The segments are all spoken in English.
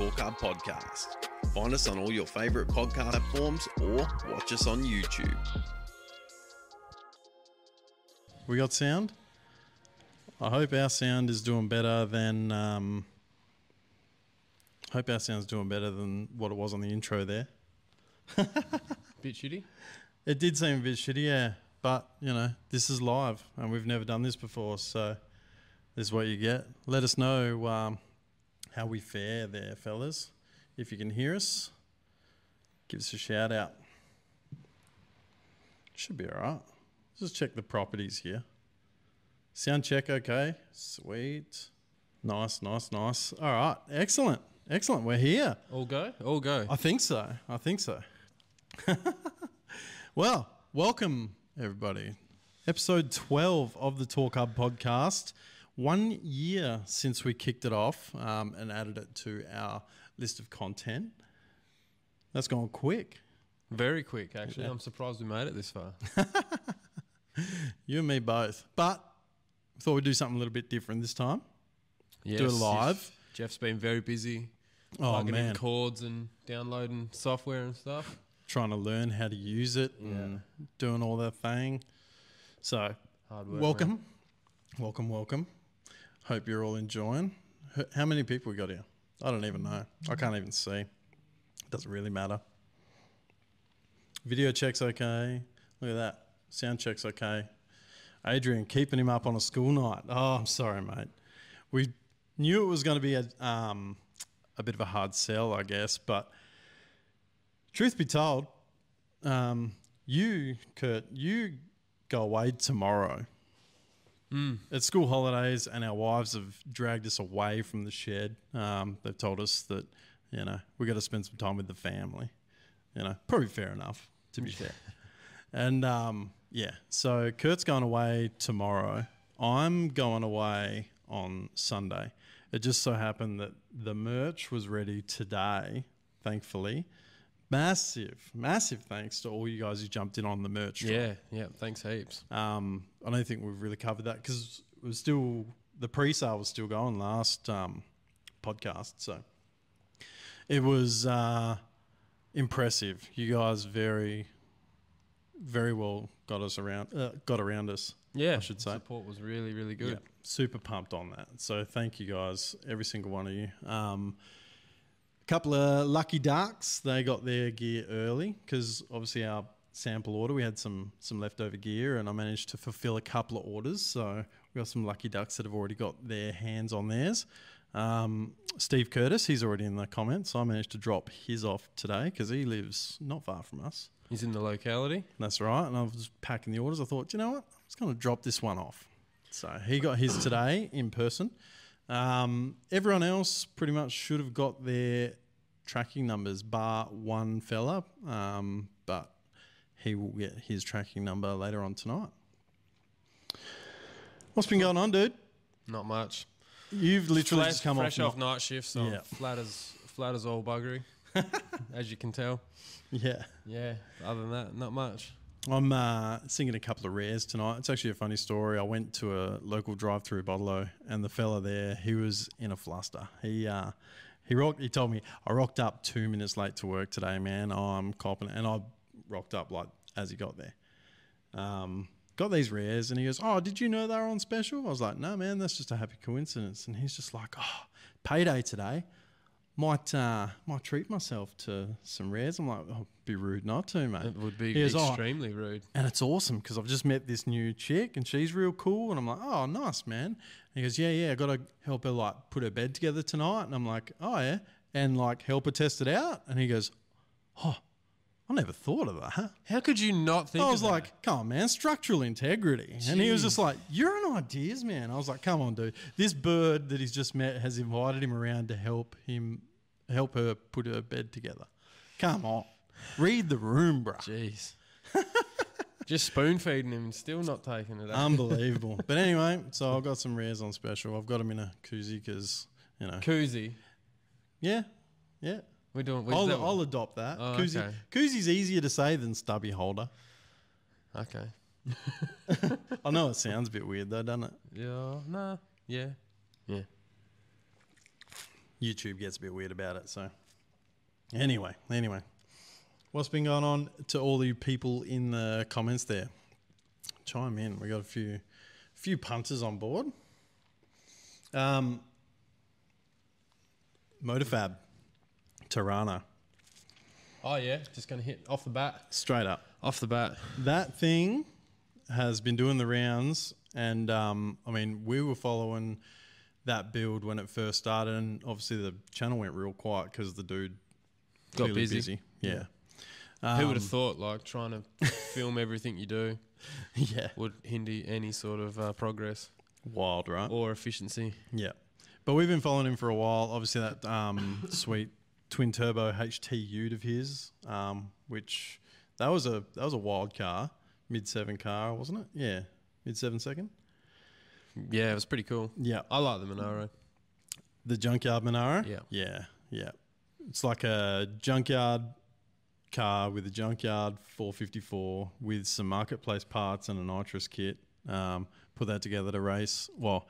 to Torq Hub Podcast. Find us on all your favorite podcast platforms or watch us on YouTube. We got sound. I hope our sound is doing better than. Um, hope our sound's doing better than what it was on the intro there. Bit shitty. It did seem a bit shitty, yeah. But you know, this is live, and we've never done this before, so this is what you get. Let us know um, how we fare there, fellas. If you can hear us, give us a shout out. Should be all right. Just check the properties here. Sound check okay. Sweet. Nice, nice, nice. All right. Excellent. Excellent. We're here. All go. All go. I think so. I think so. well, welcome everybody. Episode 12 of the Torq Hub podcast. One year since we kicked it off um, and added it to our list of content. That's gone quick. Very quick, actually. Yeah. I'm surprised we made it this far. You and me both. But we thought we'd do something a little bit different this time. Yes, do it live. Jeff- Jeff's been very busy. Oh, plugging man. in chords and downloading software and stuff. Trying to learn how to use it and doing all that thing. So, Hard work. welcome. Welcome, welcome. Hope you're all enjoying. How many people we got here? I don't even know. I can't even see. It Doesn't really matter. Video check's okay. Look at that. Sound check's okay. Adrian keeping him up on a school night. Oh, I'm sorry, mate. We knew it was going to be a um, a bit of a hard sell, I guess. But truth be told, um, you, Kurt, you go away tomorrow. It's school holidays, and our wives have dragged us away from the shed. Um, they've told us that you know we got to spend some time with the family. You know, probably fair enough to be fair. And um, yeah, so Kurt's going away tomorrow. I'm going away on Sunday. It just so happened that the merch was ready today, thankfully. Massive, massive thanks to all you guys who jumped in on the merch. drop. Yeah, yeah. Thanks heaps. Um, I don't think we've really covered that because it was still the pre-sale was still going last um, podcast, so it was uh, impressive. You guys very, very well got us around, uh, got around us. Yeah, I should say. Support was really, really good. Yeah, super pumped on that. So thank you guys, every single one of you. Um, couple of lucky ducks, they got their gear early because obviously our sample order we had some some leftover gear and I managed to fulfill a couple of orders. So we got some lucky ducks that have already got their hands on theirs. Um, Steve Curtis, he's already in the comments. I managed to drop his off today because he lives not far from us. He's in the locality. That's right. And I was packing the orders. I thought, you know what? I'm just going to drop this one off. So he got his today in person. Um, everyone else pretty much should have got their tracking numbers, bar one fella. Um, but he will get his tracking number later on tonight. What's been going on, dude? Not much. You've literally Fresh, just come fresh off. off night shift, so Yeah. flat as flat as all buggery, as you can tell. Yeah. Yeah. Other than that, not much. I'm uh, singing a couple of rares tonight. It's actually a funny story. I went to a local drive-through bottle and the fella there, he was in a fluster. He uh, he rocked. He told me I rocked up two minutes late to work today, man. Oh, I'm copping, it." and I rocked up like as he got there. Um, got these rares, and he goes, "Oh, did you know they were on special?" I was like, "No, man, that's just a happy coincidence." And he's just like, "Oh, payday today." Might uh, might treat myself to some rares. I'm like, oh, be rude not to, mate. It would be "Oh, extremely rude. and it's awesome because I've just met this new chick and she's real cool. And I'm like, oh, nice, man. And he goes, yeah, yeah, I got to help her like put her bed together tonight. And I'm like, oh, yeah. And like help her test it out. And he goes, oh, I never thought of that. How could you not think? I was of that? like, come on, man, structural integrity. And he was just like, you're an ideas man. I was like, come on, dude. This bird that he's just met has invited him around to help him, help her put her bed together. Come on. Read the room, bro. Jeez. Just spoon feeding him and still not taking it. eh? Unbelievable. but anyway, so I've got some rares on special. I've got them in a koozie because, you know. Koozie. Yeah. Yeah. We're doing. We're I'll, that I'll adopt that. Oh, koozie, okay. Koozie's easier to say than stubby holder. Okay. I know it sounds a bit weird though, doesn't it? Yeah. Nah. Yeah. Yeah. YouTube gets a bit weird about it. So, anyway, anyway, what's been going on to all the people in the comments there? Chime in. We got a few, few punters on board. Um, Motorfab, Torana, Oh yeah, just gonna hit off the bat. straight up. Off the bat. That thing has been doing the rounds, and um, I mean, we were following that build when it first started, and obviously the channel went real quiet because the dude Got clearly busy. Yeah, Who would have Um, thought like trying to film everything you do yeah, would hinder any sort of uh, progress wild, right? or efficiency? Yeah, but we've been following him for a while. Obviously, that um, sweet twin turbo HT Ute of his, um, which that was a that was a wild car, mid seven car, wasn't it? Yeah, mid seven second. Yeah, it was pretty cool. Yeah, I like the Monaro. the junkyard Monaro. Yeah. yeah, yeah. It's like a junkyard car with a junkyard 454 with some marketplace parts and a nitrous kit. Um, put that together to race. Well,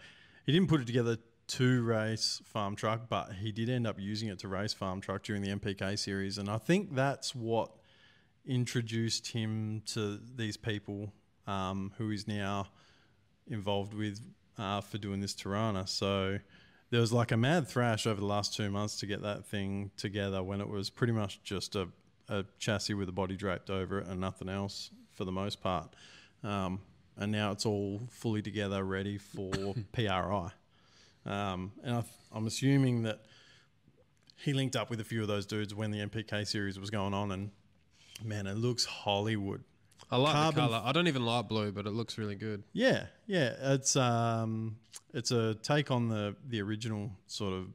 he didn't put it together to race farm truck, but he did end up using it to race farm truck during the MPK series, and I think that's what introduced him to these people um, who he's now involved with uh, for doing this Torana. So there was like a mad thrash over the last two months to get that thing together when it was pretty much just a, a chassis with a body draped over it and nothing else for the most part. Um, and now it's all fully together, ready for PRI. Um, and I I'm assuming that he linked up with a few of those dudes when the MPK series was going on, and man, it looks Hollywood. I like Carbon- the color. I don't even like blue, but it looks really good. Yeah, yeah, it's um, it's a take on the the original sort of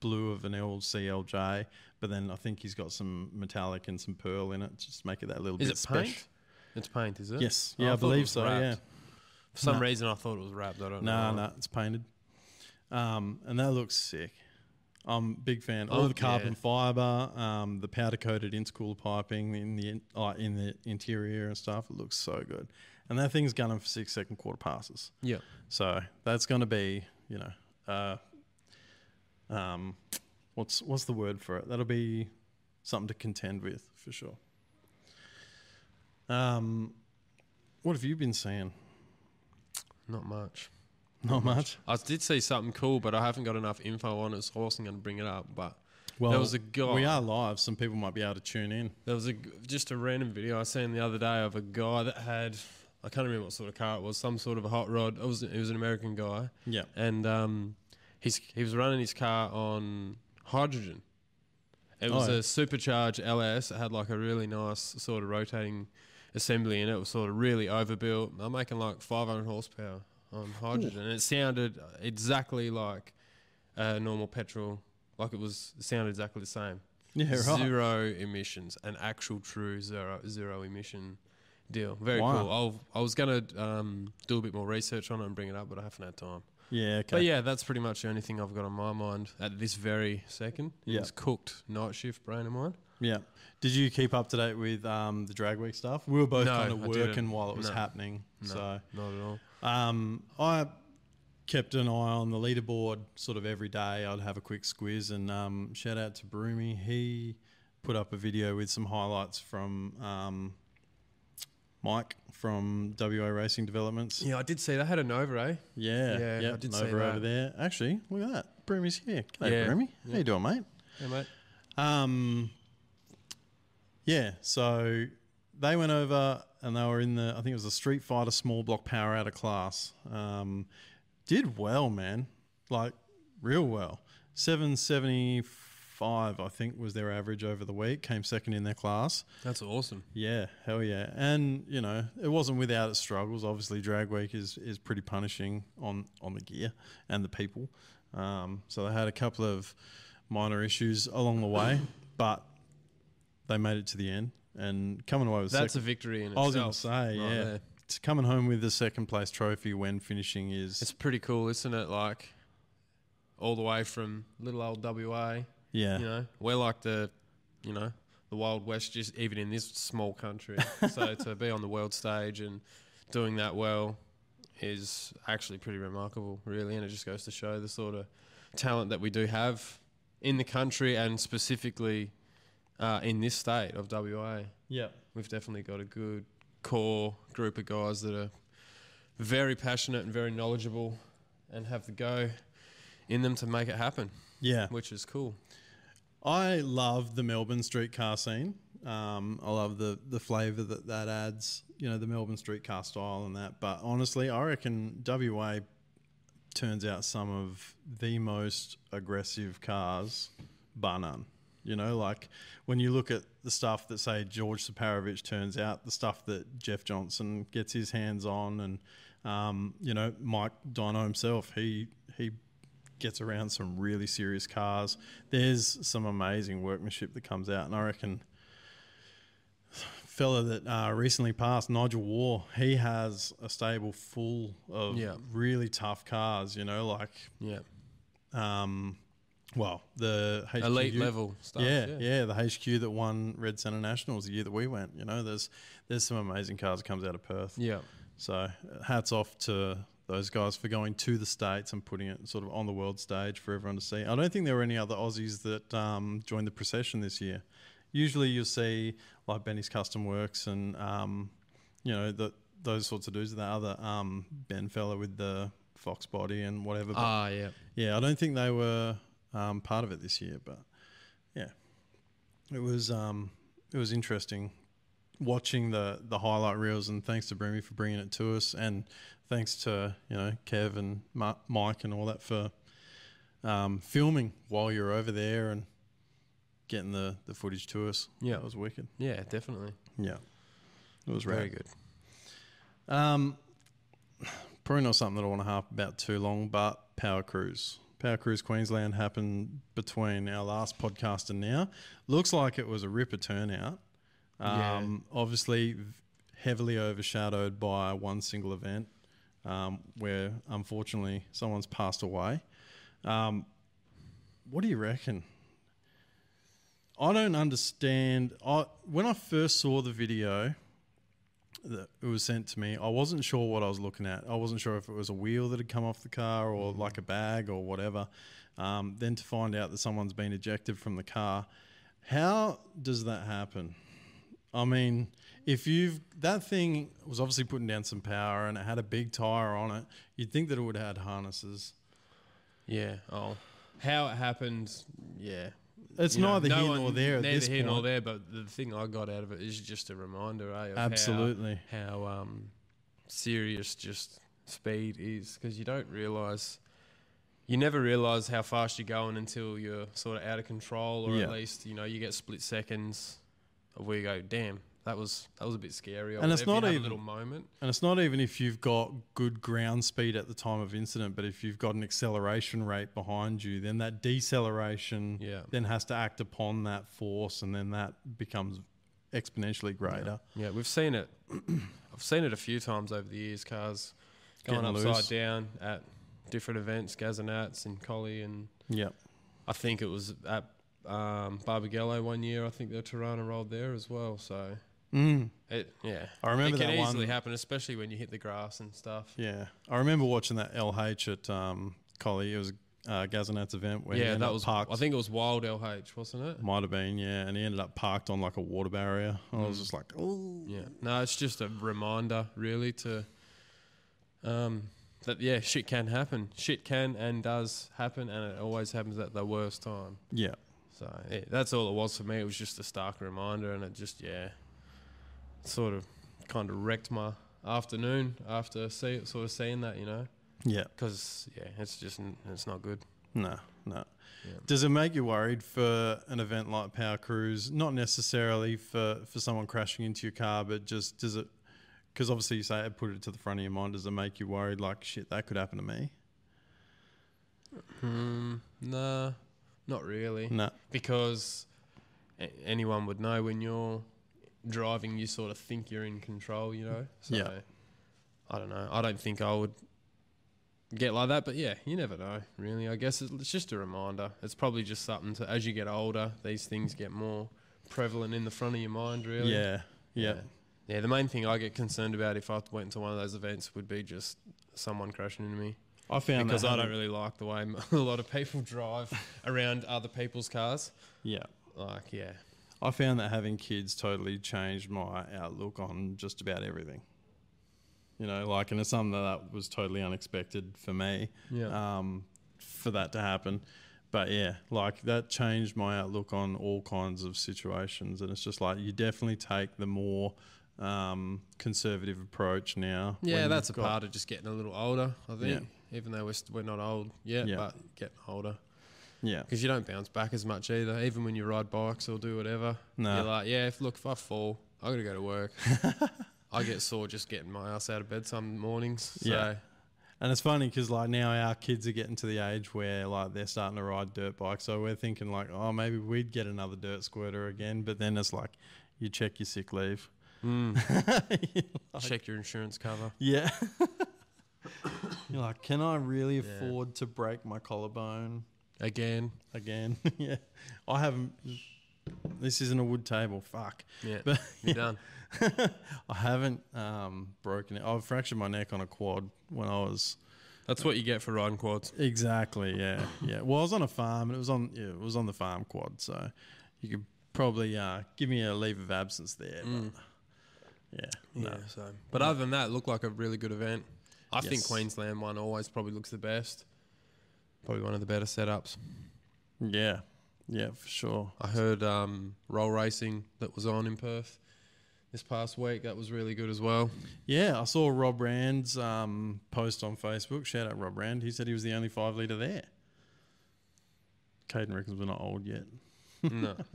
blue of an LCLJ, but then I think he's got some metallic and some pearl in it, just to make it that little Is bit it special. paint? It's paint, is it? Yes, Oh, yeah, I, believe so. wrapped. Yeah, For some No. reason, I thought it was wrapped. I don't no, know. no, it's painted, um, and that looks sick. I'm a big fan. All Oh, the carbon yeah. fiber, um, the powder coated intercooler piping in the in, uh, in the interior and stuff. It looks so good, and that thing's gunning for six second quarter passes. Yeah. So that's going to be, you know, uh, um, what's what's the word for it? That'll be something to contend with for sure. Um, what have you been saying? Not much. Not much. I did see something cool, but I haven't got enough info on it, so I wasn't going to bring it up. But Well, there was a guy. we are live. Some people might be able to tune in. There was a just a random video I seen the other day of a guy that had I can't remember what sort of car it was, some sort of a hot rod. It was it was an American guy, Yeah. and um, he's he was running his car on hydrogen. It was Oh, a supercharged LS. It had like a really nice sort of rotating assembly in it. It was sort of really overbuilt. I'm making like 500 horsepower on hydrogen, and it sounded exactly like a normal petrol. Like it was it sounded exactly the same Yeah. Right. zero emissions, an actual true zero zero emission deal. Very Wow. cool. I'll, I was gonna um, do a bit more research on it and bring it up, but I haven't had time. Yeah. Okay. But yeah, that's pretty much the only thing I've got on my mind at this very second. Yeah. It's cooked night shift brain of mine. Yeah. Did you keep up to date with um, the drag week stuff? We were both No, kind of working while it was No. happening. No, So not at all. Um, I kept an eye on the leaderboard sort of every day. I'd have a quick squiz and um, shout out to Broomy. He put up a video with some highlights from um, Mike from WA Racing Developments. Yeah, I did see that had a Nova, eh? Yeah, Yeah, yep, I did see Nova over there. Actually, look at that. Broomy's here. G'day, Yeah, Broomy. How you doing, mate? Yeah, mate. Um, yeah, so they went over and they were in the, I think it was a Street Fighter small block power out of class. Um, did well, man. Like, real well. 775, I think, was their average over the week. Came second in their class. That's awesome. Yeah, hell yeah. And, you know, it wasn't without its struggles. Obviously, drag week is, is pretty punishing on, on the gear and the people. Um, so they had a couple of minor issues along the way, but they made it to the end and coming away with That's second. a victory in itself. I was going to say, right yeah. there. It's coming home with the second place trophy when finishing is, It's pretty cool, isn't it? Like all the way from little old WA. yeah. You know, we're like the, you know, the Wild West, just even in this small country. so to be on the world stage and doing that well is actually pretty remarkable, really. And it just goes to show the sort of talent that we do have in the country and specifically uh, in this state of WA. Yeah. We've definitely got a good core group of guys that are very passionate and very knowledgeable and have the go in them to make it happen, Yeah. which is cool. I love the Melbourne streetcar scene. Um, I love the the flavour that that adds. You know, the Melbourne streetcar style and that. But honestly, I reckon WA turns out some of the most aggressive cars, bar none. You know, like when you look at the stuff that say George Saparovich turns out, the stuff that Jeff Johnson gets his hands on, and um, you know Mike Dino himself, he he gets around some really serious cars. There's some amazing workmanship that comes out, and I reckon fella that uh, recently passed, Nigel War, he has a stable full of Yeah. really tough cars. You know, like Yeah. um, well, the HQ, Elite level stuff. yeah, Yeah. yeah, the HQ that won Red Centre Nationals the year that we went. You know, there's there's some amazing cars that comes out of Perth. Yeah. So uh, hats off to those guys for going to the states and putting it sort of on the world stage for everyone to see. I don't think there were any other Aussies that um, joined the procession this year. Usually you'll see like Benny's Custom Works and um, you know the, those sorts of dudes. The other um, Ben fella with the Fox body and whatever. But Ah, yeah. yeah, I don't think they were um, part of it this year, but yeah, it was um, it was interesting watching the the highlight reels. And thanks to Broomy for bringing it to us, and thanks to you know Kev and Ma- Mike and all that for um, filming while you're over there and getting the the footage to us. Yeah. it was wicked. Yeah, definitely. Yeah, it was Very rad. good. Um, probably not something that I want to harp about too long, but Power Cruise. Power Cruise Queensland happened between our last podcast and now. Looks like it was a ripper turnout. Yeah. Um, Obviously, heavily overshadowed by one single event um, where unfortunately someone's passed away. Um, what do you reckon? I don't understand. I when I first saw the video that it was sent to me, I wasn't sure what I was looking at. I wasn't sure if it was a wheel that had come off the car or like a bag or whatever. Um, then to find out that someone's been ejected from the car, how does that happen? I mean, if you've that thing was obviously putting down some power and it had a big tire on it, you'd think that it would have had harnesses. Yeah. Oh, how it happened? Yeah. It's You know, neither no here one- nor there at Neither this here nor point. there. But the thing I got out of it is just a reminder, eh? Of how- Absolutely. How, um, serious just speed is because you don't realize. You never realize how fast you're going until you're sort of out of control, or Yeah. at least you know you get split seconds of where you go, "Damn, that was that was a bit scary." And it's not even- a little moment. And it's not even if you've got good ground speed at the time of incident, but if you've got an acceleration rate behind you, then that deceleration Yeah. then has to act upon that force, and then that becomes exponentially greater. Yeah, we've seen it. I've seen it a few times over the years. Cars going Getting upside loose. down at different events, Gazzanats and Collie, and Yeah. I think it was at um, Barbagallo one year. I think the Torana rolled there as well. So Mm. it, yeah, I remember it can that easily one. happen, especially when you hit the grass and stuff. Yeah, I remember watching that LH at um, Collie. It was uh, Gazzanat's event where he yeah, that was. parked. I think it was Wild LH, wasn't it? might have been yeah, and he ended up parked on like a water barrier. I was Mm. just like, oh, Yeah, no, it's just a reminder, really, to um, that yeah, shit can happen. Shit can and does happen, and it always happens at the worst time. yeah, So yeah, that's all it was for me. It was just a stark reminder, and it just yeah, sort of kind of wrecked my afternoon after see, sort of seeing that, you know, yeah. because yeah, it's just it's not good. No, no. Yeah. Does it make you worried for an event like Power Cruise? Not necessarily for, for someone crashing into your car, but just does it? Because obviously you say it put it to the front of your mind. Does it make you worried? Like shit, that could happen to me. Hmm. Nah, not really. No. because a- anyone would know when you're driving, you sort of think you're in control, you know. So Yeah. I don't know. I don't think I would get like that, but yeah, you never know. Really, I guess it's, just a reminder. It's probably just something to as you get older, these things get more prevalent in the front of your mind. Really. Yeah, yeah, Yeah, the main thing I get concerned about if I went to one of those events would be just someone crashing into me. I found because I don't really like the way a lot of people drive around other people's cars. Yeah, Like, yeah, I found that having kids totally changed my outlook on just about everything. You know, like, and it's something that was totally unexpected for me. yeah, um, for that to happen. But yeah, like that changed my outlook on all kinds of situations, and it's just like you definitely take the more um, conservative approach now. yeah. That's a part of just getting a little older. I think, even though we're, st- we're not old yet, Yeah. but getting older Yeah, because you don't bounce back as much either. Even when you ride bikes or do whatever, No. you're like, yeah, if look, if I fall, I got to go to work. I get sore just getting my ass out of bed some mornings. So, Yeah. and it's funny because like now our kids are getting to the age where like they're starting to ride dirt bikes, so we're thinking like, oh, maybe we'd get another dirt squirter again. But then it's like, you check your sick leave. mm, Like- check your insurance cover. Yeah. You're like, can I really Yeah. afford to break my collarbone Again, again? yeah. I haven't. This isn't a wood table. Fuck. yeah, But you're done. I haven't um, broken it. I fractured my neck on a quad when I was That's what you get for riding quads. exactly. Yeah. Yeah. Well, I was on a farm and it was on. Yeah, it was on the farm quad. So you could probably uh, give me a leave of absence there. Mm. But yeah. Yeah. No. So, but other than that, it looked like a really good event. I think Queensland one always probably looks the best. Probably one of the better setups. Yeah. Yeah. For sure. I heard um, roll racing that was on in Perth this past week. That was really good as well. Yeah, I saw Rob Rand's um, post on Facebook. Shout out Rob Rand. He said he was the only five litre there. Caden reckons we're not old yet. no.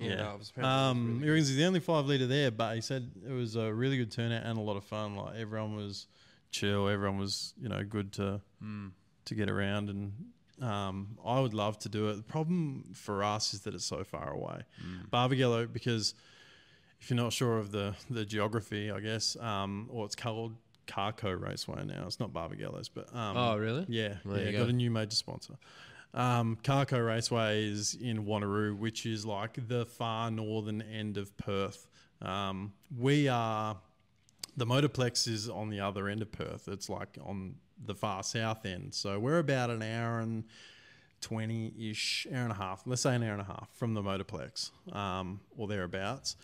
Yeah, Yeah. no, it was Um, was he reckons he's the only five litre there, but he said it was a really good turnout and a lot of fun. Like everyone was chill, everyone was you know good to. Mm. To get around, and um, I would love to do it. The problem for us is that it's so far away. Mm. Barbagallo, because if you're not sure of the the geography, I guess, um, or it's called Carco Raceway now. It's not Barbagallo's, but um, Oh, really? yeah, There yeah, got go. a new major sponsor. Um, Carco Raceway is in Wanneroo, which is like the far northern end of Perth. Um, we are the Motorplex is on the other end of Perth. It's like on the far south end. So we're about an hour and twenty ish, hour and a half. Let's say an hour and a half from the Motorplex, um, or thereabouts.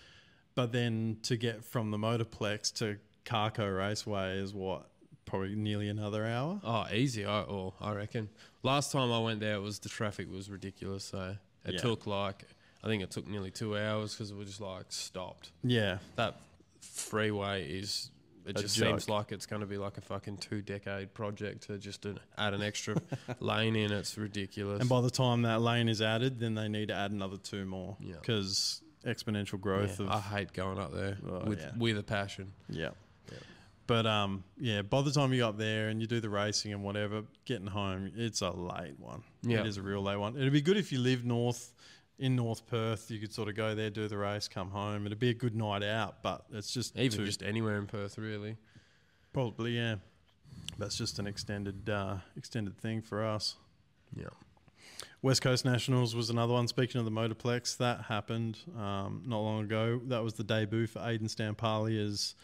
But then to get from the Motorplex to Carco Raceway is what probably nearly another hour. Oh, easy. I, oh, I reckon. Last time I went there, it was the traffic was ridiculous. So it Yeah. took like I think it took nearly two hours because it was just like stopped. Yeah, That freeway is. It A just joke. seems like it's going to be like a fucking two decade project to just add an extra lane in. It's ridiculous. and by the time that lane is added, then they need to add another two more Yeah. because exponential growth Yeah, of I hate going up there Oh, with yeah. with a passion. Yeah. Yeah. But um, yeah, by the time you got there and you do the racing and whatever, getting home, it's a late one. Yeah. It is a real late one. It'd be good if you live north in North Perth. You could sort of go there, do the race, come home. It'd be a good night out, but it's just Even just anywhere in Perth, really. probably yeah. That's just an extended uh, extended thing for us. Yeah. West Coast Nationals was another one. Speaking of the Motorplex, that happened um, not long ago. That was the debut for Aiden Stampali as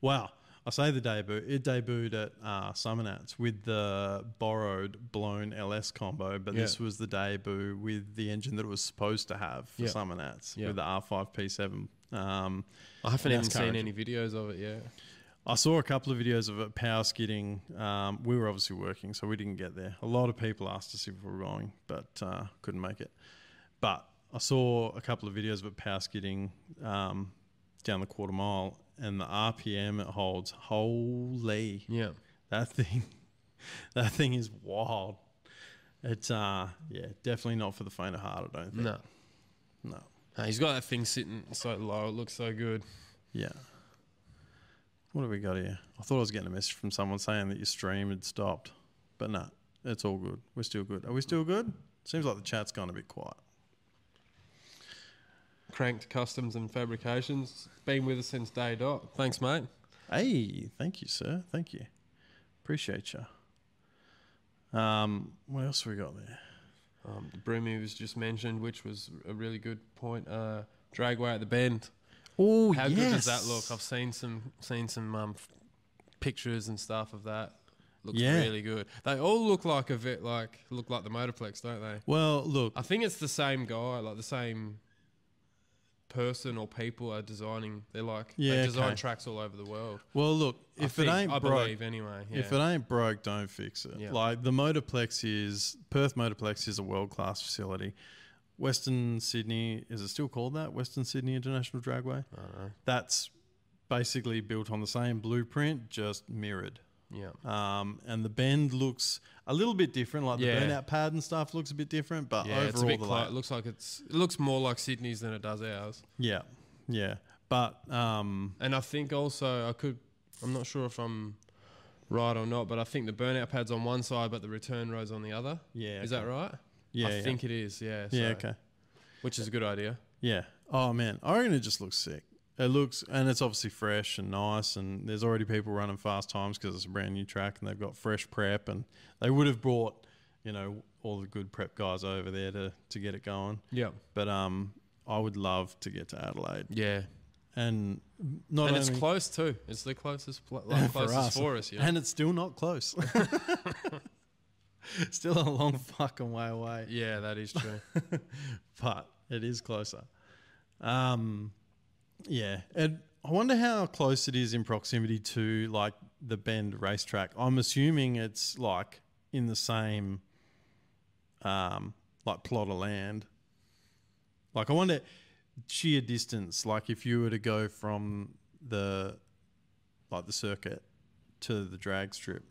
wow. I say the debut. It debuted at uh, Summernats with the borrowed blown LS combo, but this was the debut with the engine that it was supposed to have for Yeah. Summernats Yeah. with the R5P7. Um, I haven't even seen any videos of it yet. I saw a couple of videos of it power skidding. Um, we were obviously working, so we didn't get there. A lot of people asked us if we were going, but uh, couldn't make it. But I saw a couple of videos of it power skidding um, down the quarter mile, and the RPM it holds. Holy, Yeah. that thing! That thing is wild. It's uh, yeah, definitely not for the faint of heart. I don't think. No. no. No, he's got that thing sitting so low. It looks so good. Yeah. What have we got here? I thought I was getting a message from someone saying that your stream had stopped, but no, it's all good. We're still good. Are we still good? Seems like the chat's gone a bit quiet. Cranked Customs and Fabrications. Been with us since day dot. Thanks, mate. Hey, thank you, sir. Thank you. Appreciate you. Um, what else have we got there? Um, the Broomy was just mentioned, which was a really good point. Uh, Dragway at the Bend. Oh, How good does that look? I've seen some seen some um, f- pictures and stuff of that. looks Yeah. really good. They all look like a bit like look like the Motorplex, don't they? Well, look, I think it's the same guy, like the same person or people are designing. They're like Yeah, they design okay. tracks all over the world. well, look. I If it think- ain't I broke, believe anyway. Yeah. if it ain't broke, don't fix it. Yeah. Like the Motorplex is Perth Motorplex is a world class facility. Western Sydney is it still called that? Western Sydney International Dragway. I don't know. That's basically built on the same blueprint, just mirrored. Yeah. Um, and the bend looks a little bit different. Like the Yeah. burnout pad and stuff looks a bit different, but Yeah, overall, the clo- it looks like it's it looks more like Sydney's than it does ours. yeah, yeah. But um, And I think also I could I'm not sure if I'm right or not, but I think the burnout pad's on one side but the return row's on the other. yeah, Is that right? Yeah, I yeah. think it is, yeah. yeah, okay, Which is a good idea. yeah. Oh man, it just looks sick. It looks, and it's obviously fresh and nice, and there's already people running fast times because it's a brand new track, and they've got fresh prep, and they would have brought, you know, all the good prep guys over there to to get it going. Yeah. But um, I would love to get to Adelaide, Yeah. and not and it's close too. It's the closest pl- like closest for us, yeah. and it's still not close. still a long fucking way away, yeah, that is true. but it is closer. Um, yeah, and I wonder how close it is in proximity to like the Bend racetrack. I'm assuming it's like in the same, um, like plot of land. Like I wonder sheer distance. Like if you were to go from the, like the circuit, to the drag strip.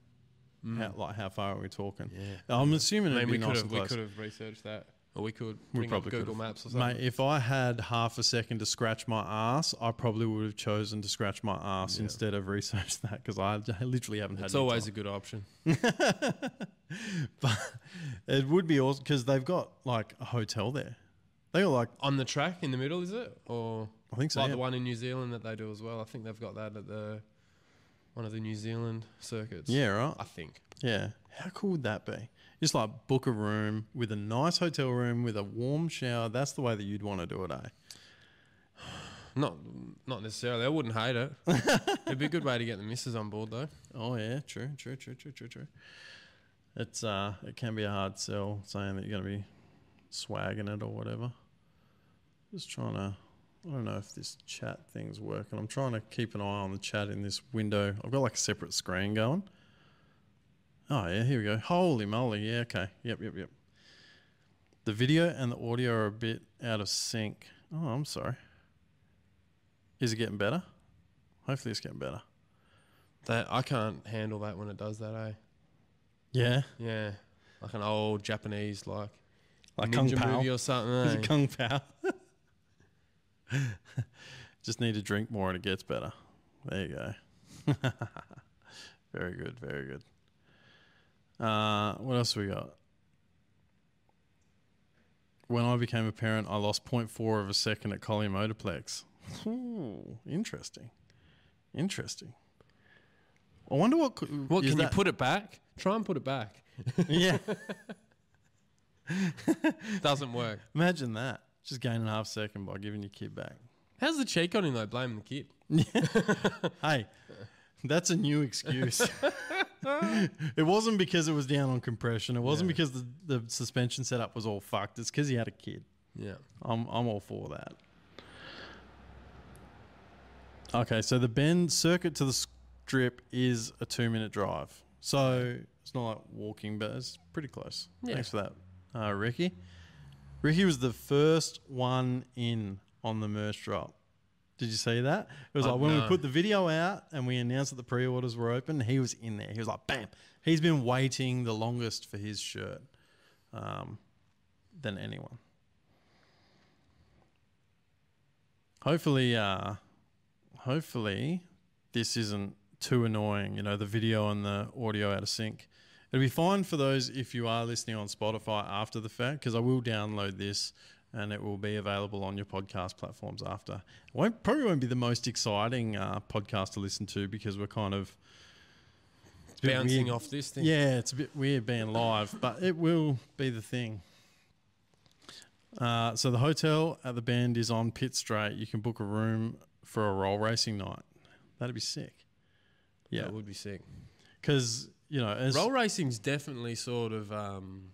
How, like how far are we talking? Yeah. I'm assuming I it'd mean, be we could nice have and we could have researched that, or we could We bring probably up Google could've. Maps or something. Mate, if I had half a second to scratch my ass, I probably would have chosen to scratch my ass Yeah. instead of research that because I, I literally haven't had. it's any always a good option. but it would be awesome because they've got like a hotel there. They got like On the track in the middle, is it, or I think so. like yeah. the one in New Zealand that they do as well? I think they've got that at the one of the New Zealand circuits. yeah, right. I think. Yeah. How cool would that be? Just like book a room with a nice hotel room with a warm shower. That's the way that you'd want to do it, eh? Not not necessarily. I wouldn't hate it. It'd be a good way to get the missus on board though. Oh yeah, true, true, true, true, true, true. It's uh, it can be a hard sell saying that you're gonna be swagging it or whatever. Just trying to, I don't know if this chat thing's working. I'm trying to keep an eye on the chat in this window. I've got like a separate screen going. Oh yeah, here we go. Holy moly, yeah, okay, yep, yep, yep. The video and the audio are a bit out of sync. Oh, I'm sorry. Is it getting better? Hopefully, it's getting better. That I can't handle that when it does that. Eh? Yeah. Yeah, like an old Japanese like Like ninja Kung Pao. movie or something. eh? Kung Pao. Just need to drink more and it gets better. There you go. very good, very good. Uh, what else we got? When I became a parent, I lost 0.4 of a second at Collier Motorplex. Ooh, interesting. Interesting. I wonder what. co- What can you put it back? Try and put it back. Yeah, Doesn't work. imagine that. Just gaining half second by giving your kid back. How's the cheek on him though? Blaming the kid. Hey, that's a new excuse. it wasn't because it was down on compression. It wasn't Yeah. because the, the suspension setup was all fucked. It's because he had a kid. Yeah. I'm I'm all for that. Okay, so the bend circuit to the strip is a two minute drive. So it's not like walking, but it's pretty close. Yeah. Thanks for that, uh, Ricky. Ricky was the first one in on the merch drop. Did you see that? It was Uh, like when we put the video out and we announced that the pre-orders were open. He was in there. He was like, "Bam!" He's been waiting the longest for his shirt um, than anyone. Hopefully, uh, hopefully, this isn't too annoying. You know, the video and the audio out of sync. It'll be fine for those if you are listening on Spotify after the fact, because I will download this and it will be available on your podcast platforms after. It won't probably won't be the most exciting uh, podcast to listen to because we're kind of it's a bit Bouncing weird. off this thing. Yeah, it's a bit weird being live, but it will be the thing. Uh, so the hotel at the bend is on Pitt Straight. You can book a room for a roll racing night. That'd be sick. Yeah, That would be sick. because you know, as Roll racing's definitely sort of um,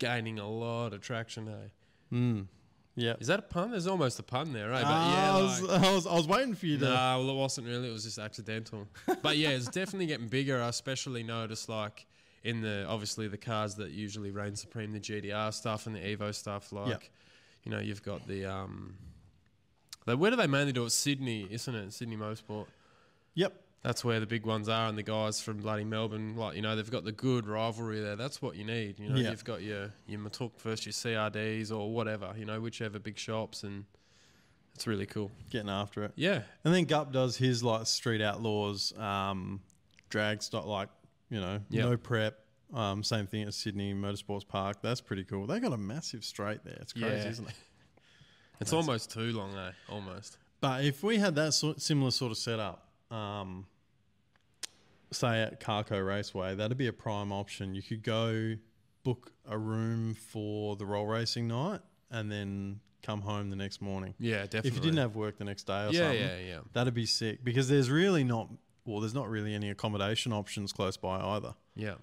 gaining a lot of traction. Hey, Mm, yeah. is that a pun? There's almost a pun there, right? But Ah, yeah, I, was, like- I was I was waiting for you to. No, well, it wasn't really. It was just accidental. but yeah, it's definitely getting bigger. I especially noticed like in the obviously the cars that usually reign supreme, the GTR stuff and the Evo stuff. Like, you know, you've got the um, the, where do they mainly do it? Sydney, isn't it? Sydney Motorsport. Yep. That's where the big ones are, and the guys from bloody Melbourne, like you know, they've got the good rivalry there. That's what you need. You know, Yeah. you've got your your Matuk versus your CRDs or whatever. You know, whichever big shops, and it's really cool. Getting after it. Yeah, And then Gup does his like street outlaws, um, drag stop like you know Yep. no prep. Um, same thing at Sydney Motorsports Park. That's pretty cool. They got a massive straight there. It's crazy, Yeah. isn't it? It's almost too long, though. Almost. But if we had that sort, similar sort of setup, um, say at Carco Raceway, that'd be a prime option. You could go book a room for the roll racing night and then come home the next morning. Yeah, definitely. If you didn't have work the next day or yeah, something, yeah, yeah, that'd be sick because there's really not well, there's not really any accommodation options close by either. yeah.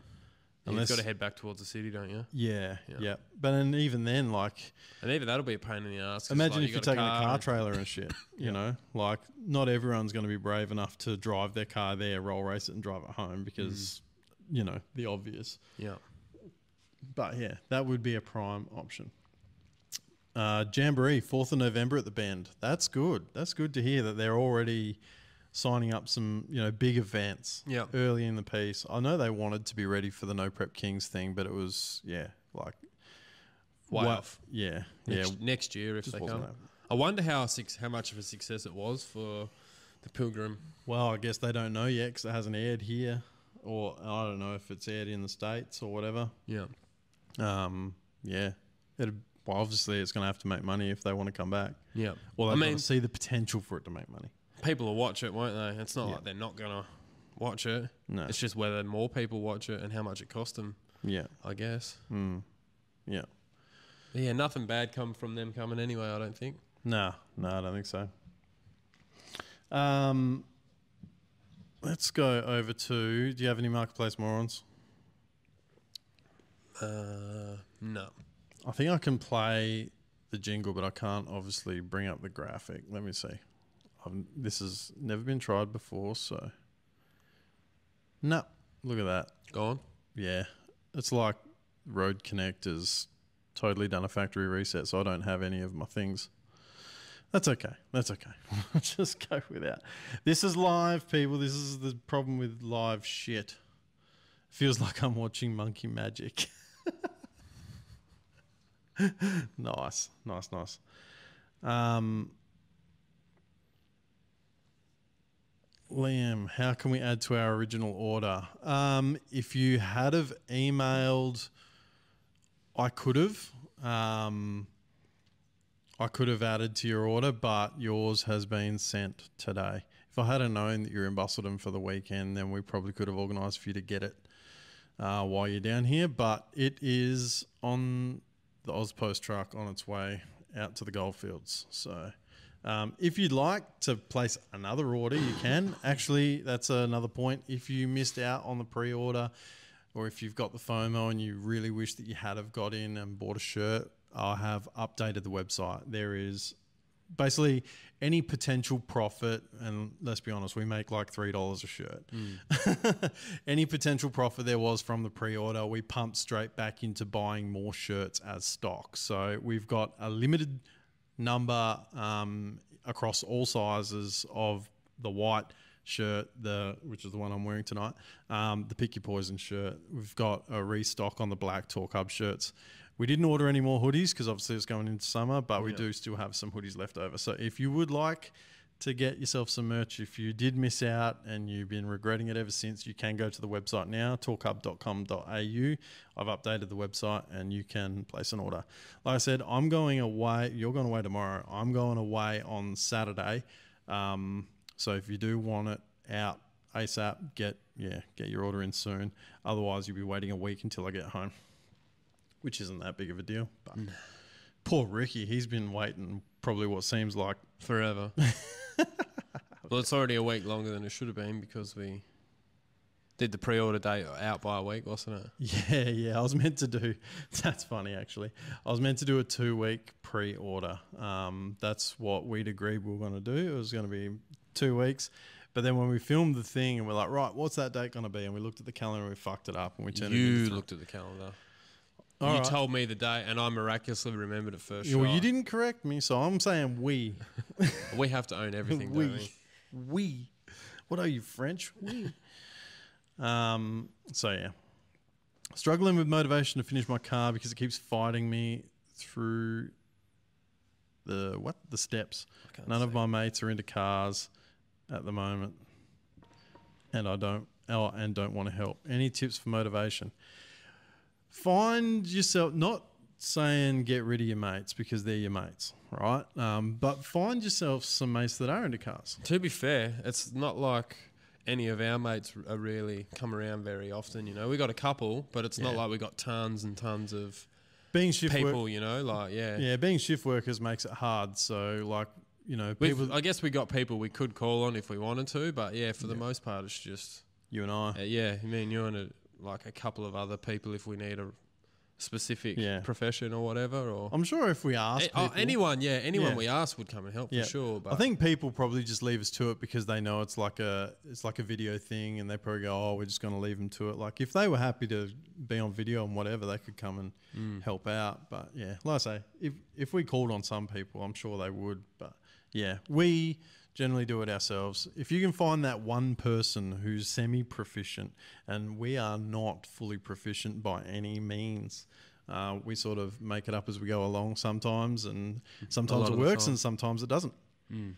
Unless- You've got to head back towards the city, don't you? Yeah, yeah. Yeah. But then even then, like, And even that'll be a pain in the ass. imagine like, if you you're taking a car and- trailer and shit. You know, like, not everyone's going to be brave enough to drive their car there, roll race it, and drive it home because, you know, the obvious. Yeah. But yeah, that would be a prime option. Uh, Jamboree, 4th of November at the Bend. That's good. That's good to hear that they're already signing up some, you know, big events Yeah. early in the piece. I know they wanted to be ready for the No Prep Kings thing, but it was, yeah, like, Way what- off. Yeah, Next, yeah. next year if just they come. I wonder how six, how much of a success it was for the Pilgrim. Well, I guess they don't know yet because it hasn't aired here, or I don't know if it's aired in the states or whatever. Yeah. Um, yeah, it. Well, obviously, it's going to have to make money if they want to come back. Yeah. Well, I mean, see the potential for it to make money. People will watch it, won't they? It's not Yeah. like they're not gonna watch it. No, It's just whether more people watch it and how much it cost them. yeah, I guess. mm. yeah. But yeah, nothing bad come from them coming anyway. I don't think. No, no, I don't think so. Um, let's go over to. Do you have any marketplace morons? Uh, no. I think I can play the jingle, but I can't obviously bring up the graphic. Let me see. I've, this has never been tried before, so. No, look at that. Go on. Yeah, it's like Rode Connect has totally done a factory reset, so I don't have any of my things. That's okay. That's okay. Just go without. This is live, people. This is the problem with live shit. Feels like I'm watching Monkey Magic. nice, nice, nice. Um, Liam, how can we add to our original order? Um, if you had have emailed, I could have. Um, I could have added to your order, but yours has been sent today. If I had known that you're in Busselton for the weekend, then we probably could have organised for you to get it uh, while you're down here. But it is on the AusPost truck on its way out to the goldfields. So um, if you'd like to place another order, you can. Actually, that's another point. If you missed out on the pre-order, or if you've got the FOMO and you really wish that you had have got in and bought a shirt, I have updated the website. There is basically any potential profit, and let's be honest, we make like three dollars a shirt. any potential profit there was from the pre-order, we pumped straight back into buying more shirts as stock. So we've got a limited number um, across all sizes of the white shirt, the which is the one I'm wearing tonight, um, the Pick Your Poison shirt. We've got a restock on the black Torq Hub shirts. We didn't order any more hoodies because obviously it's going into summer, but we Yeah. do still have some hoodies left over. So if you would like to get yourself some merch, if you did miss out and you've been regretting it ever since, you can go to the website now, torqhub.com.au. I've updated the website and you can place an order. Like I said, I'm going away. You're going away tomorrow. I'm going away on Saturday. Um, so if you do want it out ASAP, get yeah, get your order in soon. Otherwise, you'll be waiting a week until I get home, which isn't that big of a deal. But poor Ricky, he's been waiting probably what seems like Forever. well, it's already a week longer than it should have been because we did the pre-order date out by a week, wasn't it? Yeah, yeah. I was meant to do. That's funny, actually. I was meant to do a two-week pre-order. Um, that's what we'd agreed we were going to do. It was going to be two weeks. But then when we filmed the thing and we're like, right, what's that date going to be? And we looked at the calendar and we fucked it up and we turned it You into three- looked at the calendar. All you right. told me the date, and I miraculously remembered it first. Yeah, well, you didn't correct me, so I'm saying we. We have to own everything, we. don't we? We. What are you, French? We. um, so, yeah. Struggling with motivation to finish my car because it keeps fighting me through the what? The steps. can't None of my mates are into cars at the moment. And I don't oh, and don't want to help. Any tips for motivation? Find yourself not saying get rid of your mates because they're your mates, right? Um, but find yourself some mates that are into cars. To be fair, it's not like any of our mates are really come around very often. You know, we got a couple, but it's not like we got tons and tons of Being shift people. work, You know, like yeah, yeah, being shift workers makes it hard. So like you know, people, I guess we got people we could call on if we wanted to, but yeah, for the most part, it's just you and I, uh, yeah, me and you and a, like a couple of other people if we need a specific Yeah. profession or whatever, or I'm sure if we ask A- oh, people, anyone, yeah, anyone Yeah. we ask would come and help Yeah. for sure. But I think people probably just leave us to it because they know it's like a it's like a video thing, and they probably go, "Oh, we're just going to leave them to it." Like if they were happy to be on video and whatever, they could come and Mm. help out. But yeah, like I say, if if we called on some people, I'm sure they would. But yeah, we generally do it ourselves. If you can find that one person who's semi proficient, and we are not fully proficient by any means. Uh, we sort of make it up as we go along sometimes, and sometimes it works and sometimes it doesn't. Mm.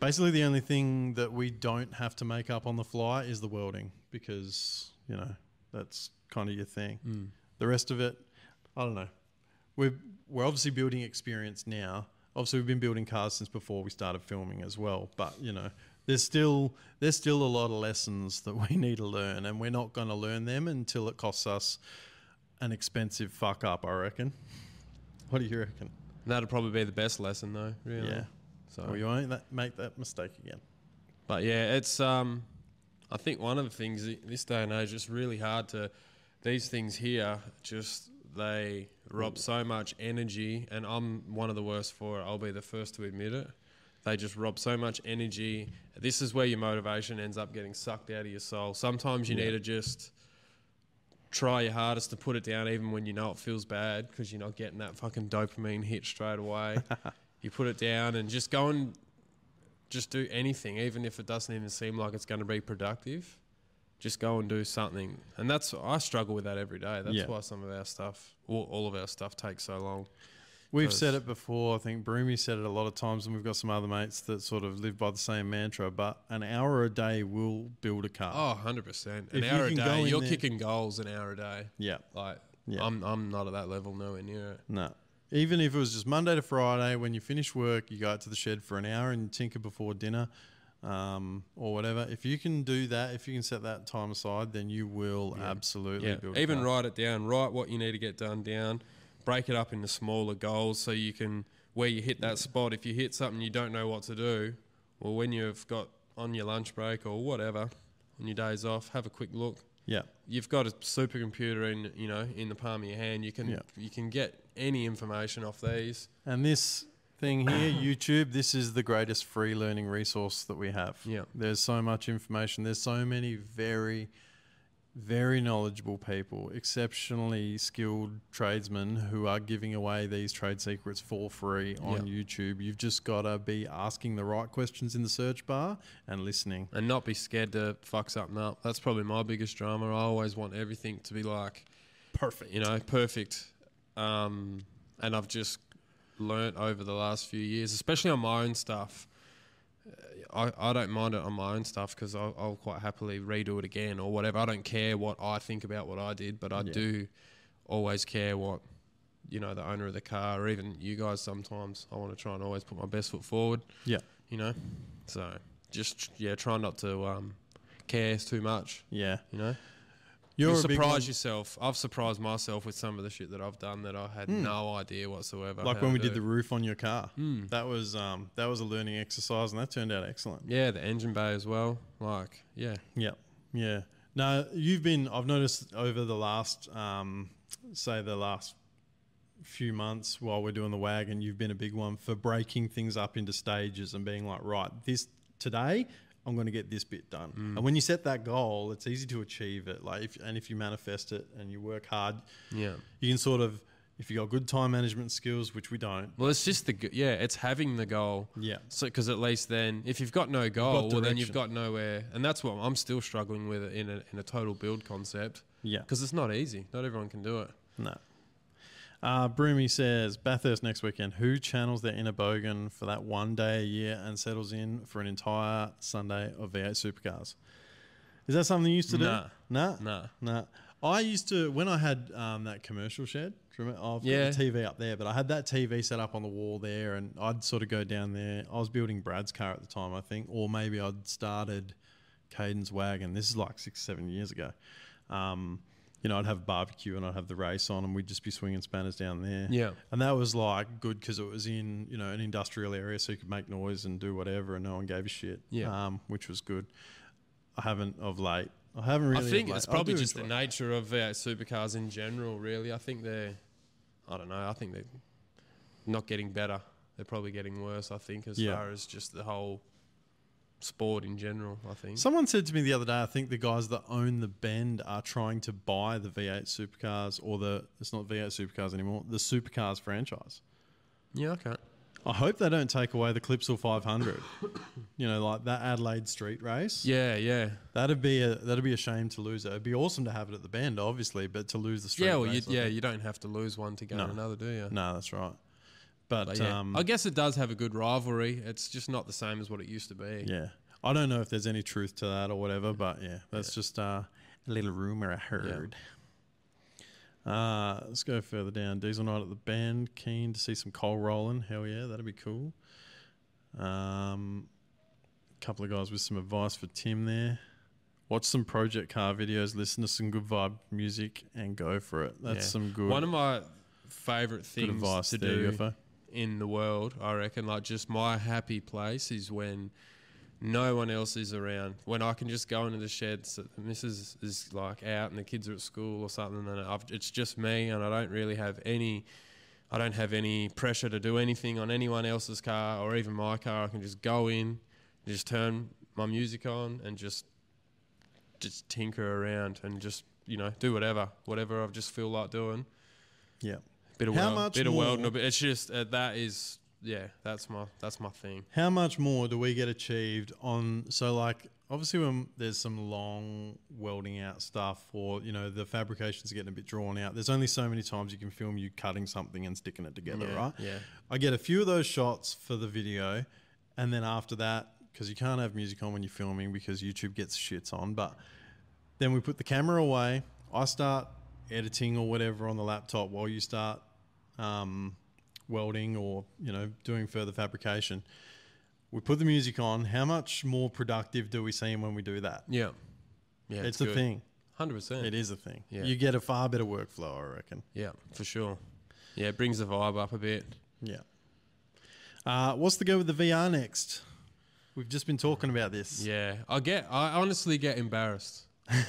Basically, the only thing that we don't have to make up on the fly is the welding because, you know, that's kind of your thing. Mm. The rest of it, I don't know. We're, we're obviously building experience now. Obviously, we've been building cars since before we started filming as well. But, you know, there's still there's still a lot of lessons that we need to learn, and we're not going to learn them until it costs us an expensive fuck up, I reckon. What do you reckon? that'd probably be the best lesson, though. Really. Yeah. So, Well, won't that, make that mistake again. but yeah, it's um, I think one of the things this day and age is really hard to these things here just they rob so much energy, and I'm one of the worst for it. I'll be the first to admit it. They just rob so much energy. This is where your motivation ends up getting sucked out of your soul. Sometimes you Yeah. need to just try your hardest to put it down, even when you know it feels bad, because you're not getting that fucking dopamine hit straight away. you put it down and just go and just do anything, even if it doesn't even seem like it's going to be productive. Just go and do something, and that's I struggle with that every day. That's Yeah. why some of our stuff, all, all of our stuff, takes so long. We've said it before. I think Broomy said it a lot of times, and we've got some other mates that sort of live by the same mantra. But an hour a day will build a car. Oh, 100 percent. An If hour a day, you're there- kicking goals an hour a day. Yeah, Like Yeah. I'm, I'm not at that level nowhere near it. no. Even if it was just Monday to Friday, when you finish work, you go out to the shed for an hour and tinker before dinner, um, or whatever. If you can do that, if you can set that time aside, then you will Yeah. absolutely Yeah, build. even write it down. Write what you need to get done down. Break it up into smaller goals so you can where you hit that spot. If you hit something you don't know what to do, well, when you've got on your lunch break or whatever on your days off, have a quick look. Yeah, You've got a supercomputer in you know in the palm of your hand. You can Yeah. you can get any information off these. and this thing here, YouTube, this is the greatest free learning resource that we have. Yeah. There's so much information. There's so many very, very knowledgeable people, exceptionally skilled tradesmen who are giving away these trade secrets for free on YouTube. You've just got to be asking the right questions in the search bar and listening. and not be scared to fuck something up. That's probably my biggest drama. I always want everything to be like Perfect. you know, perfect. Um, and I've just learnt over the last few years, especially on my own stuff. uh, I, I don't mind it on my own stuff because I'll, I'll quite happily redo it again or whatever. I don't care what I think about what I did, but I Yeah. do always care what you know the owner of the car or even you guys. Sometimes I want to try and always put my best foot forward. Yeah. you know. So just yeah, try not to um, care too much. Yeah. You know. You're You'll a big one- surprise yourself. I've surprised myself with some of the shit that I've done that I had no idea whatsoever. like when we did the roof on your car. Mm. That was um, that was a learning exercise, and that turned out excellent. yeah, the engine bay as well. Like, yeah, Yeah, yeah. No, you've been. I've noticed over the last, um, say, the last few months while we're doing the wagon, you've been a big one for breaking things up into stages and being like, right, this today. I'm going to get this bit done, mm. and when you set that goal, it's easy to achieve it. Like, if, and if you manifest it and you work hard, Yeah. you can sort of, if you got good time management skills, which we don't, Well, it's just the yeah, it's having the goal. yeah, So, because at least then, if you've got no goal, well, then you've got nowhere, and that's what I'm still struggling with in a, in a total build concept yeah. because it's not easy. Not everyone can do it. No. Uh, Broomy says Bathurst next weekend. Who channels their inner bogan for that one day a year and settles in for an entire Sunday of V8 supercars? Is that something you used to Nah. do? Nah. Nah. Nah. I used to when I had um, that commercial shed. Remember, I've Yeah. got the TV up there, but I had that TV set up on the wall there, and I'd sort of go down there. I was building Brad's car at the time, I think, or maybe I'd started Caden's wagon. This is like six, seven years ago. Um, you know, I'd have barbecue and I'd have the race on, and we'd just be swinging spanners down there. Yeah. And that was like good because it was in you know an industrial area, so you could make noise and do whatever, and no one gave a shit. Yeah. um, which was good. I haven't of late. I haven't really. I think it's probably just the nature of V8 supercars in general. Really, I think they're, I don't know. I think they're not getting better. They're probably getting worse. I think as Yeah. far as just the whole sport in general. I think. Someone said to me the other day, I think the guys that own the Bend are trying to buy the V8 supercars, or the it's not V8 supercars anymore, the supercars franchise. yeah. Okay. I hope they don't take away the Clipsal 500. you know, like that Adelaide Street race. Yeah. Yeah. That'd be a that'd be a shame to lose it. It'd be awesome to have it at the Bend, obviously, but to lose the street Yeah. Well, you, race, I yeah. You don't have to lose one to gain No. another, do you? No, that's right. But, But yeah, um, I guess it does have a good rivalry. It's just not the same as what it used to be. yeah, I don't know if there's any truth to that or whatever, but yeah, that's just uh, a little rumor I heard. Uh, let's go further down. Diesel night at the Bend. Keen to see some coal rolling. Hell yeah, that'd be cool. Um, couple of guys with some advice for Tim there. Watch some project car videos, listen to some good vibe music, and go for it. That's Yeah. some good, One of my favorite things advice to there, do UFO. In the world, I reckon, like just my happy place is when no one else is around. When I can just go into the sheds, the missus is like out and the kids are at school or something, and I've, it's just me, and I don't really have any. I don't have any pressure to do anything on anyone else's car or even my car. I can just go in, just turn my music on, and just just tinker around and just you know do whatever, whatever I just feel like doing Yeah. Bit of How much bit of more- but it's just uh, that is yeah, that's my that's my thing. How much more do we get achieved on? So, like, obviously, when there's some long welding out stuff, or you know, the fabrication's getting a bit drawn out. There's only so many times you can film you cutting something and sticking it together, yeah, right? Yeah, I get a few of those shots for the video, and then after that, because you can't have music on when you're filming because YouTube gets shits on. But then we put the camera away. I start editing or whatever on the laptop while you start um, welding or you know doing further fabrication. We put the music on. How much more productive do we seem when we do that? yeah, yeah. it's a thing. hundred percent. It is a thing. Yeah. You get a far better workflow, I reckon. Yeah, for sure. Yeah, it brings the vibe up a bit. Yeah. Uh, what's the go with the VR next? We've just been talking about this. Yeah, I get. I honestly get embarrassed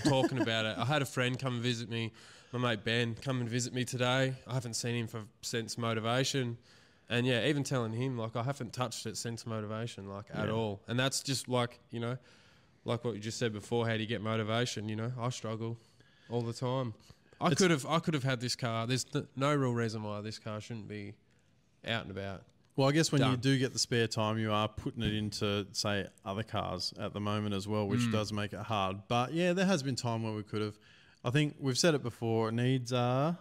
talking about it. I had a friend come visit me. My mate Ben come and visit me today. I haven't seen him for since motivation, and yeah, even telling him like I haven't touched it since motivation, like at Yeah. all. And that's just like you know, like what you just said before. How do you get motivation? You know, I struggle all the time. I It's- could have. I could have had this car. There's no real reason why this car shouldn't be out and about. Well, I guess when you do get the spare time, you are putting it into, say, other cars at the moment as well, which Mm. does make it hard. But yeah, there has been time where we could have. I think we've said it before. Needs are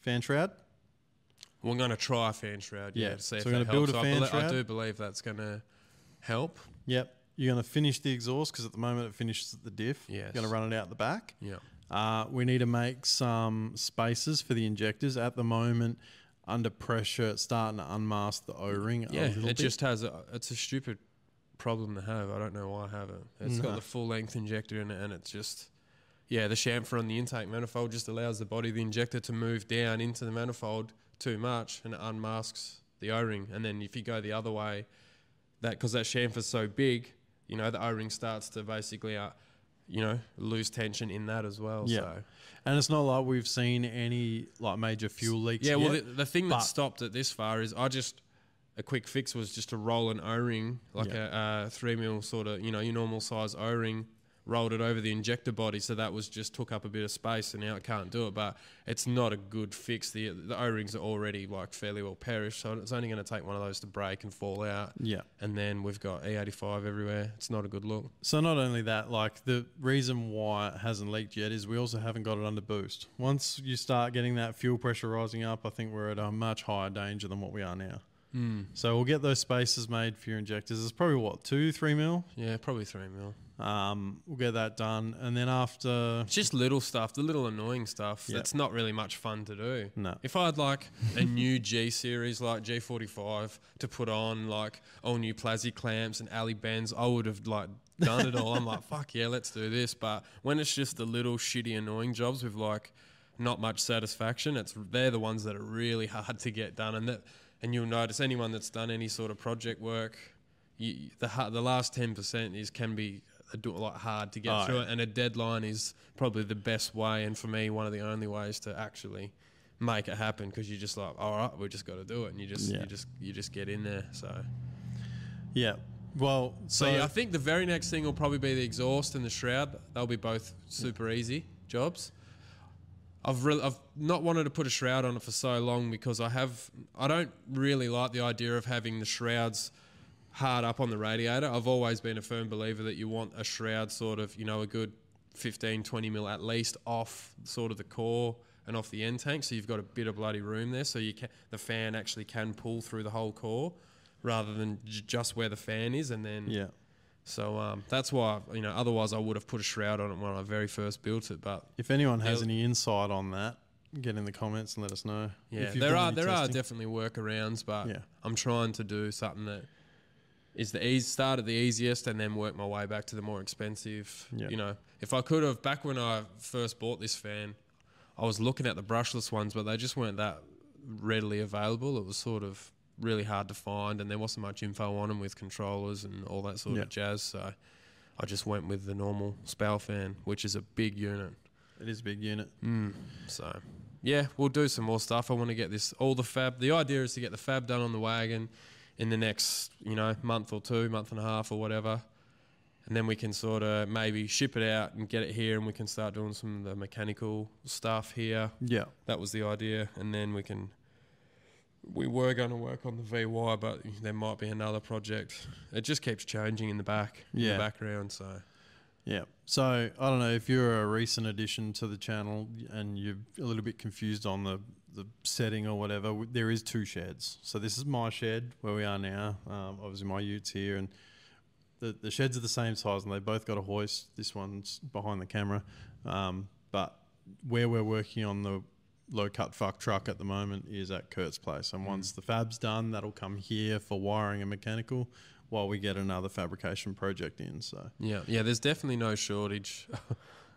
fan shroud. We're going to try a fan shroud. Yeah, Yeah, to see so if we're gonna build helps. a I fan I shroud? do believe that's going to help. Yep. You're going to finish the exhaust because at the moment it finishes at the diff. Yes. You're going to run it out the back. Yeah. Uh, we need to make some spaces for the injectors. At the moment, under pressure, it's starting to unmask the O-ring. Yeah, little it bit. just has a, it's a stupid problem to have. I don't know why I have it. It's No. got the full length injector in it, and it's just yeah, the chamfer on the intake manifold just allows the body of the injector to move down into the manifold too much, and it unmasks the O-ring. And then if you go the other way, that because that chamfer's so big, you know, the O-ring starts to basically uh, you know, lose tension in that as well. Yeah. So. And it's not like we've seen any like major fuel leaks. Yeah, well, the, the thing that stopped it this far is I just a quick fix was just to roll an O-ring, like a uh, three mil sort of, you know, your normal size O-ring, rolled it over the injector body, so that was just took up a bit of space, and now it can't do it. But it's not a good fix. The the O-rings are already like fairly well perished, so it's only going to take one of those to break and fall out. yeah. And then we've got E85 everywhere. It's not a good look. So not only that, like the reason why it hasn't leaked yet is we also haven't got it under boost. Once you start getting that fuel pressure rising up, I think we're at a much higher danger than what we are now. Hmm. So we'll get those spaces made for your injectors. It's probably what two, three mil. Yeah, probably three mil. Um, we'll get that done, and then after, It's just little stuff, the little annoying stuff. Yeah. That's not really much fun to do. No. If I had like a new G series like G45 to put on like all new Plasy clamps and alley bends, I would have like done it all. I'm like, fuck yeah, let's do this. But when it's just the little shitty annoying jobs with like not much satisfaction, it's they're the ones that are really hard to get done. And that and you'll notice anyone that's done any sort of project work, you, the the last ten percent is can be a, do- a lot hard to get Oh, through yeah. it, and a deadline is probably the best way, and for me, one of the only ways to actually make it happen because you're just like, all right, we just got to do it, and you just Yeah. you just you just get in there. So, yeah, well, so, so yeah, I think the very next thing will probably be the exhaust and the shroud. They'll be both super easy jobs. I've really, I've not wanted to put a shroud on it for so long because I have I don't really like the idea of having the shrouds hard up on the radiator. I've always been a firm believer that you want a shroud sort of, you know, a good 15, 20 mil at least off sort of the core and off the end tank. So you've got a bit of bloody room there. So you can, the fan actually can pull through the whole core rather than j- just where the fan is. And then, yeah, so um, that's why, you know, otherwise I would have put a shroud on it when I very first built it. But if anyone has any insight on that, get in the comments and let us know. Yeah, there are there are definitely workarounds, but Yeah. I'm trying to do something that is the easy start at the easiest and then work my way back to the more expensive. Yeah. You know, if I could have back when I first bought this fan, I was looking at the brushless ones, but they just weren't that readily available. It was sort of really hard to find, and there wasn't much info on them with controllers and all that sort of jazz. So I just went with the normal Spal fan, which is a big unit. It is a big unit. Mm, so, yeah, we'll do some more stuff. I want to get this all the fab. The idea is to get the fab done on the wagon in the next, you know, month or two, month and a half or whatever, and then we can sort of maybe ship it out and get it here, and we can start doing some of the mechanical stuff here. Yeah, That was the idea, and then we can. We were going to work on the VY, but there might be another project. It just keeps changing in the back, in Yeah. the background. So Yeah. So I don't know if you're a recent addition to the channel and you're a little bit confused on the, the setting or whatever. There is two sheds. So this is my shed where we are now. Um, obviously my Utes here and the the sheds are the same size and they both got a hoist. This one's behind the camera, um, but where we're working on the low cut fuck truck at the moment is at Kurt's place. And once the fab's done, that'll come here for wiring and mechanical, while we get another fabrication project in. So. Yeah, yeah. There's definitely no shortage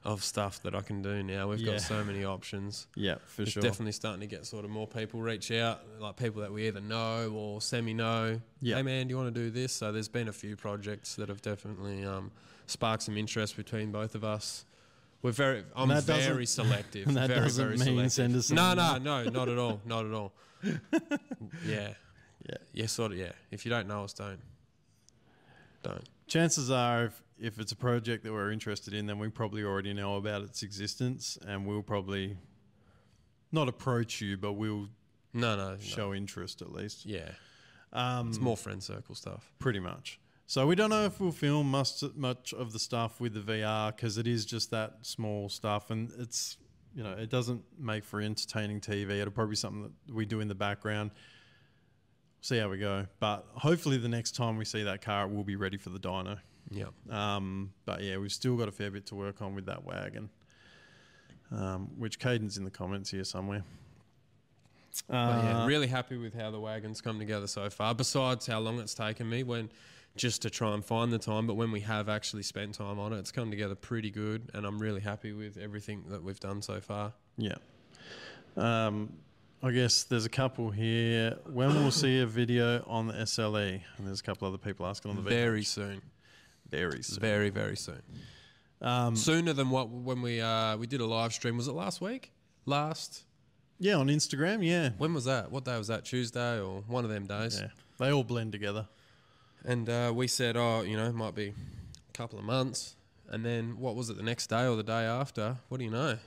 of stuff that I can do now. We've Yeah. got so many options. Yeah, for sure. It's sure. definitely starting to get sort of more people reach out, like people that we either know or semi know. Yeah. Hey man, do you want to do this? So there's been a few projects that have definitely um, sparked some interest between both of us. We're very, I'm very selective. that very, doesn't very mean selective. send us No, no, no, not at all, not at all. yeah, Yeah. yeah, sort of. Yeah, if you don't know us, don't, don't. Chances are, if, if it's a project that we're interested in, then we probably already know about its existence, and we'll probably not approach you, but we'll No, no, no. show interest at least. Yeah, Um, it's more friend circle stuff. pretty much. So we don't know if we'll film much much of the stuff with the VR because it is just that small stuff, and it's you know it doesn't make for entertaining TV. It'll probably be something that we do in the background. See how we go, but hopefully the next time we see that car, it will be ready for the dyno. Yeah. Um, but yeah, we've still got a fair bit to work on with that wagon, um, which Caden's in the comments here somewhere. But yeah, Uh, really happy with how the wagon's come together so far. Besides how long it's taken me when just to try and find the time, but when we have actually spent time on it, it's come together pretty good, and I'm really happy with everything that we've done so far. Yeah. Um, I guess there's a couple here. When we'll see a video on the SLE, and there's a couple other people asking on the video. Very soon, very soon. very very soon. Um, Sooner than what when we uh, we did a live stream. Was it last week? Last yeah, on Instagram, yeah. when was that? What day was that? Tuesday or one of them days? Yeah. They all blend together. And uh, we said, oh, you know, it might be a couple of months. And then what was it? The next day or the day after? What do you know?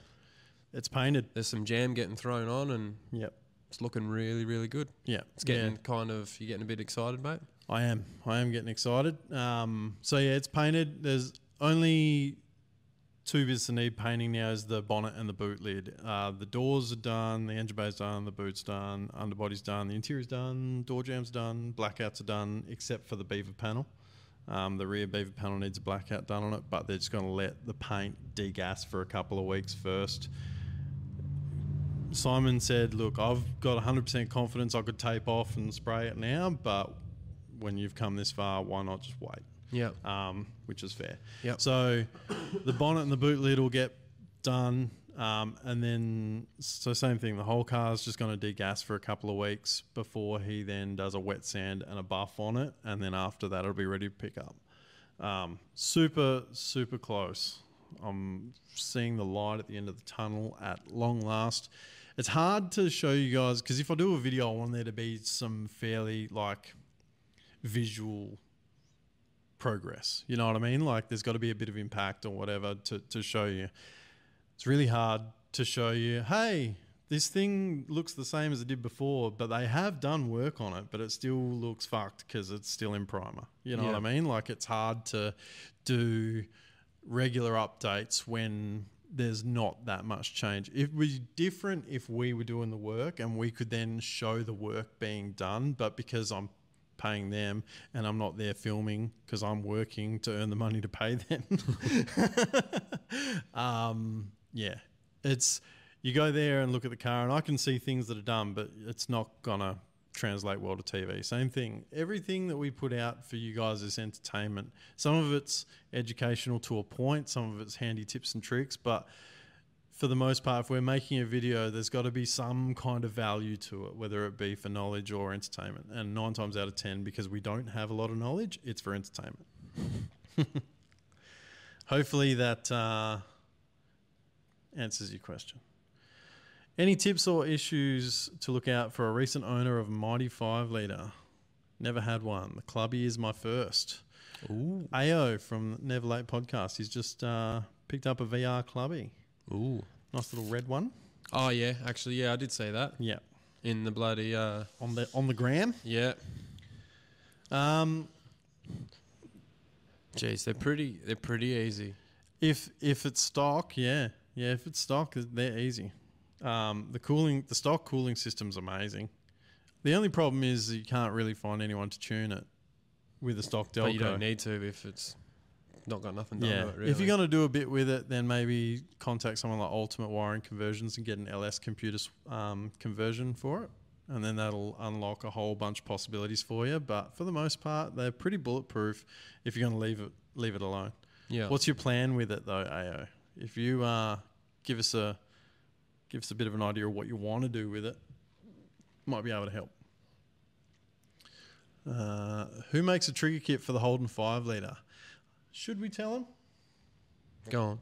It's painted. There's some jam getting thrown on, and Yep. it's looking really, really good. Yeah. It's getting yeah. kind of you're getting a bit excited, mate. I am. I am getting excited. Um, so yeah, it's painted. There's only two bits that need painting now: is the bonnet and the boot lid. Uh, the doors are done. The engine bay's done. The boot's done. Underbody's done. The interior's done. Door jams done. Blackouts are done, except for the beaver panel. Um, the rear beaver panel needs a blackout done on it, but they're just going to let the paint degas for a couple of weeks first. Simon said, "Look, I've got 100% confidence I could tape off and spray it now, but when you've come this far, why not just wait?" Yeah. Um, which is fair. Yep. So the bonnet and the boot lid will get done, um, and then so same thing. The whole car's just going to degas for a couple of weeks before he then does a wet sand and a buff on it, and then after that, it'll be ready to pick up. Um, super, super close. I'm seeing the light at the end of the tunnel at long last. It's hard to show you guys because if I do a video, I want there to be some fairly like visual progress. You know what I mean? Like there's got to be a bit of impact or whatever to, to show you. It's really hard to show you, hey, this thing looks the same as it did before, but they have done work on it, but it still looks fucked because it's still in primer. You know Yeah. what I mean? Like it's hard to do regular updates when there's not that much change. It would be different if we were doing the work and we could then show the work being done, but because I'm paying them and I'm not there filming because I'm working to earn the money to pay them. um, yeah, it's you go there and look at the car, and I can see things that are done, but it's not gonna translate well to TV. Same thing. Everything that we put out for you guys is entertainment. Some of it's educational to a point. Some of it's handy tips and tricks, but for the most part, if we're making a video, there's got to be some kind of value to it, whether it be for knowledge or entertainment. And nine times out of ten, because we don't have a lot of knowledge, it's for entertainment. Hopefully that uh, answers your question. Any tips or issues to look out for a recent owner of a Mighty 5 litre? Never had one. The clubby is my first. Ooh. AO from Never Late Podcast. He's just uh, picked up a VR clubby. Ooh. Nice little red one. Oh yeah, actually yeah, I did say that Yeah. in the bloody uh On the on the gram. yeah. Um, Jeez, they're pretty they're pretty easy. if if it's stock, yeah, yeah. If it's stock, they're easy. Um, the cooling, the stock cooling system's amazing. The only problem is you can't really find anyone to tune it with a stock Delco. But you don't need to if it's not got nothing done yeah, to it really. if you're going to do a bit with it, then maybe contact someone like Ultimate Wiring Conversions and get an LS computer um, conversion for it, and then that'll unlock a whole bunch of possibilities for you. But for the most part, they're pretty bulletproof if you're going to leave it leave it alone. yeah. What's your plan with it though, AO? If you uh, give us a give us a bit of an idea of what you want to do with it, might be able to help. Uh, who makes a trigger kit for the Holden five liter? Should we tell him? Go on.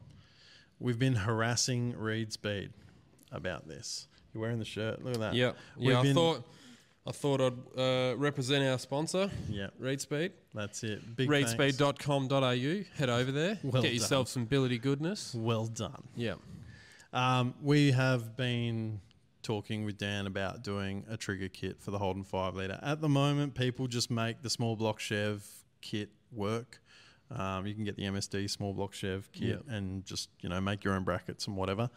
We've been harassing Reed Speed about this. You're wearing the shirt. Look at that. Yeah. We've Yeah, I been- thought I thought I'd uh, represent our sponsor, Yeah, ReadSpeed. that's it. Big thanks. Readspeed.com.au. Head over there. Well get yourself some ability goodness. Well done. Yeah. Um, we have been talking with Dan about doing a trigger kit for the Holden 5 litre. At the moment, people just make the small block Chev kit work. Um, you can get the MSD small block Chev kit Yeah. and just you know make your own brackets and whatever.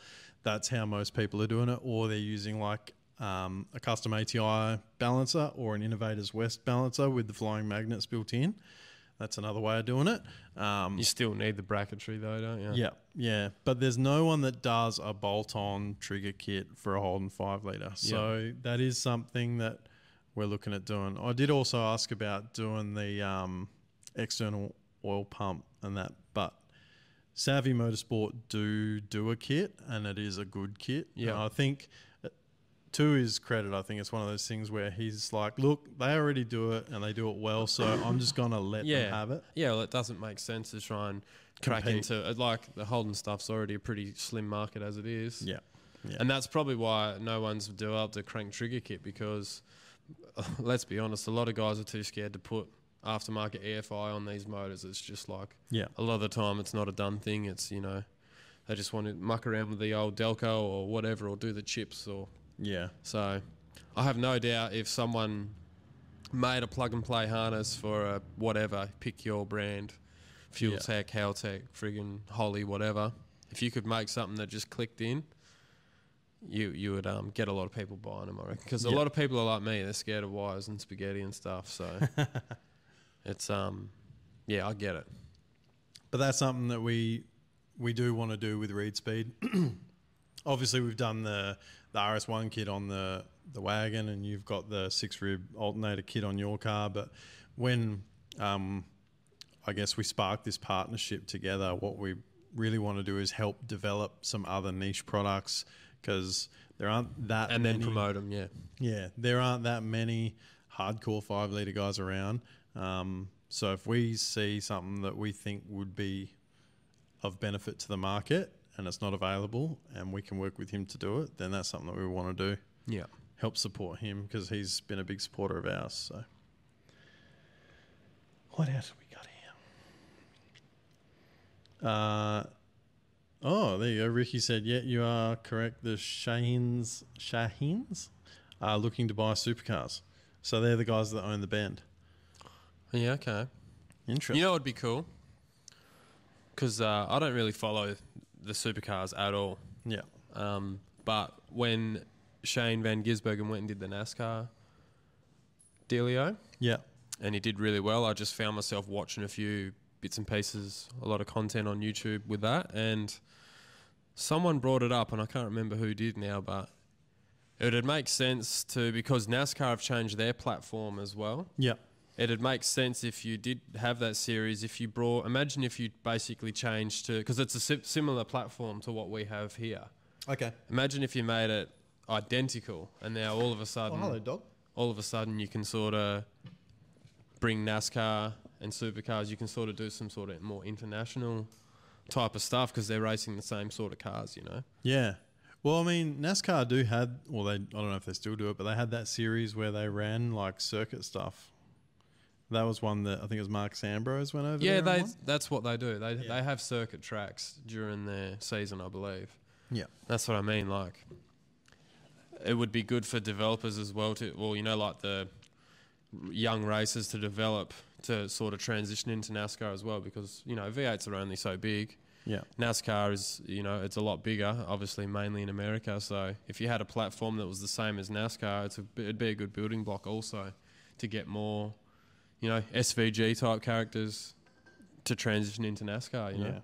That's how most people are doing it, or they're using like um, a custom ATI balancer or an Innovators West balancer with the flying magnets built in. That's another way of doing it. Um, You still need the bracketry though, don't you? yeah, yeah. But there's no one that does a bolt on trigger kit for a Holden 5 litre. So that is something that we're looking at doing. I did also ask about doing the um, external oil pump and that, but Savvy Motorsport do do a kit and it is a good kit. Yeah. And I think uh, to his credit, I think it's one of those things where he's like, look, they already do it and they do it well, so I'm just gonna let Yeah. them have it. Yeah, well, it doesn't make sense to try and crack Compete. into it. Like the Holden stuff's already a pretty slim market as it is. Yeah. Yeah. And that's probably why no one's developed a crank trigger kit because, let's be honest, a lot of guys are too scared to put aftermarket EFI on these motors. It's just like yeah. a lot of the time it's not a done thing. It's you know, they just want to muck around with the old Delco or whatever, or do the chips or Yeah. so. I have no doubt if someone made a plug and play harness for a whatever, pick your brand, Fuel Yeah. Tech, Haltech, friggin' Holley, whatever. If you could make something that just clicked in, you you would um, get a lot of people buying them, I reckon. Because a Yeah. lot of people are like me; they're scared of wires and spaghetti and stuff. So it's um, yeah, I get it. But that's something that we we do want to do with read Speed. Obviously, we've done the the RS1 kit on the the wagon, and you've got the six rib alternator kit on your car. But when um, I guess we spark this partnership together, what we really want to do is help develop some other niche products because there aren't that And then promote them, yeah. yeah, there aren't that many hardcore five liter guys around. Um, so if we see something that we think would be of benefit to the market and it's not available and we can work with him to do it, then that's something that we want to do. Yeah. Help support him because he's been a big supporter of ours. So, what else have we got here? Uh, oh, there you go. Ricky said, "Yeah, you are correct. The Shahins, Shahins, are looking to buy supercars. So they're the guys that own the bend. Yeah, okay. Interesting. You know what would be cool? Because uh, I don't really follow the supercars at all. yeah, Um, but when Shane Van Gisbergen went and did the NASCAR dealio, yeah, and he did really well, I just found myself watching a few bits and pieces, a lot of content on YouTube with that. And someone brought it up, and I can't remember who did now, but it would make sense to, because NASCAR have changed their platform as well. yeah, It'd make sense if you did have that series. If you brought, imagine if you basically changed to, because it's a si- similar platform to what we have here. okay. Imagine if you made it identical, and now all of a oh, sudden, Oh, hello dog. all of a sudden, you can sort of bring NASCAR and supercars. You can sort of do some sort of more international type of stuff because they're racing the same sort of cars, you know. Yeah. Well, I mean, NASCAR do had, well, they I don't know if they still do it, but they had that series where they ran like circuit stuff. That was one that I think it was Marcos Ambrose went over. Yeah, they that's what they do. They Yeah. they have circuit tracks during their season, I believe. Yeah. That's what I mean. Like, it would be good for developers as well to, well, you know, like the young racers to develop to sort of transition into NASCAR as well because you know V8s are only so big. Yeah. NASCAR is, you know, it's a lot bigger, obviously mainly in America. So if you had a platform that was the same as NASCAR, it's a, it'd be a good building block also to get more, you know, SVG type characters to transition into NASCAR. You know, Yeah.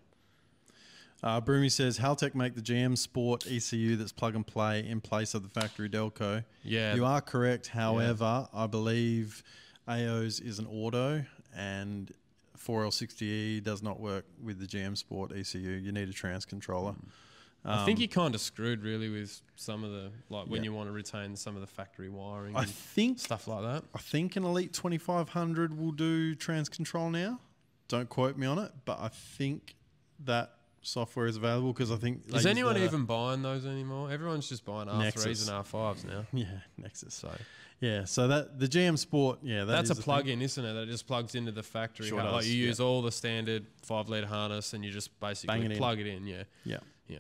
Uh, Broomy says Haltech make the GM Sport ECU that's plug and play in place of the factory Delco. yeah, You are correct. However, I believe AO's is an auto and 4L60E does not work with the GM Sport ECU. You need a trans controller. I think Um, you're kind of screwed really with some of the like when Yeah. you want to retain some of the factory wiring I and think stuff like that. I think an Elite 2500 will do trans control now. Don't quote me on it, but I think that software is available because I think Is anyone even buying those anymore? Everyone's just buying R3s Nexus. and R5s now. Yeah, Nexus. So Yeah, so that the GM Sport, yeah, that that's a the plug thing. in, isn't it? That just plugs into the factory. Sure like you yeah. use all the standard five liter harness and you just basically Bang it in. plug it in. Yeah, yeah. yeah.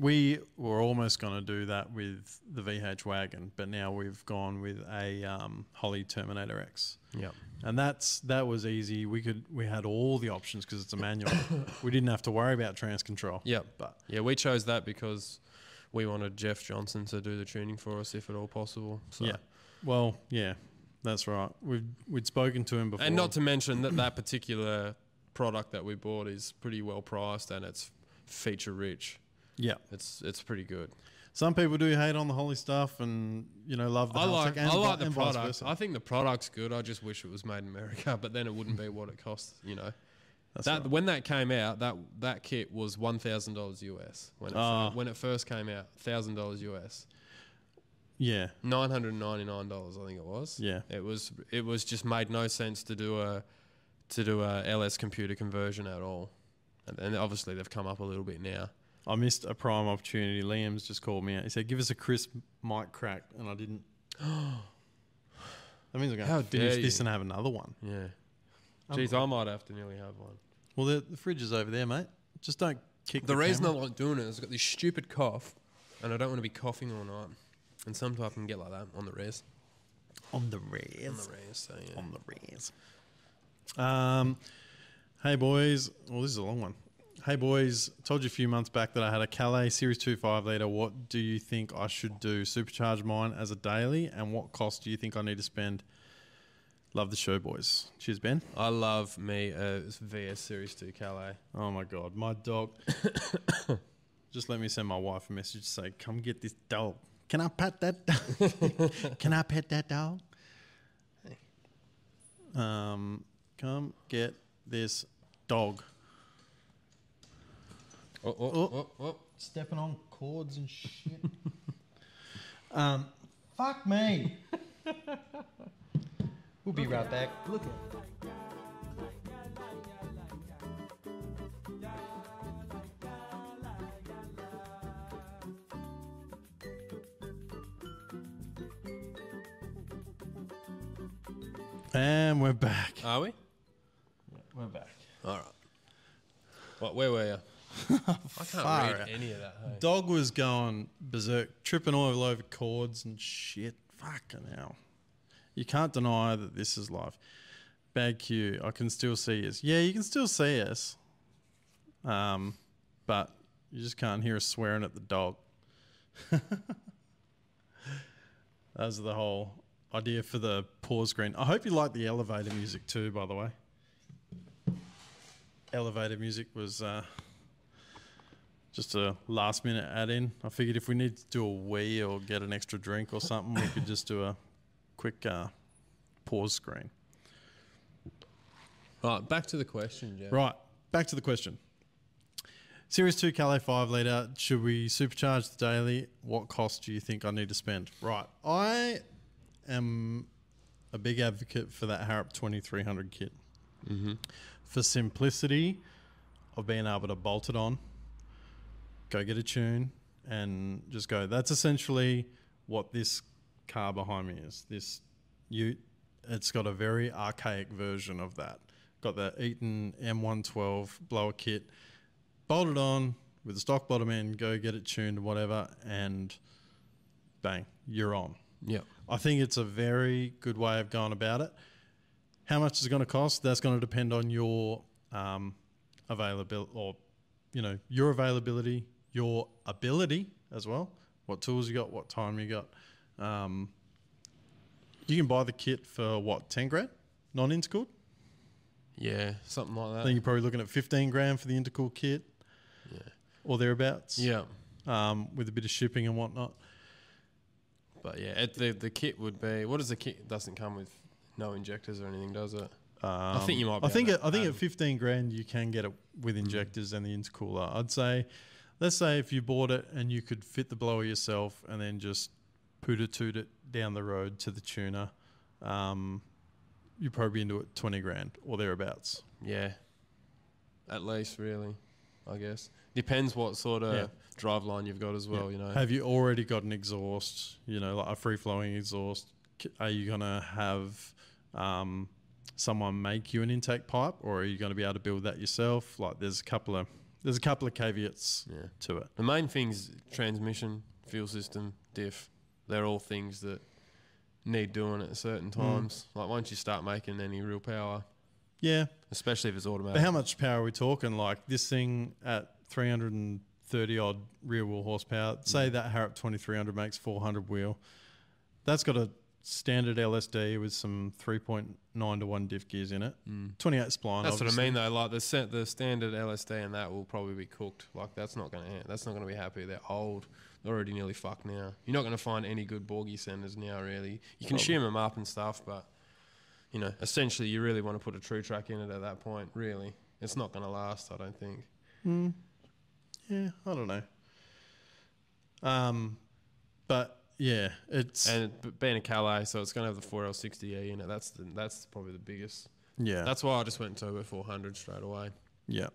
We were almost going to do that with the VH wagon, but now we've gone with a um, Holley Terminator X, Yeah. and that's that was easy. We could we had all the options because it's a manual. we didn't have to worry about trans control. Yeah. but Yeah, we chose that because we wanted Jeff Johnson to do the tuning for us if at all possible. So. Yeah. well, yeah, that's right. We've we'd spoken to him before, And not to mention that that particular product that we bought is pretty well priced and it's feature rich. Yeah. It's it's pretty good. Some people do hate on the Holley stuff, and you know love the I like and I like the product. I think the product's good. I just wish it was made in America, but then it wouldn't be what it costs. You know, That's that right. when that came out, that that kit was one thousand dollars US when it ah. fir- when it first came out, thousand dollars US. Yeah, Nine hundred ninety nine dollars, I think it was. yeah. It was it was just made no sense to do a to do a LS computer conversion at all, and, and obviously they've come up a little bit now. I missed a prime opportunity. Liam's just called me out. He said, "Give us a crisp mic crack," and I didn't. that means I'm going How to finish dare this you. and have another one. Yeah. Jeez, I might have to nearly have one. Well, the, the fridge is over there, mate. Just don't kick The the, reason I like doing it is I've got this stupid cough, and I don't want to be coughing all night. And sometimes I can get like that on the res. on the On the res, so yeah. On the res. Um, hey boys. Well, this is a long one. Hey boys, told you a few months back that I had a Calais Series 2 5 litre. What do you think I should do? Supercharge mine as a daily, and what cost do you think I need to spend? Love the show, boys. Cheers, Ben. I love me a VS Series 2 Calais. Oh my god, my dog. Just let me send my wife a message to say, "Come get this dog." Can I pet that? Dog? Can I pet that dog? Um, come get this dog. Oh, oh, Oh. oh, oh. Stepping on cords and shit. um, fuck me. we'll be right back. Look at. And we're back. Are we? We're back. All right. What? Where were you? I can't read out. any of that. Hey? Dog was going berserk, tripping all over cords and shit. Fucking hell. You can't deny that this is life. Bad Q, I can still see us. Yeah, you can still see us. Um, but you just can't hear us swearing at the dog. that was the whole idea for the pause screen. I hope you like the elevator music too, by the way. Elevator music was uh, just a last minute add in. I figured if we need to do a wee or get an extra drink or something, we could just do a quick uh, pause screen. Right, back to the question, Jeff. Right, back to the question. Series 2 Calais 5 litre, should we supercharge the daily? What cost do you think I need to spend? Right, I am a big advocate for that Harrop 2300 kit. Mm-hmm. For simplicity of being able to bolt it on, go get a tune, and just go. That's essentially what this car behind me is. This Ute, it's got a very archaic version of that. Got the Eaton M112 blower kit, bolted on with the stock bottom end, go get it tuned, whatever, and bang, you're on. Yep. I think it's a very good way of going about it. How much is it going to cost? That's going to depend on your um, availability, or you know, your availability, your ability as well. What tools you got, what time you got. Um, you can buy the kit for what ten grand, non-intercooled. Yeah, something like that. I think you're probably looking at fifteen grand for the intercooled kit, Yeah. or thereabouts. Yeah. um, with a bit of shipping and whatnot. But yeah, it, the the kit would be. What does the kit? It doesn't come with no injectors or anything, does it? Um, think you might be I think. At, I think add- at fifteen grand, you can get it with Mm. injectors and the intercooler. I'd say, let's say if you bought it and you could fit the blower yourself and then just put it toot it down the road to the tuner, um, you'd probably be into it twenty grand or thereabouts. Yeah. At least, really, I guess. Depends what sort of Yeah. drive line you've got as well, Yeah. you know. Have you already got an exhaust? You know, like a free flowing exhaust. Are you gonna have um, someone make you an intake pipe, or are you going to be able to build that yourself? Like, there's a couple of there's a couple of caveats yeah. to it. The main things transmission, fuel system, diff. They're all things that need doing at certain hmm. times. Like once you start making any real power, Yeah, especially if it's automatic. but how much power are we talking? Like this thing at 330 odd rear wheel horsepower. Say hmm. that Harrop 2300 makes 400 wheel. That's got a standard LSD with some 3.9 to 1 diff gears in it. Mm. 28 spline. That's what I mean though. Like the set, the standard LSD and that will probably be cooked. Like that's not gonna that's not gonna be happy. They're old. They're already nearly fucked now. You're not gonna find any good Borgie centres now. Really, you can Probably. shim them up and stuff, but you know, essentially, you really want to put a Truetrac in it at that point. Really, it's not gonna last. I don't think. Mm. Yeah, I don't know. Um, but yeah, it's and b- being a Calais, so it's going to have the 4L60E in it. That's the, that's probably the biggest. yeah, That's why I just went turbo 400 straight away. yeah.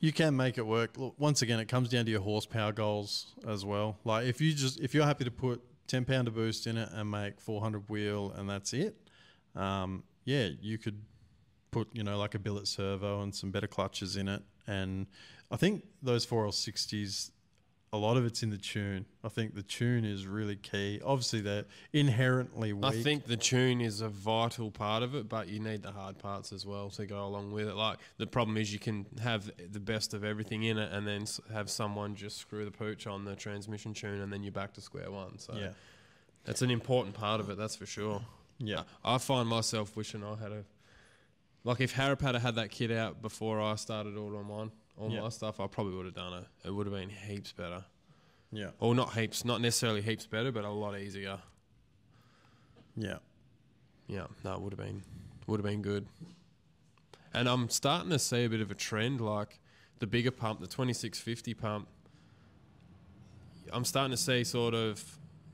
You can make it work. Look, once again, it comes down to your horsepower goals as well. Like if you just if you're happy to put ten pound of boost in it and make four hundred wheel and that's it, um, yeah, you could put you know like a billet servo and some better clutches in it. And I think those four L sixties, a lot of it's in the tune. I think the tune is really key. Obviously, they're inherently weak. I think the tune is a vital part of it, but you need the hard parts as well to go along with it. Like the problem is you can have the best of everything in it, and then have someone just screw the pooch on the transmission tune, and then you're back to square one. So yeah, that's an important part of it. That's for sure. yeah, I find myself wishing I had a like if Harrop had had that kit out before I started all on one all Yeah. my stuff, I probably would have done it. It would have been heaps better. yeah, Or not heaps, not necessarily heaps better, but a lot easier. yeah. Yeah, no, it would have been would have been good. And I'm starting to see a bit of a trend, like the bigger pump, the 2650 pump. I'm starting to see sort of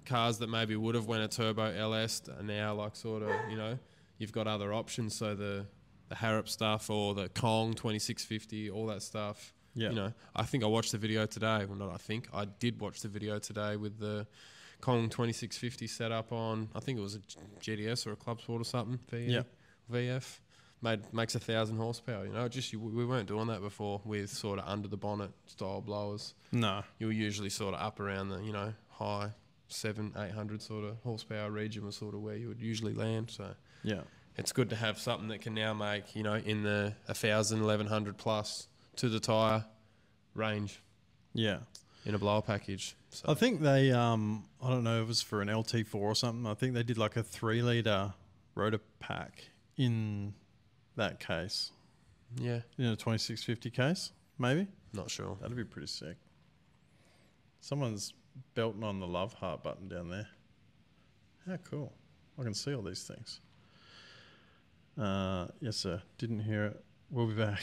cars that maybe would have went a turbo LS are now like sort of you know you've got other options. So the the Harrop stuff or the Kong 2650, all that stuff. Yeah. You know, I think I watched the video today. Well, not I think I did watch the video today with the Kong 2650 set up on. I think it was a GTS or a Club Sport or something. V, Yeah. VF made makes a thousand horsepower. You know, just you, we weren't doing that before with sort of under the bonnet style blowers. No, You were usually sort of up around the you know high seven eight hundred sort of horsepower region was sort of where you would usually land. So yeah, it's good to have something that can now make you know in the 1000 1100 plus to the tire range yeah. in a blower package so I think they, um, I don't know, if it was for an LT4 or something. I think they did like a three liter rotor pack in that case, yeah in a 2650 case, maybe. not sure That'd be pretty sick. Someone's belting on the love heart button down there. How cool. I can see all these things. Uh, yes, sir. Didn't hear it. We'll be back.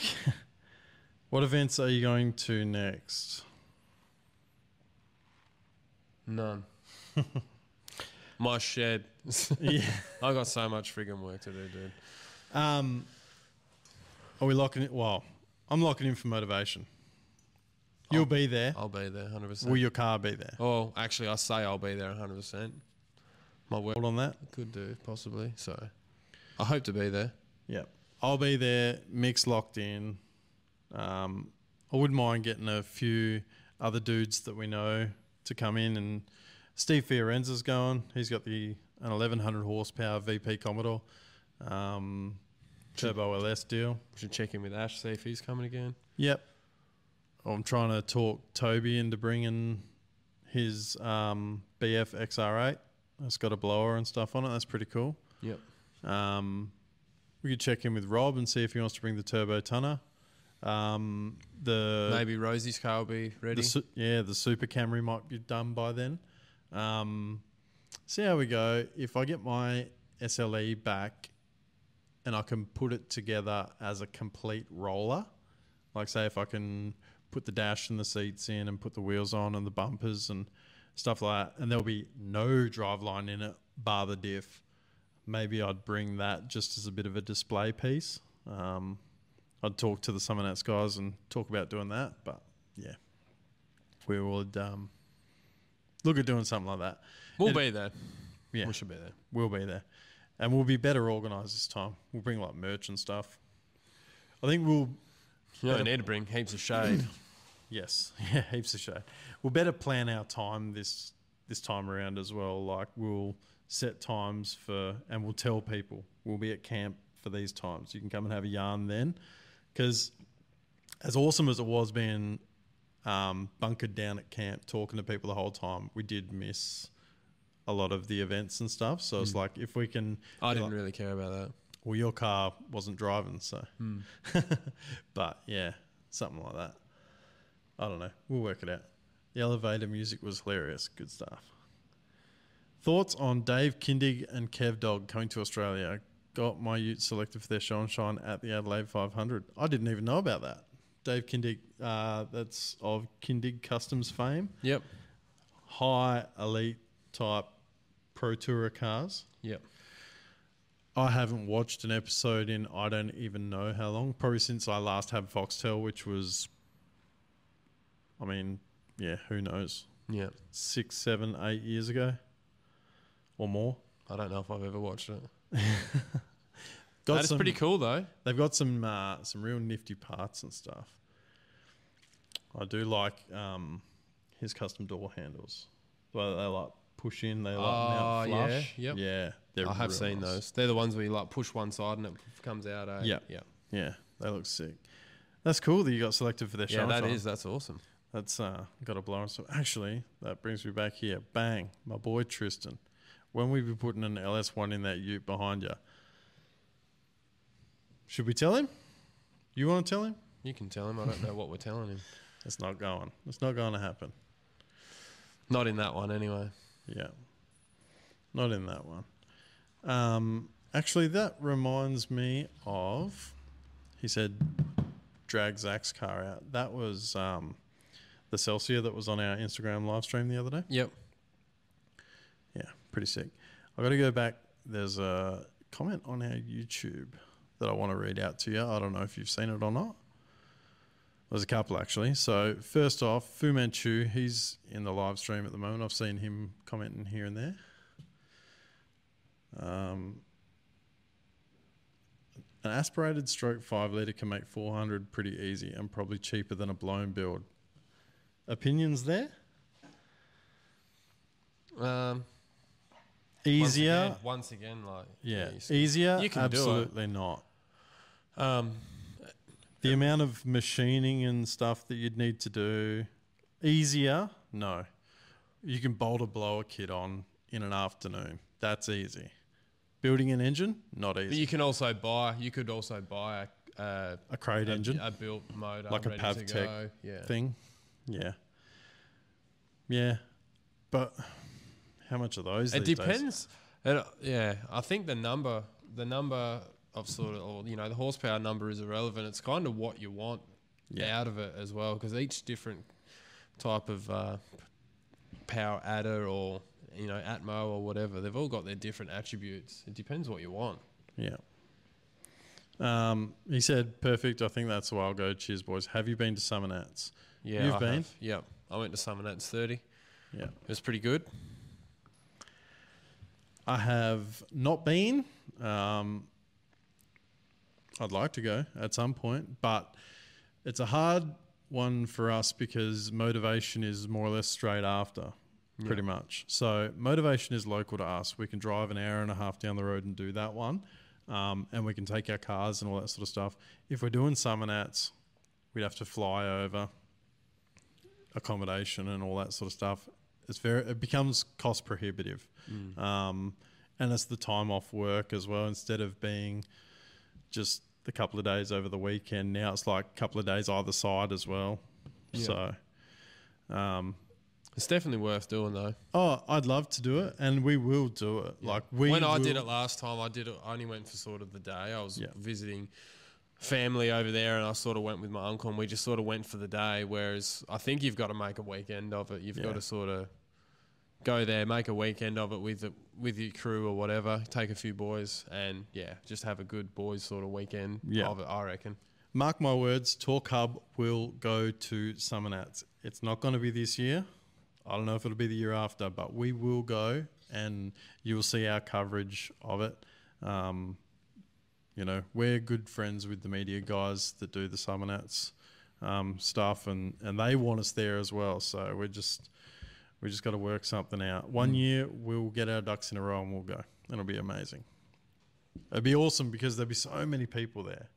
what events are you going to next? none my shed yeah. i got so much friggin' work to do dude Um, are we locking it? Well, I'm locking in for motivation. You'll I'll- be there. i'll be there 100% Will your car be there? oh actually i say i'll be there 100% my work Hold on that. could do possibly so i hope to be there Yep. I'll be there. Mix locked in. Um, I wouldn't mind getting a few other dudes that we know to come in. And Steve Fiorenza's going. He's got the an 1100 horsepower VP Commodore um, turbo LS deal. should check in with ash see if he's coming again Yep. I'm trying to talk Toby into bringing his um, BF XR8. It's got a blower and stuff on it. That's pretty cool. yep Um, we could check in with Rob and see if he wants to bring the turbo tonner. Um, the maybe rosie's car will be ready the su- yeah, the Super Camry might be done by then. Um, see how we go. If I get my SLE back and I can put it together as a complete roller, like say if I can put the dash and the seats in and put the wheels on and the bumpers and stuff like that, and there'll be no driveline in it bar the diff. Maybe I'd bring that just as a bit of a display piece. Um, I'd talk to the Summernats guys and talk about doing that, but yeah, we would um, look at doing something like that. we'll It- be there Yeah, we should be there we'll be there, and we'll be better organised this time. We'll bring like merch and stuff. I think we'll you don't need to bring heaps of shade Yes, yeah, heaps of shade. We'll better plan our time this this time around as well. Like we'll set times for, and we'll tell people we'll be at camp for these times. You can come and have a yarn then, because as awesome as it was being um, bunkered down at camp, talking to people the whole time, we did miss a lot of the events and stuff. So it's like if we can, i didn't really care about that well, your car wasn't driving, so. Hmm. but yeah, something like that. I don't know. We'll work it out. The elevator music was hilarious. Good stuff. Thoughts on Dave Kindig and Kev Dog coming to Australia? Got my Ute selected for their show and shine at the Adelaide 500. I didn't even know about that. Dave Kindig, uh, that's of Kindig Customs fame Yep. high elite type Pro Tourer cars. Yep. I haven't watched an episode in I don't even know how long. Probably since I last had Foxtel, which was, I mean, yeah, who knows, Yeah. six, seven, eight years ago, or more. I don't know if I've ever watched it. Got That is some- pretty cool though. They've got some uh, some real nifty parts and stuff. I do like um, his custom door handles. Well, they like push in, they like Oh, mount yeah, flush. yep. yeah. They're I have real seen nice. those. They're the ones where you like push one side and it comes out. Eh? Yeah. Yeah. Yeah, they look sick. That's cool that you got selected for their Yeah, show. that is. That's awesome. That's uh, got a blow on. So actually, that brings me back here. Bang, my boy Tristan. When we be putting an LS1 in that Ute behind you, should we tell him? You want to tell him? You can tell him. I don't know what we're telling him. It's not going. It's not going to happen. Not in that one anyway. Yeah, not in that one. Um, actually, that reminds me of. He said, "Drag Zach's car out." That was um, the Celsior that was on our Instagram live stream the other day. Yep. Pretty sick. I've got to go back. There's a comment on our YouTube that I want to read out to you. I don't know if you've seen it or not. There's a couple actually. So first off, Fu Manchu, he's in the live stream at the moment. I've seen him commenting here and there. Um, an aspirated stroke five liter can make 400 pretty easy and probably cheaper than a blown build. Opinions there? Um, Easier? Once again, once again like Yeah, s- easier. You can do it. absolutely not. Um, The amount of machining and stuff that you'd need to do, easier. No, you can bolt a blower kit on in an afternoon. That's easy. Building an engine, not easy. but you can also buy. You could also buy a, a, a crate a, engine a built motor, Like a ready to Pavtec go. Yeah. thing. Yeah, yeah, but how much are those? It depends. It, yeah, I think the number, the number of sort of, or, you know, the horsepower number is irrelevant. It's kind of what you want Yeah. out of it as well, because each different type of uh, power adder or you know Atmo or whatever, they've all got their different attributes. It depends what you want. Yeah. Um, he said, "Perfect. I think that's why I'll go. Cheers, boys. Have you been to Summernats? Yeah, You've I been? have. Yep, I went to Summernats thirty. Yeah. It was pretty good. I have not been. Um, I'd like to go at some point, but it's a hard one for us because motivation is more or less straight after, pretty much. So motivation is local to us. We can drive an hour and a half down the road and do that one, um, and we can take our cars and all that sort of stuff. If we're doing Summernats, we'd have to fly over accommodation and all that sort of stuff. It's very it becomes cost prohibitive, um, and it's the time off work as well. Instead of being just a couple of days over the weekend, now it's like a couple of days either side as well. Yeah. So, um, It's definitely worth doing though. oh, I'd love to do it, and we will do it. Like we when I did it last time, I did it. I only went for sort of the day. I was Yeah. visiting family over there, and I sort of went with my uncle, and we just sort of went for the day. Whereas I think you've got to make a weekend of it. You've Yeah. got to sort of go there, make a weekend of it with the, with your crew or whatever. Take a few boys, and yeah, just have a good boys sort of weekend Yeah. of it. I reckon. Mark my words, Torq Hub will go to Summernats. It's not going to be this year. I don't know if it'll be the year after, but we will go and you will see our coverage of it. Um, you know, we're good friends with the media guys that do the Summernats um, stuff, and, and they want us there as well. So we're just we just got to work something out. One year we'll get our ducks in a row and we'll go. It'll be amazing. It'd be awesome because there'd be so many people there.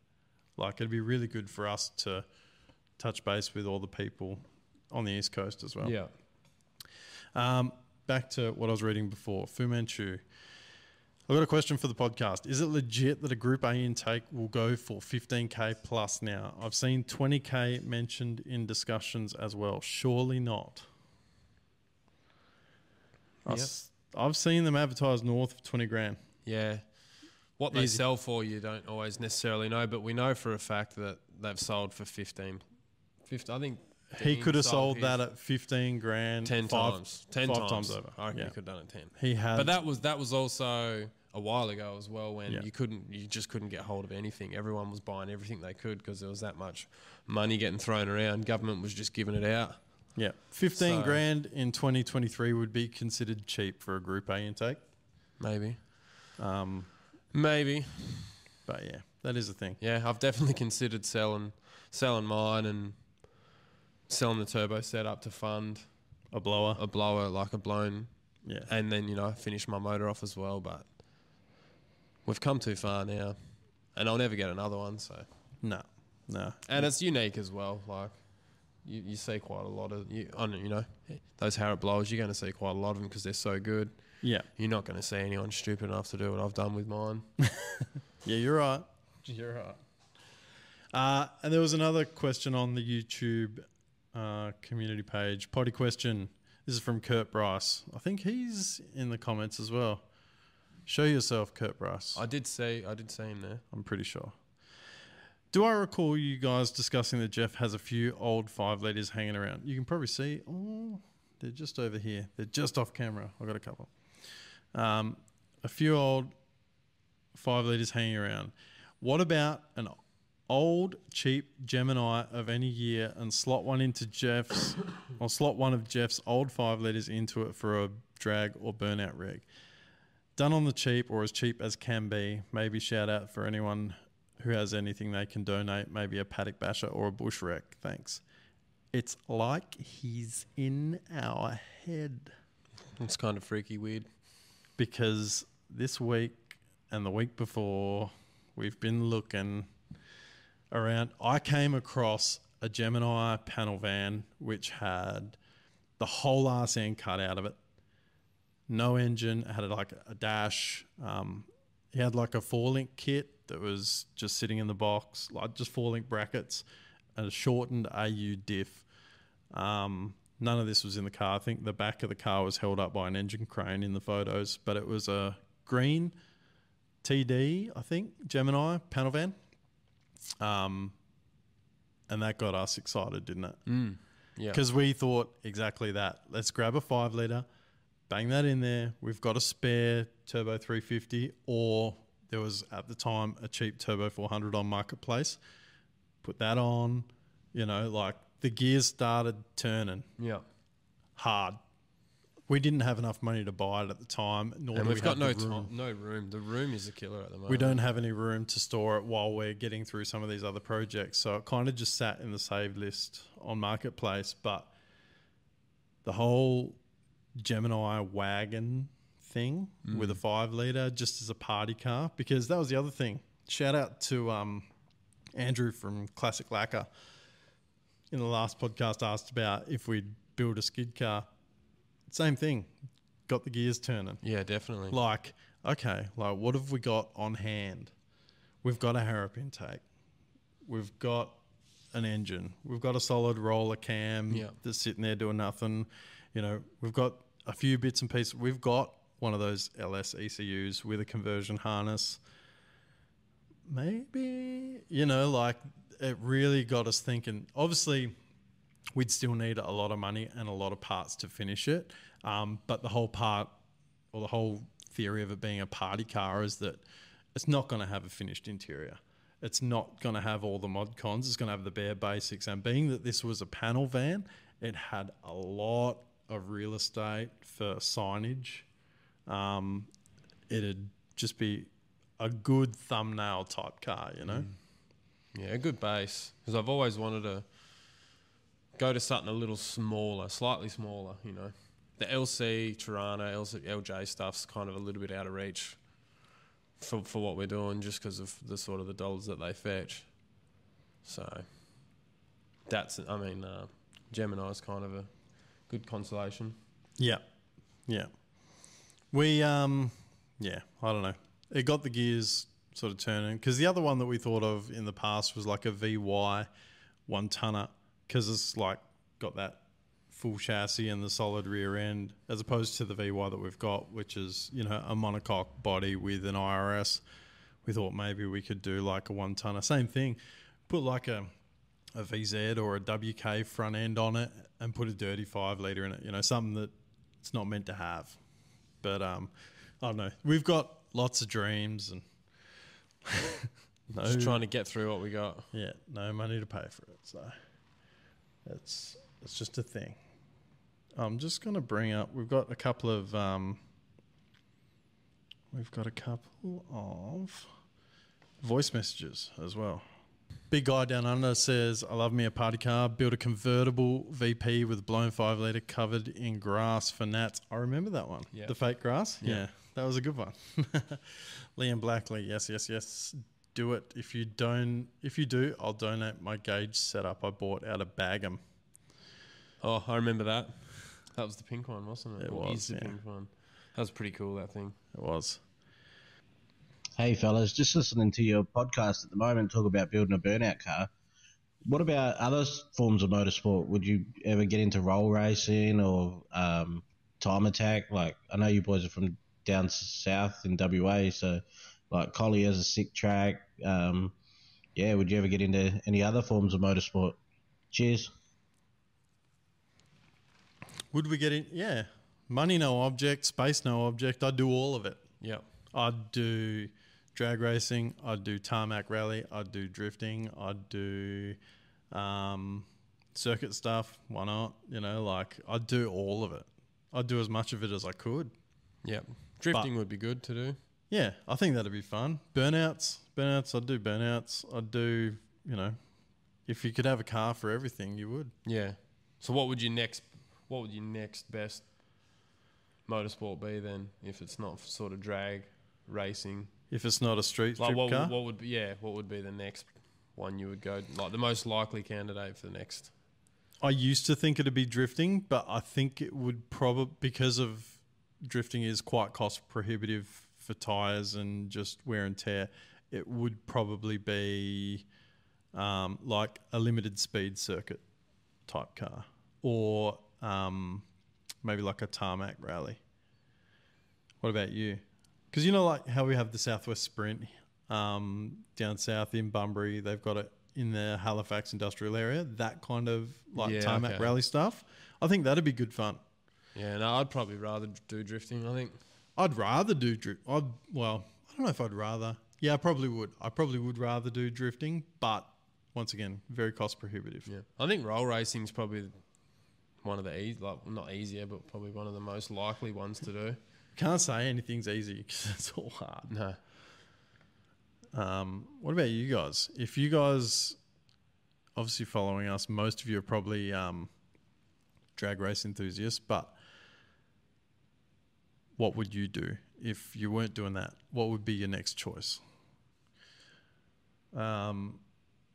Like it'd be really good for us to touch base with all the people on the East Coast as well. Yeah. Um, back to what I was reading before, Fu Manchu. I've got a question for the podcast. Is it legit that a Group A intake will go for 15k plus now? I've seen 20k mentioned in discussions as well. Surely not. Yep. I've seen them advertised north of 20 grand. Yeah. What they sell for, you don't always necessarily know, but we know for a fact that they've sold for 15. 15 I think he could have sold his that at fifteen grand, ten five- times, ten five times. times over. I reckon Yeah. you could have done it ten. He had, But that was that was also a while ago as well when Yeah. you couldn't you just couldn't get hold of anything. Everyone was buying everything they could because there was that much money getting thrown around. Government was just giving it out. Yeah, fifteen So- grand in twenty twenty three would be considered cheap for a Group A intake. Maybe, Um, maybe. but yeah, that is a thing. Yeah, I've definitely considered selling selling mine and selling the turbo setup to fund A blower, a blower like a blown, yeah, and then you know finish my motor off as well. But we've come too far now, and I'll never get another one. So. no, no, and it's unique as well. Like you, you see quite a lot of you, on you know those Harrop blowers. You're going to see quite a lot of them because they're so good. yeah, You're not going to see anyone stupid enough to do what I've done with mine. yeah. You're right. You're right. Uh, and there was another question on the YouTube uh, community page. Potty question. This is from Kurt Bryce. I think he's in the comments as well. Show yourself, Kurt Bryce. I did see I did see him there. I'm pretty sure. Do I recall you guys discussing that Jeff has a few old five liters hanging around? You can probably see. Oh, they're just over here. They're just off camera. I've got a couple. Um, a few old five liters hanging around. What about an old cheap Gemini of any year and slot one into Jeff's, or slot one of Jeff's old five liters into it for a drag or burnout rig? Done on the cheap or as cheap as can be. Maybe shout out for anyone who has anything they can donate, maybe a paddock basher or a bush wreck. Thanks. It's like he's in our head It's kind of freaky, weird. because this week and the week before we've been looking around. I came across a Gemini panel van which had the whole arse end cut out of it. No engine, it had like a dash. Um, he had like a four link kit that was just sitting in the box, like just four link brackets and a shortened AU diff. Um, none of this was in the car. I think the back of the car was held up by an engine crane in the photos, but it was a green TD, I think, Gemini panel van. Um, and that got us excited, didn't it? Mm. Yeah. Because we thought exactly that. Let's grab a five liter, bang that in there. We've got a spare turbo 350, or there was at the time a cheap turbo 400 on marketplace. Put that on, you know, like the gears started turning Yeah. hard. We didn't have enough money to buy it at the time, nor And we've we got no room. time, no room. The room is a killer at the moment. We don't have any room to store it while we're getting through some of these other projects. So it kind of just sat in the save list on Marketplace. But the whole Gemini wagon thing with a five litre just as a party car, because that was the other thing. Shout out to um, Andrew from Classic Lacquer. In the last podcast, asked about if we'd build a skid car. Same thing. Got the gears turning Yeah, definitely. like okay like what have we got on hand we've got a harrop intake we've got an engine we've got a solid roller cam Yeah. that's sitting there doing nothing you know we've got a few bits and pieces we've got one of those ls ecus with a conversion harness maybe you know like it really got us thinking obviously we'd still need a lot of money and a lot of parts to finish it. Um, but the whole part, or the whole theory of it being a party car is that it's not going to have a finished interior. It's not going to have all the mod cons. It's going to have the bare basics. And being that this was a panel van, it had a lot of real estate for signage. Um, it'd just be a good thumbnail type car, you know? Yeah, a good base. Because I've always wanted to go to something a little smaller, slightly smaller, you know. The LC, Torana, LC, LJ stuff's kind of a little bit out of reach for, for what we're doing just because of the sort of the dollars that they fetch. So that's, I mean, uh, Gemini's kind of a good consolation. Yeah, yeah. We um, yeah. I don't know. It got the gears sort of turning because the other one that we thought of in the past was like a VY one tonner because it's like got that full chassis and the solid rear end as opposed to the VY that we've got, which is you know a monocoque body with an IRS. We thought maybe we could do like a one tonner, same thing. Put like a a VZ or a WK front end on it and put a dirty five liter in it. You know, something that it's not meant to have. But um, I don't know. We've got lots of dreams and no, Just trying to get through what we got. yeah, no money to pay for it. So it's it's just a thing. I'm just gonna bring up. We've got a couple of um, we've got a couple of voice messages as well. Big guy down under says, "I love me a party car. Build a convertible VP with a blown five liter covered in grass for Nats. I remember that one. Yeah. The fake grass. Yeah. yeah that was a good one. Liam Blackley, yes, yes, yes. Do it. If you don't, if you do, I'll donate my gauge setup I bought out of Bagham. Oh, I remember that. That was the pink one, wasn't it? It was, is the yeah. pink one. That was pretty cool. That thing. It was. Hey fellas, just listening to your podcast at the moment talk about building a burnout car. What about other forms of motorsport? Would you ever get into roll racing or um, time attack? Like I know you boys are from down south in WA, so like Collie's a sick track. Um, yeah, would you ever get into any other forms of motorsport? Cheers. Would we get in? Yeah. Money, no object. Space, no object. I'd do all of it. Yeah, I'd do drag racing. I'd do tarmac rally. I'd do drifting. I'd do um, circuit stuff. Why not? You know, like I'd do all of it. I'd do as much of it as I could. Yeah, Drifting would be good to do. Yeah, I think that'd be fun. Burnouts, burnouts. I'd do burnouts. I'd do, you know, if you could have a car for everything, you would. Yeah. So what would your next what would your next best motorsport be then if it's not sort of drag racing? If it's not a street Like strip what car, would, what would be yeah, what would be the next one you would go like the most likely candidate for the next I used to think it'd be drifting, but I think it would probably because of drifting is quite cost prohibitive for tires and just wear and tear. It would probably be um, like a limited speed circuit type car, or um, maybe like a tarmac rally. What about you? Because you know, like how we have the Southwest Sprint um, down south in Bunbury, they've got it in the Halifax industrial area. That kind of like Yeah, tarmac okay. rally stuff. I think that'd be good fun. Yeah, no, I'd probably rather do drifting, I think. I'd rather do drift. I'd well, I don't know if I'd rather. Yeah, I probably would. I probably would rather do drifting, but once again, very cost prohibitive. Yeah. I think roll racing's probably one of the easy, like not easier, but probably one of the most likely ones to do. Can't say anything's easy because it's all hard. No. Um, what about you guys? If you guys, obviously following us, most of you are probably um, drag race enthusiasts, but what would you do if you weren't doing that? What would be your next choice? Um,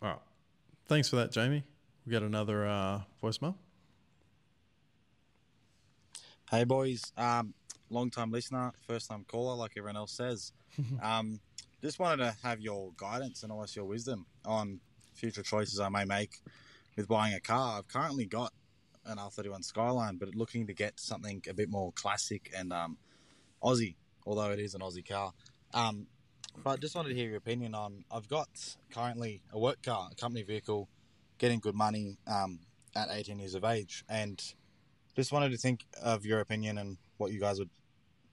all right. Thanks for that, Jamie. We got another uh, voicemail. Hey boys, um, long time listener, first time caller, like everyone else says. um, just wanted to have your guidance and almost your wisdom on future choices I may make with buying a car. I've currently got an R31 Skyline, but looking to get something a bit more classic and um, Aussie, although it is an Aussie car. Um, but just wanted to hear your opinion on. I've got currently a work car, a company vehicle, getting good money um, at 18 years of age, and just wanted to think of your opinion and what you guys would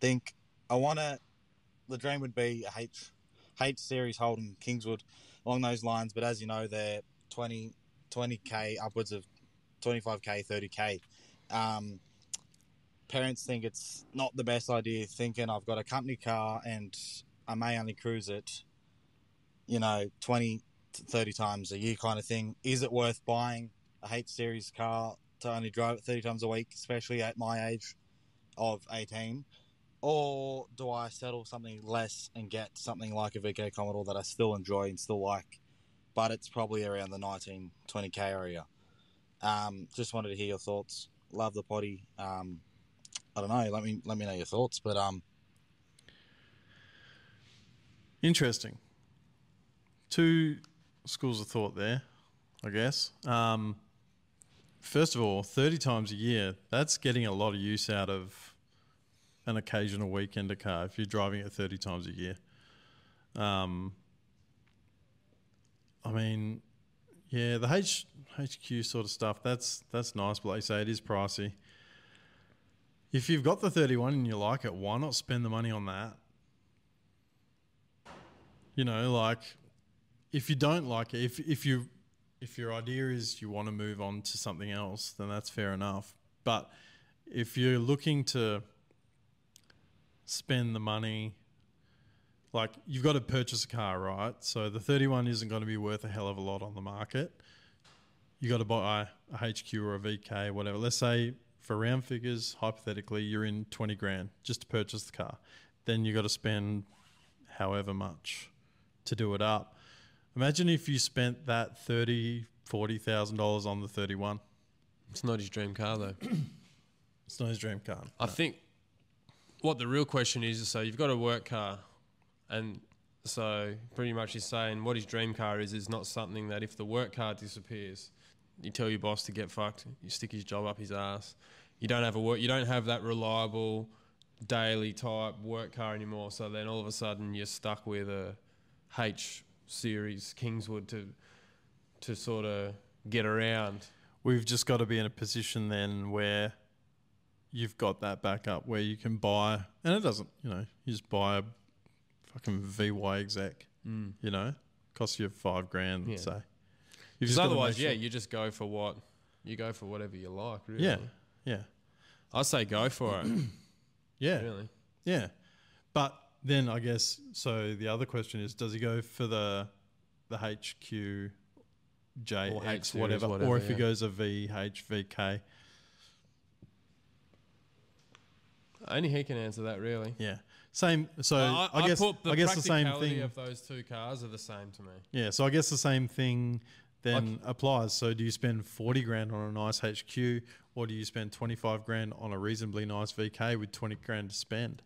think. I want to. The dream would be a H H series Holden Kingswood along those lines, but as you know, they're 20 20k upwards of 25k, 30k. Um, parents think it's not the best idea. Thinking I've got a company car and I may only cruise it, you know, 20 to 30 times a year, kind of thing. Is it worth buying a H series car to only drive it 30 times a week, especially at my age of 18? Or do I settle something less and get something like a VK Commodore that I still enjoy and still like, but it's probably around the 19, 20k area? Um, just wanted to hear your thoughts. Love the potty. Um, I don't know. Let me let me know your thoughts. But um, Interesting. Two schools of thought there, I guess. Um, first of all, 30 times a year, that's getting a lot of use out of an occasional weekender car if you're driving it 30 times a year. Um, I mean, Yeah, the H, HQ sort of stuff. That's that's nice, but like you say, it is pricey. If you've got the 31 and you like it, why not spend the money on that? You know, like if you don't like it, if if you if your idea is you want to move on to something else, then that's fair enough. But if you're looking to spend the money like you've got to purchase a car, right? So the 31 isn't going to be worth a hell of a lot on the market. You got to buy a HQ or a VK, whatever. Let's say for round figures, hypothetically, you're in 20 grand just to purchase the car. Then you got to spend however much to do it up. Imagine if you spent that 30, 40,000 dollars on the 31. It's not his dream car though. It's not his dream car. I think what the real question is, so you've got a work car, and so pretty much he's saying what his dream car is is not something that if the work car disappears, you tell your boss to get fucked, you stick his job up his ass. You don't have a work, you don't have that reliable daily type work car anymore. So then all of a sudden you're stuck with a H series Kingswood to to sort of get around. We've just got to be in a position then where you've got that backup where you can buy, and it doesn't, you know, you just buy a fucking VY exec, mm. you know, costs you five grand, Yeah. say. Because otherwise, yeah, sure- you just go for what you go for whatever you like. Really. yeah, yeah, I say go for it. yeah, really. yeah. But then I guess so. The other question is, does he go for the the HQ, JX, whatever, whatever, or if he goes a VH, VK? Only he can answer that, really. Yeah, same. So I, I, guess put the I guess the same thing. of those two cars are the same to me. Yeah, so I guess the same thing then applies. So do you spend 40 grand on a nice HQ or do you spend 25 grand on a reasonably nice VK with 20 grand to spend?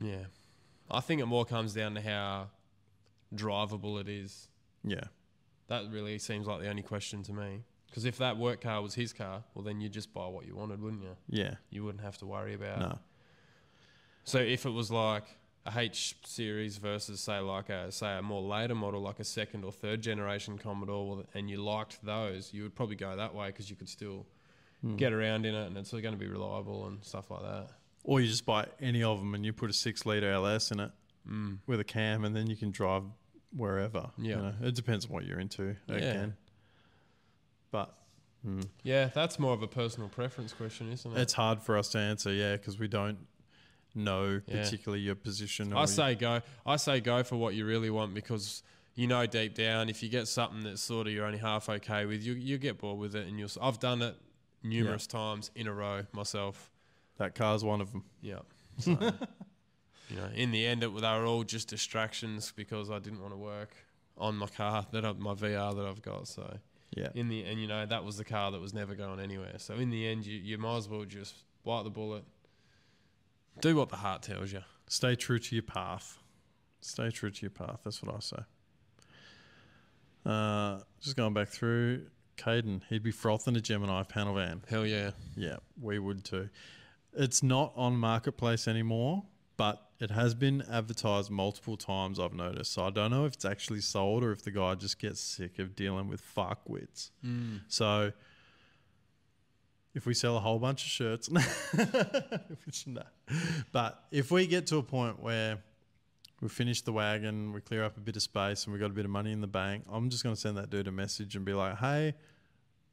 Yeah, I think it more comes down to how drivable it is. Yeah. That really seems like the only question to me. Because if that work car was his car, well, then you'd just buy what you wanted, wouldn't you? Yeah. You wouldn't have to worry about. No. So if it was like a H series versus say like a say a more later model, like a second or third generation Commodore, and you liked those, you would probably go that way because you could still Hmm. get around in it, and it's going to be reliable and stuff like that. Or you just buy any of them and you put a 6 litre LS in it Mm. with a cam and then you can drive wherever. Yeah. You know, it depends on what you're into again. But mm, Yeah, that's more of a personal preference question, isn't it? it's hard for us to answer, yeah, because we don't know Yeah. particularly your position. I say go. I say go for what you really want because you know deep down if you get something that's sort of you're only half okay with, you you get bored with it, and you'll. I've done it numerous times in a row myself. that car's one of them. Yeah. So, you know, in the end, it, they were all just distractions because I didn't want to work on my car that I, my VR that I've got. So Yeah. in the and you know that was the car that was never going anywhere. So in the end, you you might as well just bite the bullet. Do what the heart tells you. Stay true to your path. Stay true to your path. That's what I say. Uh, just going back through, Caden, he'd be frothing a Gemini panel van. Hell yeah. Yeah, we would too. It's not on marketplace anymore, but it has been advertised multiple times. I've noticed, so I don't know if it's actually sold or if the guy just gets sick of dealing with fuckwits. Mm. So, if we sell a whole bunch of shirts, which no, but if we get to a point where we finish the wagon, we clear up a bit of space, and we got a bit of money in the bank, I'm just going to send that dude a message and be like, "Hey,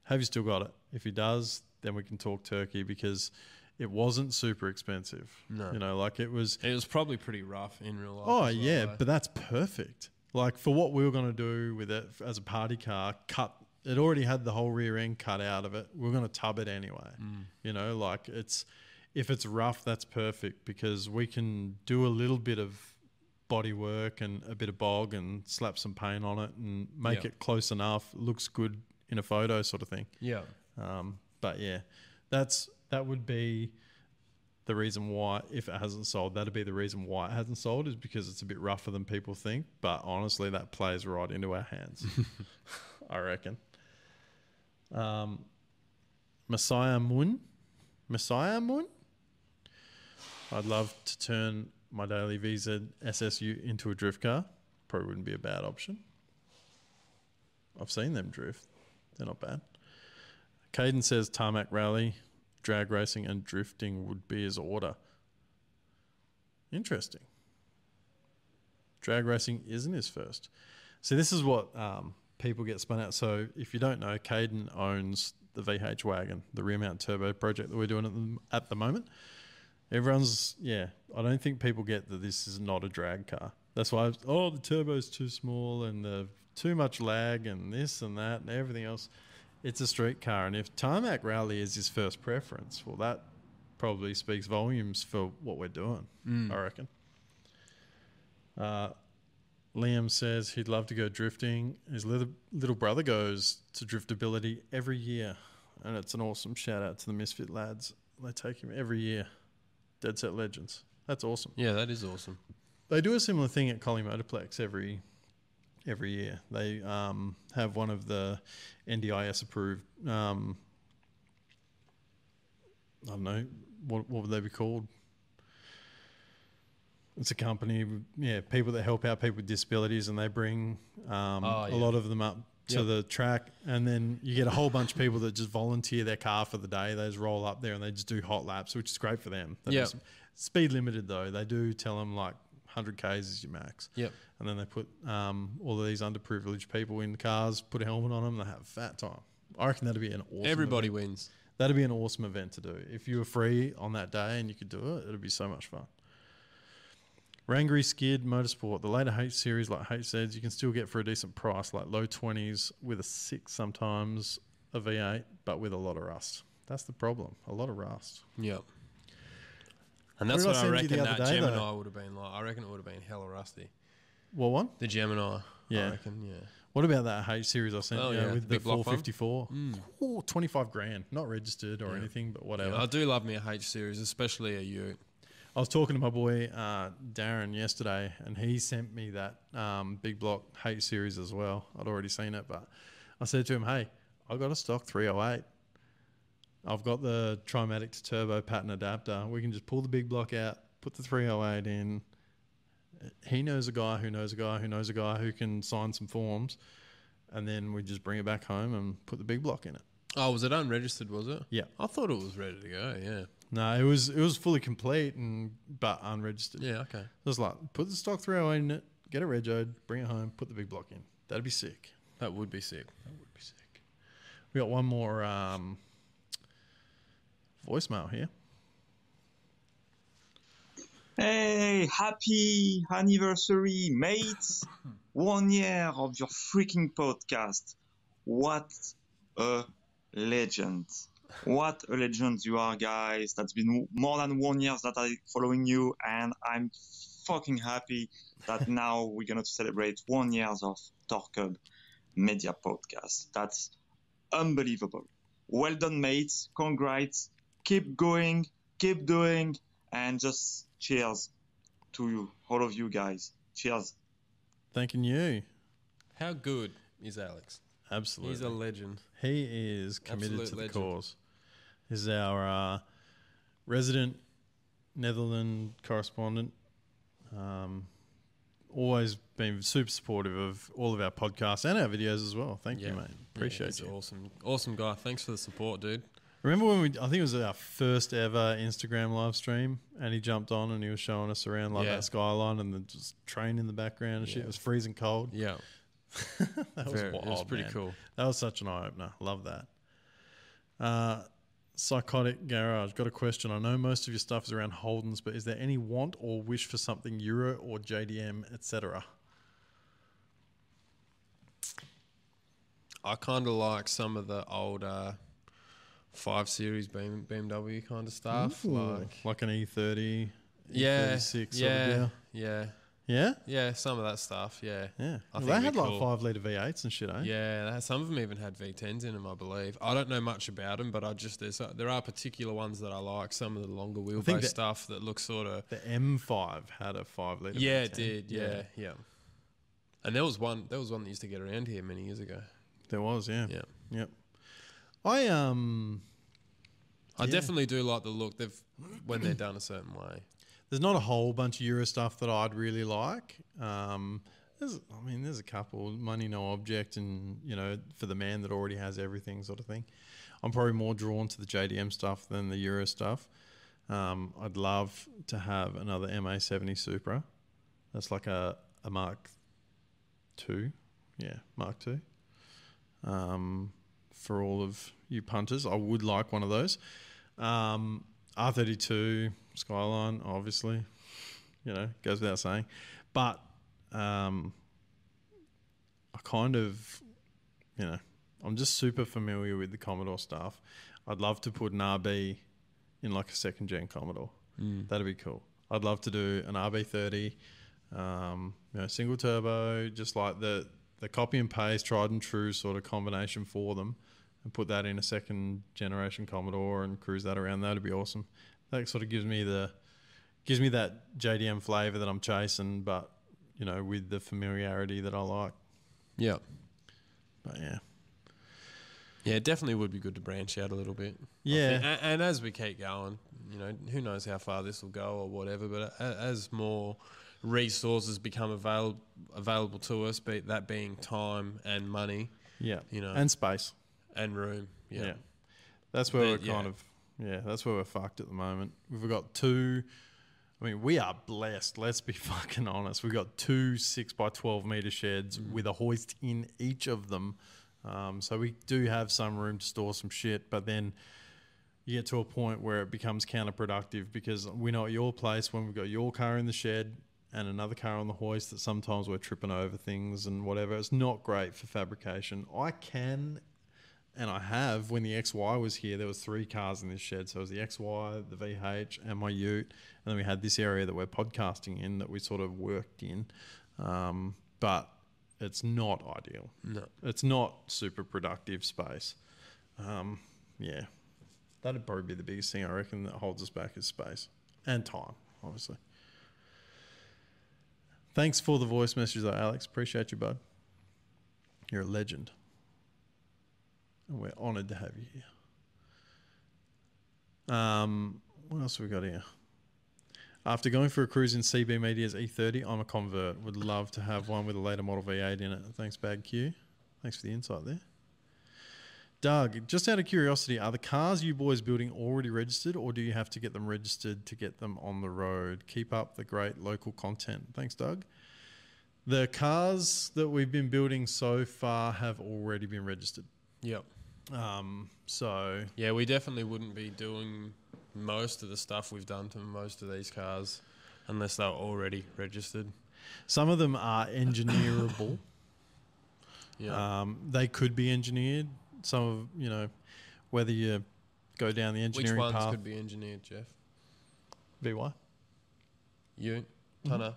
have you still got it? If he does, then we can talk turkey because it wasn't super expensive. No. You know, like it was. It was probably pretty rough in real life. Oh well, yeah, though. but that's perfect. Like for what we were going to do with it as a party car, cut. It already had the whole rear end cut out of it. We're going to tub it anyway. You know, like it's if it's rough, that's perfect because we can do a little bit of body work and a bit of bog and slap some paint on it and make Yeah. it close enough, looks good in a photo, sort of thing. yeah, Um, but yeah, that's that would be the reason why if it hasn't sold. That'd be the reason why it hasn't sold is because it's a bit rougher than people think. But honestly, that plays right into our hands. I reckon. Um, Messiah Moon, Messiah Moon. I'd love to turn my daily Visa SSU into a drift car. Probably wouldn't be a bad option. I've seen them drift. They're not bad. Caden says tarmac rally, drag racing, and drifting would be his order. Interesting. Drag racing isn't his first. See, this is what um, people get spun out. So, if you don't know, Caden owns the VH wagon, the rear mount turbo project that we're doing at the, at the moment. Everyone's, yeah, I don't think people get that this is not a drag car. That's why, oh, the turbo's too small and the too much lag and this and that and everything else. It's a street car. And if tarmac rally is his first preference, well, that probably speaks volumes for what we're doing, I reckon. Uh, Liam says he'd love to go drifting. His little, little brother goes to driftability every year. And it's an awesome shout out to the Misfit lads. They take him every year. Dead Set Legends. That's awesome. Yeah, that is awesome. They do a similar thing at Collie Motorplex every every year. They um, have one of the NDIS approved. Um, I don't know what what would they be called. It's a company, yeah, people that help out people with disabilities, and they bring um, Oh, a lot of them up to Yep. the track, and then you get a whole bunch of people that just volunteer their car for the day. They just roll up there and they just do hot laps, which is great for them. They do Yep. some- speed limited though. They do tell them like 100 k's is your max. Yep. And then they put um, all of these underprivileged people in cars, put a helmet on them, they have fat time. I reckon that'd be an awesome. Everybody event. wins. That'd be an awesome event to do. If you were free on that day and you could do it, it'd be so much fun. Rangry Skid Motorsport, the later H series, like H says, you can still get for a decent price, like low 20s with a 6 sometimes, a V8, but with a lot of rust. That's the problem. A lot of rust. Yep. And that's did I what I reckon that day, though? Gemini would have been like. I reckon it would have been hella rusty. What one? The Gemini. Yeah. I reckon, yeah. What about that H series I sent Oh, you yeah, with the the big block one? 454? Ooh, 25 grand. Not registered or anything, but whatever. Yeah, I do love me a H series, especially a U. I was talking to my boy uh, Darren yesterday, and he sent me that um, big block H series as well. I'd already seen it, but I said to him, "Hey, I got a stock 308. I've got the Trimatic to Turbo pattern adapter. We can just pull the big block out, put the 308 in. He knows a guy who knows a guy who knows a guy who can sign some forms, and then we just bring it back home and put the big block in it. Oh, was it unregistered? Was it? Yeah. I thought it was ready to go. Yeah. No, it was it was fully complete and but unregistered. Yeah. Okay. Just like put the stock 308 in it, get it regoed, bring it home, put the big block in. That'd be sick. That would be sick. That would be sick. We got one more um, voicemail here. Hey, happy anniversary, mates! One year of your freaking podcast. What a legend. What a legend you are, guys. That's been more than one year that I'm following you, and I'm fucking happy that now we're going to celebrate one year of Torq Media Podcast. That's unbelievable. Well done, mates. Congrats. Keep going, keep doing, and just cheers to you, all of you guys. Cheers. Thanking you. How good is Alex? Absolutely. He's a legend. he is committed Absolute to the legend. cause. This is our uh, resident Netherlands correspondent. Um, always been super supportive of all of our podcasts and our videos as well. Thank you, mate. Appreciate he's you. Awesome, awesome guy. Thanks for the support, dude. Remember when we? I think it was our first ever Instagram live stream, and he jumped on and he was showing us around like Yeah. that skyline and the just train in the background and shit. It was freezing cold. Yeah, that was very, wild. it was pretty man. cool. That was such an eye opener. Love that. Uh, Psychotic Garage. Got a question. I know most of your stuff is around Holdens, but is there any want or wish for something Euro or JDM, etc.? I kind of like some of the older uh, five series BMW kind of stuff. Like, like an E E30, yeah, E36 yeah, yeah, Yeah? yeah. Some of that stuff. Yeah, Yeah. I Well, think they had be like five litre V8s and shit, eh? Yeah, they had- some of them even had V10s in them, I believe. I don't know much about them, but I just there's uh, there are particular ones that I like. Some of the longer wheelbase that- stuff that looks sort of The M5 had a five litre yeah, V10. it did, yeah, yeah. And there was one there was one that used to get around here many years ago. There was, yeah. Yeah, Yep. I, um, I Yeah. definitely do like the look. They've when they're done a certain way. there's not a whole bunch of Euro stuff that I'd really like. Um, There's, I mean, there's a couple money, no object, and you know, for the man that already has everything, sort of thing. I'm probably more drawn to the JDM stuff than the Euro stuff. Um, I'd love to have another MA70 Supra. That's like a, a Mark Two, yeah, Mark Two. Um, for all of you punters, I would like one of those. Um, R32 Skyline, obviously, you know, goes without saying. But um, I kind of, you know, I'm just super familiar with the Commodore stuff. I'd love to put an RB in like a second gen Commodore. That'd be cool. I'd love to do an RB30, um, you know, single turbo, just like the the copy and paste, tried and true sort of combination for them, and put that in a second generation Commodore and cruise that around. That'd be awesome. That sort of gives me the gives me that JDM flavor that I'm chasing, but you know, with the familiarity that I like. Yeah. But yeah, Yeah, it definitely would be good to branch out a little bit. Yeah. and, and as we keep going, you know, who knows how far this will go or whatever. But as more resources become available available to us, be that being time and money yeah, You know. and space. and room, Yeah. yeah, That's where But, we're kind yeah. of yeah, that's where we're fucked at the moment. We've got two I mean, we are blessed, let's be fucking honest. We've got two six by twelve meter sheds Mm. with a hoist in each of them. Um, so we do have some room to store some shit, but then you get to a point where it becomes counterproductive because we know at your place when we've got your car in the shed and another car on the hoist that sometimes we're tripping over things and whatever. It's not great for fabrication. I can and I have when the XY was here, there was three cars in this shed. So it was the XY, the VH, and my Ute, and then we had this area that we're podcasting in that we sort of worked in. Um, but it's not ideal. no, It's not super productive space. Um, yeah, that'd probably be the biggest thing I reckon that holds us back is space and time, obviously. Thanks for the voice message, though, Alex. Appreciate you, bud. You're a legend. And we're honoured to have you here. Um, what else have we got here? After going for a cruise in CB Media's E30, I'm a convert. Would love to have one with a later model V8 in it. Thanks, Bag Q. Thanks for the insight there. Doug, just out of curiosity, are the cars you boys building already registered or do you have to get them registered to get them on the road? Keep up the great local content. Thanks, Doug. The cars that we've been building so far have already been registered. yep, Um, so yeah. We definitely wouldn't be doing most of the stuff we've done to most of these cars unless they were already registered. some of them are engineerable. Yeah, Um, they could be engineered. Some of you know, whether you go down the engineering which ones path. could be engineered, Jeff? VY. You, Mm-hmm.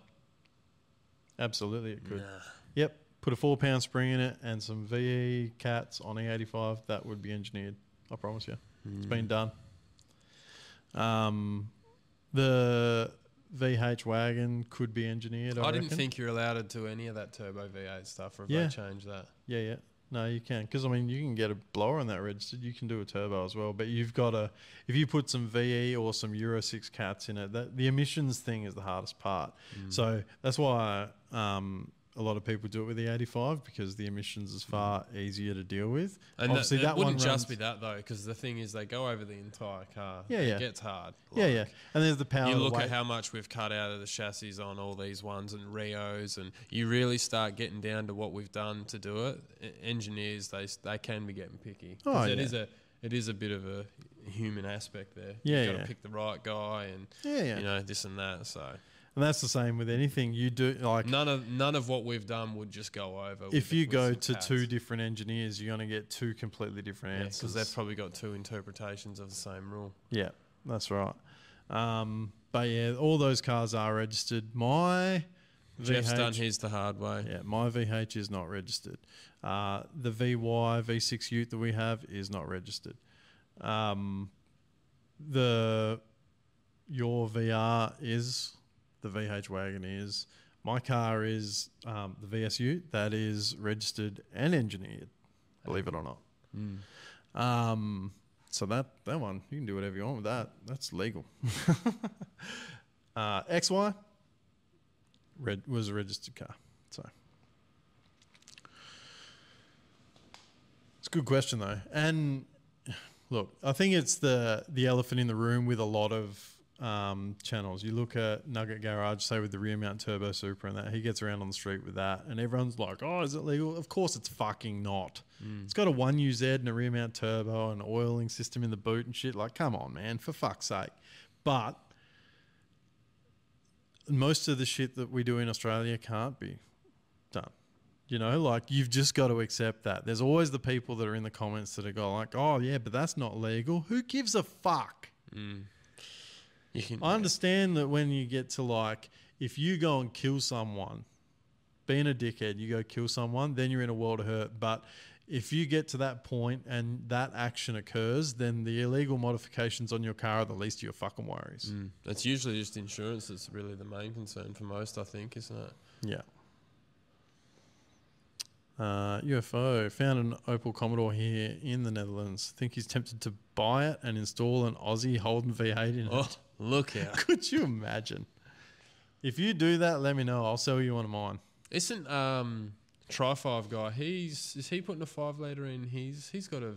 Absolutely, it could. Nah. Yep. Put a four pound spring in it and some VE cats on E85. That would be engineered. I promise you. It's been done. Um, the VH wagon could be engineered. I, I didn't reckon. think you're allowed to do any of that turbo V8 stuff, or if Yeah. they changed that. Yeah, yeah. No, you can because I mean you can get a blower on that registered. You can do a turbo as well, but you've got to if you put some VE or some Euro six cats in it. That the emissions thing is the hardest part. Mm. So that's why um, a lot of people do it with the 85 because the emissions is far easier to deal with. And Obviously, that, that it wouldn't just be that though, because the thing is, they go over the entire car. Yeah, yeah. it gets hard. Yeah, Like, yeah. And there's the power. You look at how much we've cut out of the chassis on all these ones and Rios, and you really start getting down to what we've done to do it. Engineers, they they can be getting picky. Oh, it yeah. is a it is a bit of a human aspect there. Yeah, You've got to yeah. pick the right guy, and Yeah, yeah. you know this and that. So and that's the same with anything you do. Like none of none of what we've done would just go over. if you go to two different engineers, you're going to get two completely different Yeah, answers. because they've probably got two interpretations of the same rule. Yeah, that's right. Um, but yeah, all those cars are registered. My Jeff's done VH his the hard way. Yeah, my VH is not registered. Uh, the VY V6 Ute that we have is not registered. Um, the your VR is the VH wagon is. My car is um, the VSU that is registered and engineered, believe it or not. Mm. Um, so that that one you can do whatever you want with that. That's legal. uh, XY red was a registered car. So it's a good question though, and look, I think it's the the elephant in the room with a lot of um, channels. You look at Nugget Garage, say with the rear mount turbo super and that, he gets around on the street with that, and everyone's like, "Oh, is it legal?" Of course, it's fucking not. It's got a one UZ and a rear mount turbo and oiling system in the boot and shit. Like, come on, man, for fuck's sake. But most of the shit that we do in Australia can't be done. You know, like you've just got to accept that. There's always the people that are in the comments that are going like, "Oh yeah, but that's not legal." Who gives a fuck? You can, I understand that when you get to like, if you go and kill someone, being a dickhead, you go kill someone, then you're in a world of hurt. But if you get to that point and that action occurs, then the illegal modifications on your car are the least of your fucking worries. Mm. It's usually just insurance that's really the main concern for most, I think, isn't it? Yeah. Uh, UFO found an Opel Commodore here in the Netherlands. Think he's tempted to buy it and install an Aussie Holden V8 in it. Look out. Could you imagine? If you do that, let me know. I'll sell you one of mine. Isn't um Try Five guy? He's is he putting a five liter in? He's he's got a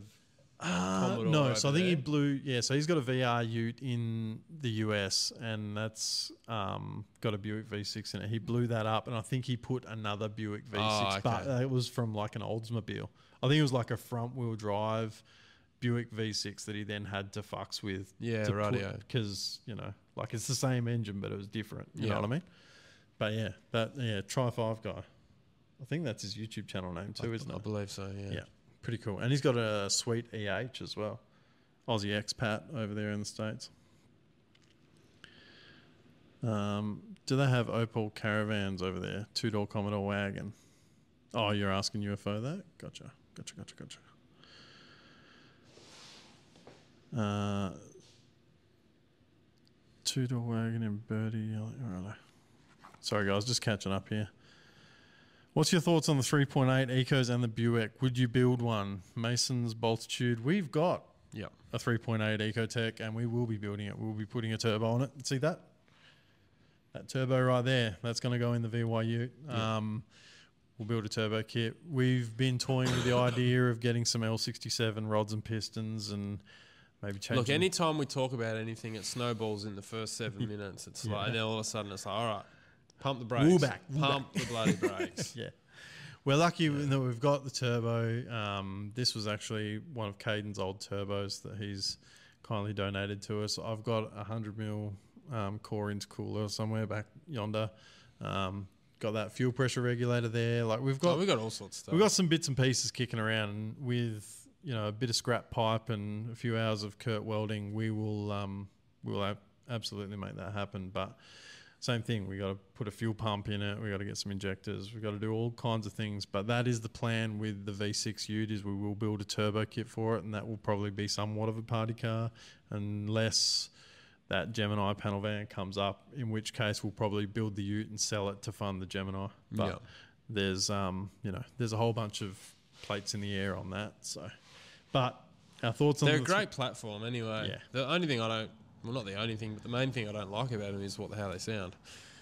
Uh, no, so I think he blew. Yeah, so he's got a VR Ute in the US, and that's um, got a Buick V6 in it. He blew that up, and I think he put another Buick V6, Oh, but okay. uh, it was from like an Oldsmobile. I think it was like a front wheel drive Buick V6 that he then had to fucks with. Yeah, to rightio. Because you know, like it's the same engine, but it was different. You Yeah. know what I mean? But yeah, that yeah, Try Five guy. I think that's his YouTube channel name too, isn't I it? I believe so. Yeah. Yeah, pretty cool. And he's got a sweet EH as well. Aussie expat over there in the States. Um, do they have Opel caravans over there? Two door Commodore wagon. Oh, you're asking UFO that? Gotcha. Gotcha, gotcha, gotcha. Uh, two door wagon and Birdie. Sorry, guys, just catching up here. What's your thoughts on the 3.8 Ecos and the Buick? Would you build one? Mason's Boltitude. We've got Yeah. a 3.8 Ecotec and we will be building it. We'll be putting a turbo on it. See that? That turbo right there. That's going to go in the VYU. Um, we'll build a turbo kit. We've been toying with the idea of getting some L67 rods and pistons and maybe changing. Look, anytime we talk about anything, it snowballs in the first seven minutes. It's like, and then all of a sudden it's like, all right, pump the brakes. Woo back, woo pump the bloody brakes. Yeah. We're lucky in that we've got the turbo. Um, this was actually one of Caden's old turbos that he's kindly donated to us. I've got a 100 mil um, core intercooler somewhere back yonder. Um, got that fuel pressure regulator there. Like we've got Oh, we got all sorts of stuff. We've got some bits and pieces kicking around, and with you know a bit of scrap pipe and a few hours of Kurt welding, we will um, we will ab- absolutely make that happen. But same thing, we got to put a fuel pump in it. We got to get some injectors. We got to do all kinds of things. But that is the plan with the V6 Ute is we will build a turbo kit for it, and that will probably be somewhat of a party car, unless that Gemini panel van comes up. In which case, we'll probably build the Ute and sell it to fund the Gemini. But Yeah. there's um you know there's a whole bunch of plates in the air on that. So, but our thoughts on They're a the- great platform anyway. Yeah. The only thing I don't, well, not the only thing, but the main thing I don't like about them is what the hell they sound.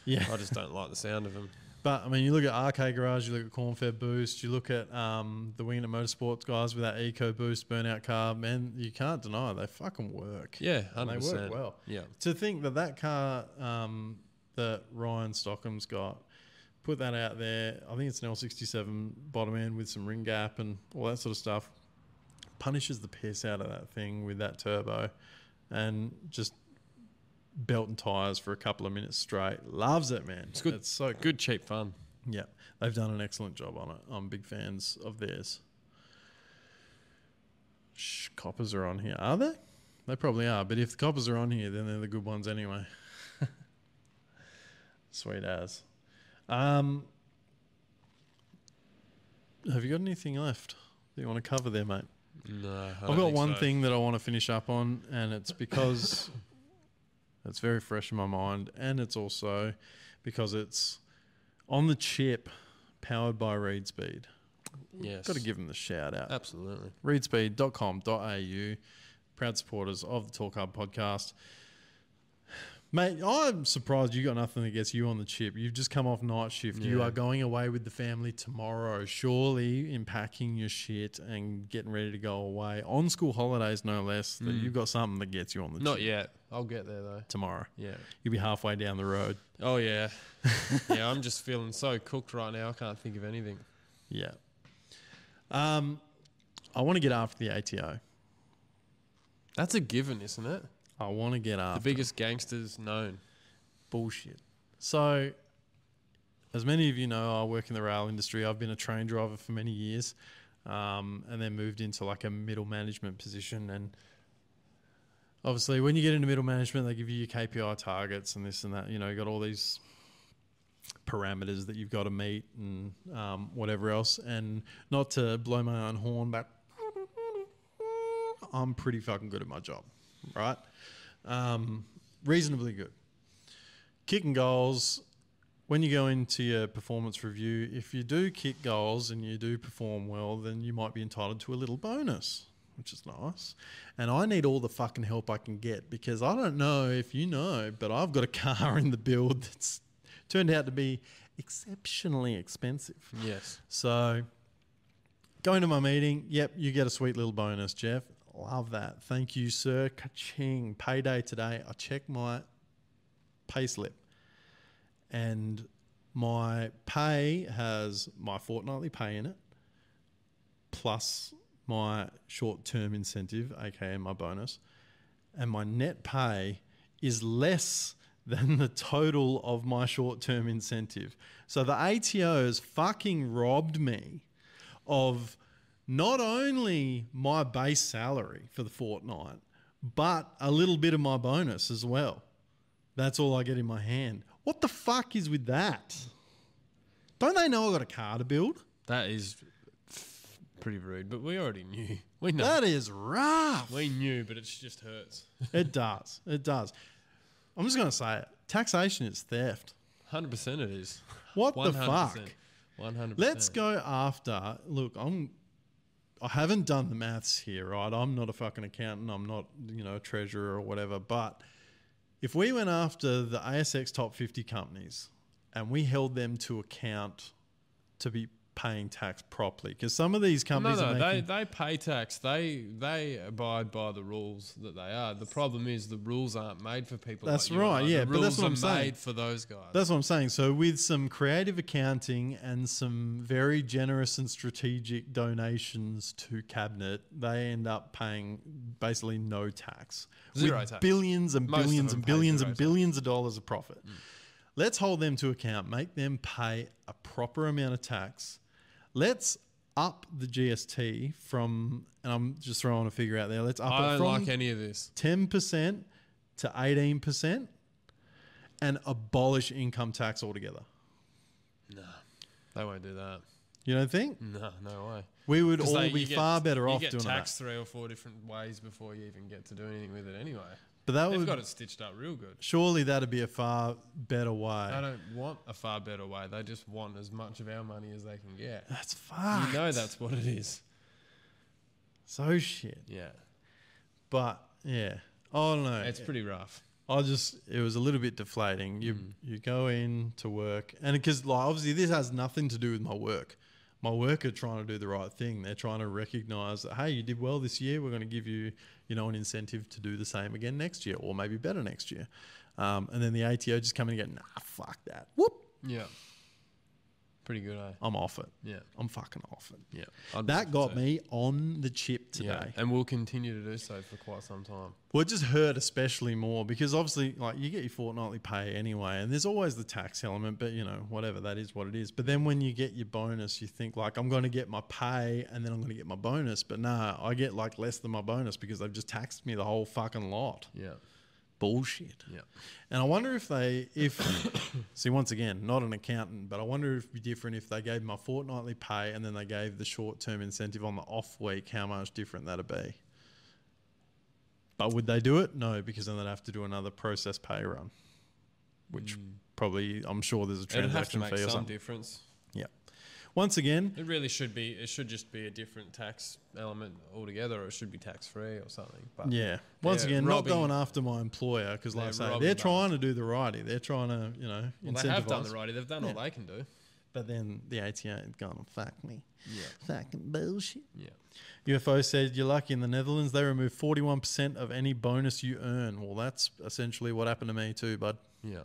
Yeah, I just don't like the sound of them. but I mean, you look at Arcade Garage, you look at Cornfed Boost, you look at um the Winged Motorsports guys with that Eco Boost burnout car. Man, you can't deny they fucking work. Yeah, And hundred they work well. Yeah. To think that that car um, that Ryan Stockham's got, put that out there. I think it's an L67 bottom end with some ring gap and all that sort of stuff. Punishes the piss out of that thing with that turbo, and just belt and tires for a couple of minutes straight. Loves it, man. It's good. It's so good. Good cheap fun. Yeah, they've done an excellent job on it. I'm big fans of theirs. Shh, coppers are on here. Are they? They probably are. But if the coppers are on here, then they're the good ones anyway. Sweet as. Um, have you got anything left that you want to cover there, mate? No, I I've got one so. thing that I want to finish up on, and it's because it's very fresh in my mind, and it's also because it's on the chip, powered by ReadSpeed. Yes. Got to give them the shout out. Absolutely. Readspeed.com.au, proud supporters of the Torq Hub podcast. Mate, I'm surprised you got nothing that gets you on the chip. You've just come off night shift. You are going away with the family tomorrow, surely in packing your shit and getting ready to go away on school holidays, no less. That you've got something that gets you on the Not chip yet. I'll get there though. tomorrow. Yeah. You'll be halfway down the road. Oh yeah. yeah, I'm just feeling so cooked right now. I can't think of anything. Yeah. Um, I want to get after the ATO. That's a given, isn't it? I want to get up. The biggest gangsters known. bullshit. So, as many of you know, I work in the rail industry. I've been a train driver for many years, um, and then moved into like a middle management position. And obviously, when you get into middle management, they give you your KPI targets and this and that. You know, you got all these parameters that you've got to meet and um, whatever else. And not to blow my own horn, but I'm pretty fucking good at my job, right? Um, reasonably good. Kicking goals, when you go into your performance review, if you do kick goals and you do perform well, then you might be entitled to a little bonus, which is nice. And I need all the fucking help I can get because I don't know if you know, but I've got a car in the build that's turned out to be exceptionally expensive. Yes. So, going to my meeting, yep, you get a sweet little bonus, Jeff. Love that. Thank you, sir. Ka-ching. Payday today. I check my pay slip, and my pay has my fortnightly pay in it, plus my short term incentive, aka my bonus, and my net pay is less than the total of my short term incentive. So the ATO has fucking robbed me of not only my base salary for the fortnight, but a little bit of my bonus as well. That's all I get in my hand. What the fuck is with that? Don't they know I got a car to build? That is pretty rude, but we already knew. We know. That is rough. we knew, but it just hurts. It does. It does. I'm just going to say it. Taxation is theft. 100% it is. What the 100%. fuck? 100%. Let's go after. Look, I'm. I haven't done the maths here, right? I'm not a fucking accountant. I'm not, you know, a treasurer or whatever. But if we went after the ASX top 50 companies and we held them to account to be paying tax properly, because some of these companies no, are they, making. they pay tax. They they abide by the rules that they are. The problem is the rules aren't made for people. That's like right, yeah, the but rules that's what are I'm saying. made for those guys. That's what I'm saying. So, with some creative accounting and some very generous and strategic donations to cabinet, they end up paying basically no tax. Zero with tax. billions and Most billions and billions and tax. billions of dollars of profit. Mm. Let's hold them to account, make them pay a proper amount of tax. Let's up the GST from, and I'm just throwing a figure out there. Let's up I it from like any of this. 10% to 18% and abolish income tax altogether. No, they won't do that. You don't think? No, no way. We would all they- be get- far better you off get doing taxed that. three or four different ways before you even get to do anything with it anyway. But that They've would got it stitched up real good. surely that'd be a far better They way. don't want a far better way. They just want as much of our money as they can get. That's fucked. You know that's what it is. so shit. Yeah. But yeah, I don't know. It's pretty rough. I just it was a little bit deflating. You Mm. you go in to work, and because like obviously this has nothing to do with my work. My work are trying to do the right thing. They're trying to recognise that hey, you did well this year. We're going to give you you know an incentive to do the same again next year, or maybe better next year. Um, and then the ATO just come in and go, nah, fuck that. Whoop, Yeah. Pretty good, eh? I'm off it. Yeah. I'm fucking off it. Yeah. I'd That got say. me on the chip today. Yeah. And we'll continue to do so for quite some time. Well, it just hurt especially more because obviously, like, you get your fortnightly pay anyway, and there's always the tax element, but you know, whatever, that is what it is. But then when you get your bonus, you think, like, I'm going to get my pay and then I'm going to get my bonus. But nah, I get like less than my bonus because they've just taxed me the whole fucking lot. Yeah. Bullshit. Yeah. And I wonder if they, if, see, once again, not an accountant, but I wonder if it'd be different if they gave my fortnightly pay and then they gave the short term incentive on the off week, how much different that'd be. But would they do it? No, because then they'd have to do another process pay run, which probably, I'm sure there's a Mm. It'd have to transaction fee or some something. difference. Yeah. once again, It really should be. It should just be a different tax element altogether, or it should be tax free or something. But yeah. Once again, robbing- not going after my employer because, like I They're say, they're trying to do the righty. They're trying to, you know, well, they have done the righty. They've done all they can do. But then the ATA is gonna fuck me. Yeah. Fucking bullshit. Yeah. UFO said you're lucky in the Netherlands. They remove 41% of any bonus you earn. Well, that's essentially what happened to me too, bud. Yeah.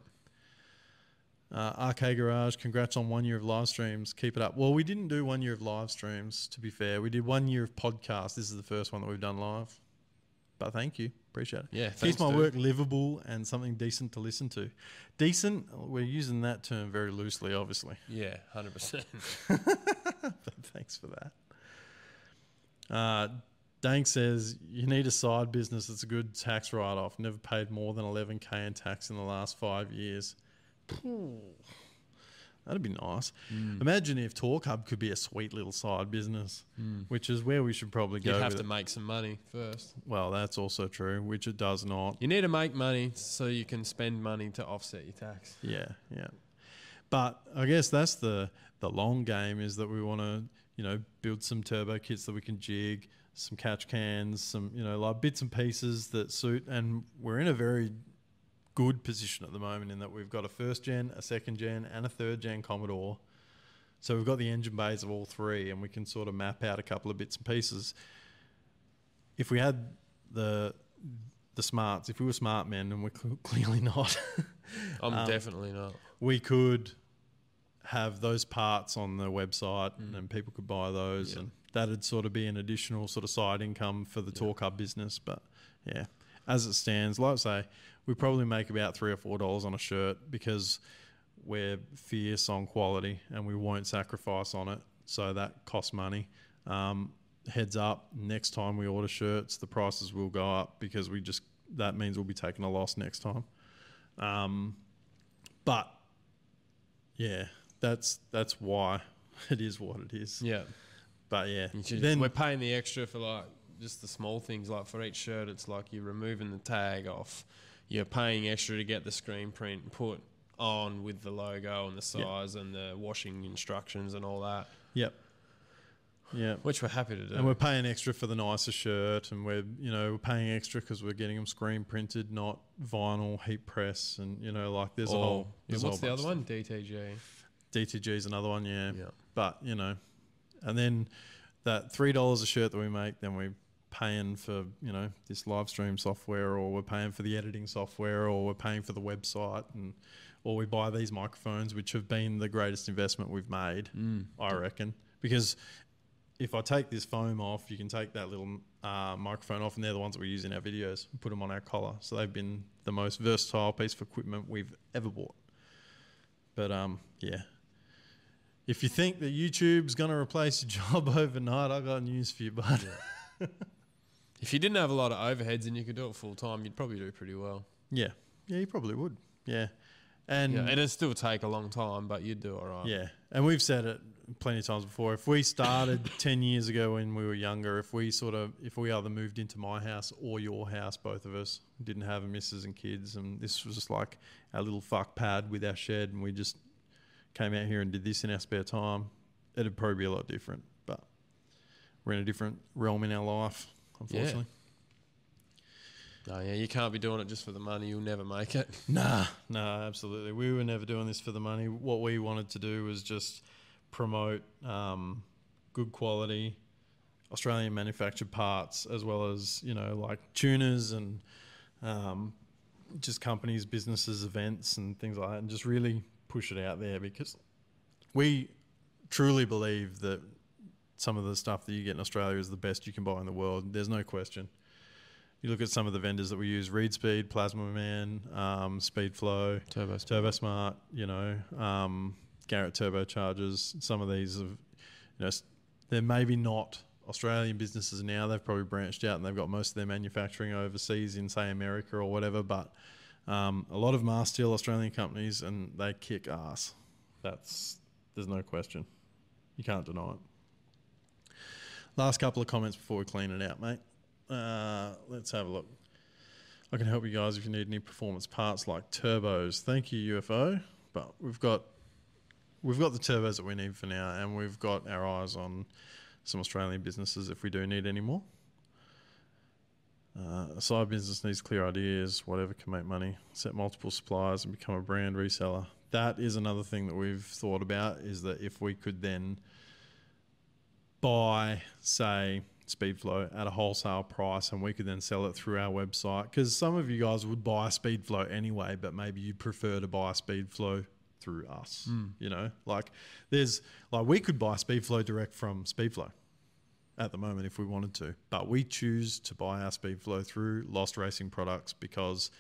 Uh, RK Garage, congrats on one year of live streams. Keep it up. Well, we didn't do one year of live streams, to be fair. We did one year of podcast. This is the first one that we've done live. But thank you. Appreciate it. Yeah, Keeps my dude. work livable and something decent to listen to. Decent, we're using that term very loosely, obviously. Yeah. Hundred percent. but thanks for that. Uh, Dank says you need a side business that's a good tax write off. Never paid more than 11k in tax in the last five years. Phew. That'd be nice. Hmm. Imagine if Torq Hub could be a sweet little side business, which is where we should probably go. Hmm. You'd have to it. make some money first. Well, that's also true, which it does not. You need to make money so you can spend money to offset your tax. Yeah, yeah. But I guess that's the the long game is that we want to you know build some turbo kits that we can jig, some catch cans, some you know like bits and pieces that suit. And we're in a very good position at the moment in that we've got a first gen, a second gen, and a third gen Commodore. So we've got the engine bays of all three, and we can sort of map out a couple of bits and pieces. If we had the the smarts, if we were smart men, and we're cl- clearly not, I'm Um, definitely not. we could have those parts on the website and people could buy those Mm. Yeah. and that'd sort of be an additional sort of side income for the Torq Hub business but yeah as it stands like I say we probably make about three or four dollars on a shirt because we're fierce on quality and we won't sacrifice on it so that costs money um, heads up next time we order shirts the prices will go up because we just that means we'll be taking a loss next time um, but yeah, that's that's why it is what it is. Yeah. But yeah, then we're paying the extra for like just the small things. Like for each shirt, it's like you're removing the tag off. You're paying extra to get the screen print put on with the logo and the size and the washing instructions and all that, yep, yeah. which we're happy to do. And we're paying extra for the nicer shirt, and we're you know we're paying extra because we're getting them screen printed, not vinyl heat press, and you know like there's a Or- whole. yeah, there's a what's the other one? DTG. DTG is another one, yeah. Yeah. But you know, and then that three dollars a shirt that we make, then we paying for you know this live stream software, or we're paying for the editing software, or we're paying for the website, and or we buy these microphones, which have been the greatest investment we've made, I reckon, because if I take this foam off, you can take that little uh, microphone off, and they're the ones that we use in our videos. and Put them on our collar, so they've been the most versatile piece of equipment we've ever bought. But um, yeah, if you think that YouTube's going to replace your job overnight, I got news for you, bud. If you didn't have a lot of overheads and you could do it full time, you'd probably do pretty well. Yeah, yeah, you probably would. Yeah, and Yeah, it'd still take a long time, but you'd do all right. Yeah, and we've said it plenty of times before. If we started ten years ago when we were younger, if we sort of, if we either moved into my house or your house, both of us didn't have a missus and kids, and this was just like our little fuck pad with our shed, and we just came out here and did this in our spare time, it'd probably be a lot different. But we're in a different realm in our life, unfortunately. No, yeah, you can't be doing it just for the money. You'll never make it. Nah, nah, absolutely. We were never doing this for the money. What we wanted to do was just promote um, good quality Australian manufactured parts, as well as you know, like tuners and um, just companies, businesses, events, and things like that, and just really push it out there because we truly believe that some of the stuff that you get in Australia is the best you can buy in the world. There's no question you look at some of the vendors that we use: Reed Speed, Plazmaman, um, Speedflow, Turbo. Turbosmart. You know, um, Garrett turbochargers. Some of these have, you know, they're maybe not Australian businesses now. They've probably branched out and they've got most of their manufacturing overseas in, say, America or whatever. But um, a lot of are still Australian companies, and they kick ass. That's there's no question. You can't deny it. Last couple of comments before we clean it out, mate. Uh, let's have a look. I can help you guys if you need any performance parts like turbos. Thank you, UFO. But we've got we've got the turbos that we need for now, and we've got our eyes on some Australian businesses if we do need any more. Uh, a side business needs clear ideas, whatever can make money, set multiple suppliers, and become a brand reseller. That is another thing that we've thought about is that if we could then buy, say, Speedflow at a wholesale price and we could then sell it through our website. Because some of you guys would buy Speedflow anyway, but maybe you'd prefer to buy Speedflow through us. Hmm. You know, like there's like we could buy Speedflow direct from Speedflow at the moment if we wanted to, but we choose to buy our Speedflow through Lost Racing Products because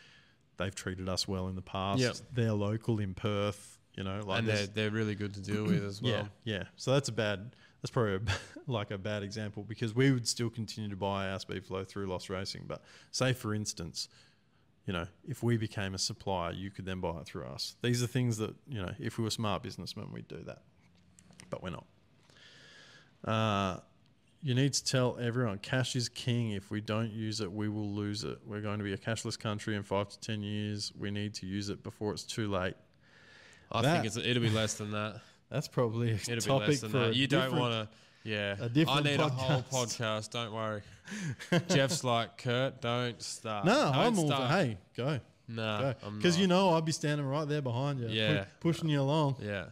they've treated us well in the past. Yep. They're local in Perth. You know, like and they're, they're really good to deal with as well. yeah, yeah. So that's a bad. That's probably a, like a bad example because we would still continue to buy our Speedflow through Lost Racing. But say, for instance, you know, if we became a supplier, you could then buy it through us. These are things that you know, if we were smart businessmen, we'd do that. But we're not. Uh, you need to tell everyone cash is king. If we don't use it, we will lose it. We're going to be a cashless country in five to ten years. We need to use it before it's too late. I That- think it's, it'll be less than that. That's probably a It'll be topic less than for that. You don't want to. Yeah, a different I need a whole podcast. podcast. Don't worry. Jeff's like Kurt. Don't start. No, Don't I'm all start. for, hey, go. Nah, I'm Because you know I'll be standing right there behind you, pu- Yeah. pushing you along. Yeah,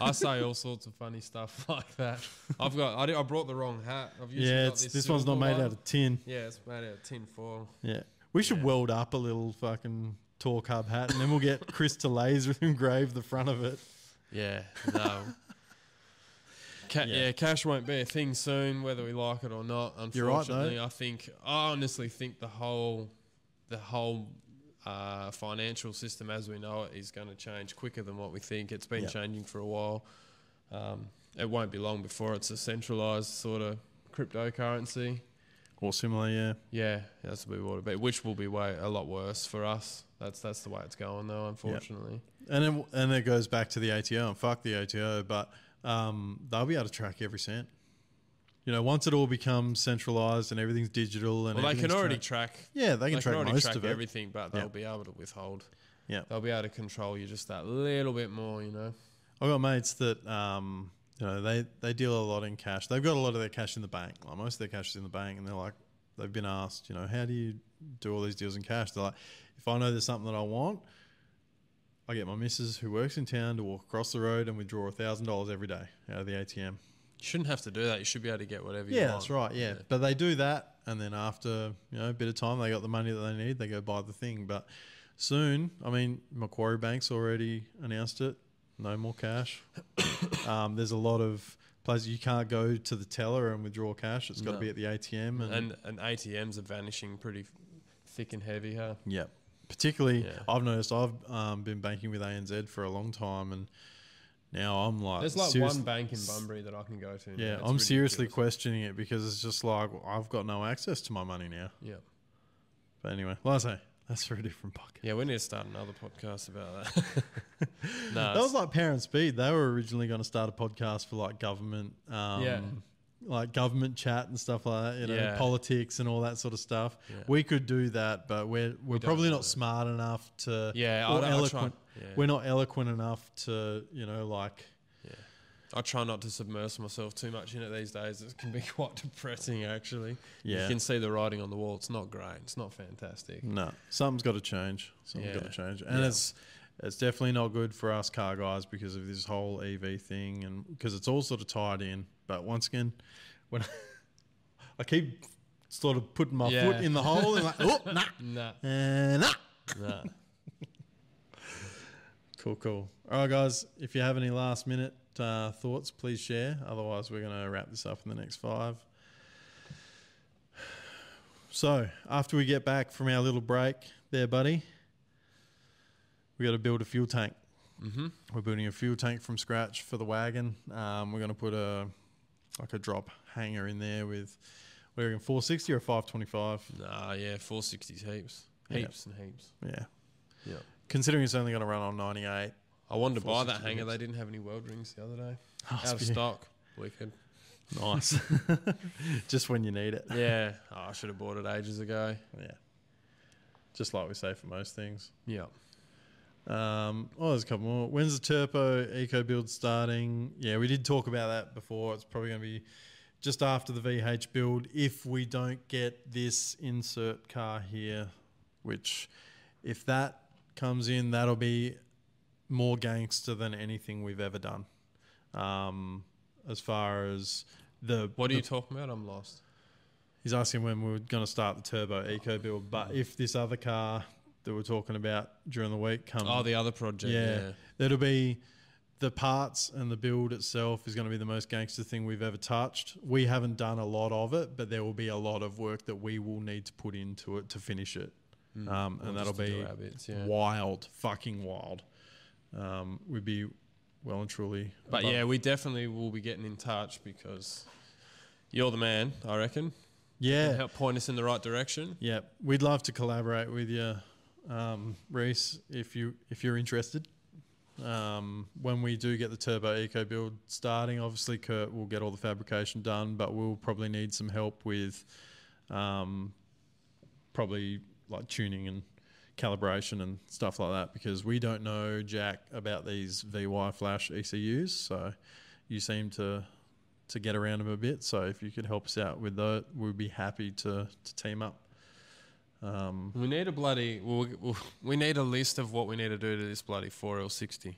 I say all sorts of funny stuff like that. I've got. I, did, I brought the wrong hat. I've Yeah, this, this one's not made one. out of tin. Yeah, it's made out of tin foil. Yeah, we should Yeah. weld up a little fucking Torq Hub hat, and then we'll get Chris to laser engrave the front of it. Yeah, no. Ca- Yeah. yeah. cash won't be a thing soon, whether we like it or not. You're right. Unfortunately, I think I honestly think the whole, the whole uh, financial system as we know it is going to change quicker than what we think. It's been Yeah. changing for a while. Um, it won't be long before it's a centralized sort of cryptocurrency. Or similar, yeah. Yeah, that's what we want to be, which will be way a lot worse for us. That's that's the way it's going though, unfortunately. And then, and it goes back to the ATO, and fuck the ATO, but um, they'll be able to track every cent. You know, once it all becomes centralized and everything's digital and Well, they can already track yeah, they can track already most track of it. everything, but they'll Yeah. be able to withhold. Yeah. They'll be able to control you just that little bit more, you know. I've got mates that um, you know they they deal a lot in cash. They've got a lot of their cash in the bank. Like most of their cash is in the bank, and they're like, they've been asked, you know, how do you do all these deals in cash? They're like, if I know there's something that I want, I get my missus who works in town to walk across the road and withdraw a thousand dollars every day out of the ATM. You shouldn't have to do that. You should be able to get whatever you want. Yeah, that's right. Yeah. but they do that, and then after you know a bit of time, they got the money that they need. They go buy the thing. But soon, I mean, Macquarie Bank's already announced it. No more cash. um, there's a lot of places you can't go to the teller and withdraw cash. It's got to No. be at the ATM. And, And and ATMs are vanishing pretty thick and heavy, huh? yeah, particularly Yeah. I've noticed. I've um, been banking with ANZ for a long time, and now I'm like, There's like serious- one bank in Bunbury that I can go to. Yeah, It's I'm seriously ridiculous. questioning it because it's just like I've got no access to my money now. Yeah. But anyway, like I say, that's for a different podcast. Yeah, we need to start another podcast about that. no, That was like Parent Speed. They were originally going to start a podcast for like government, um, Yeah. Like government chat and stuff like that. You know, Yeah. politics and all that sort of stuff. Yeah. We could do that, but we're we're don't probably not that. smart enough to. Yeah, or try- yeah. We're not eloquent enough to, you know, like. I try not to submerge myself too much in it these days. It can be quite depressing, actually. Yeah. You can see the writing on the wall. It's not great. It's not fantastic. No, something's got to change. Something's got to change, and Yeah. it's it's definitely not good for us car guys because of this whole EV thing, and because it's all sort of tied in. But once again, when I keep sort of putting my Yeah. foot in the hole and like, oh, nah, Nah, uh, nah. nah. Cool, cool. All right, guys. If you have any last minute uh, thoughts, please share. Otherwise, we're going to wrap this up in the next five. So, after we get back from our little break, there, buddy, we got to build a fuel tank. Mm-hmm. We're building a fuel tank from scratch for the wagon. Um, we're going to put a like a drop hanger in there with what do you reckon, 460 or 525. Nah, yeah, 460s heaps. Yeah. Heaps and heaps. Yeah. Yeah. Considering it's only going to run on 98. I wanted to buy that hanger. They didn't have any weld rings the other day. Oh, Out of stock. Wicked. Nice. Just when you need it. Yeah. Oh, I should have bought it ages ago. Yeah. Just like we say for most things. Yeah. Um, oh, there's a couple more. When's the Turbo Eco build starting? Yeah, we did talk about that before. It's probably going to be just after the VH build if we don't get this insert car here, which if that comes in, that'll be more gangster than anything we've ever done. Um, as far as the What are the- you talking about? I'm lost. He's asking when we're going to start the turbo eco build, but if this other car that we're talking about during the week comes, Oh, the other project. yeah, Yeah. that'll be the parts and the build itself is going to be the most gangster thing we've ever touched. We haven't done a lot of it, but there will be a lot of work that we will need to put into it to finish it, um, and that'll just to do be bits, yeah. wild, fucking wild. Um, we'd be well and truly, But above- yeah, we definitely will be getting in touch because you're the man, I reckon. yeah, Help point us in the right direction. Yeah, we'd love to collaborate with you, um, Reese, if you if you're interested. Um, when we do get the Turbo Eco build starting, obviously Kurt will get all the fabrication done, but we'll probably need some help with, um, probably like tuning and calibration and stuff like that because we don't know jack about these VY Flash ECUs. So you seem to to get around them a bit. So if you could help us out with that, we'd be happy to to team up. Um, We need a bloody. Well, we- we need a list of what we need to do to this bloody 4L60.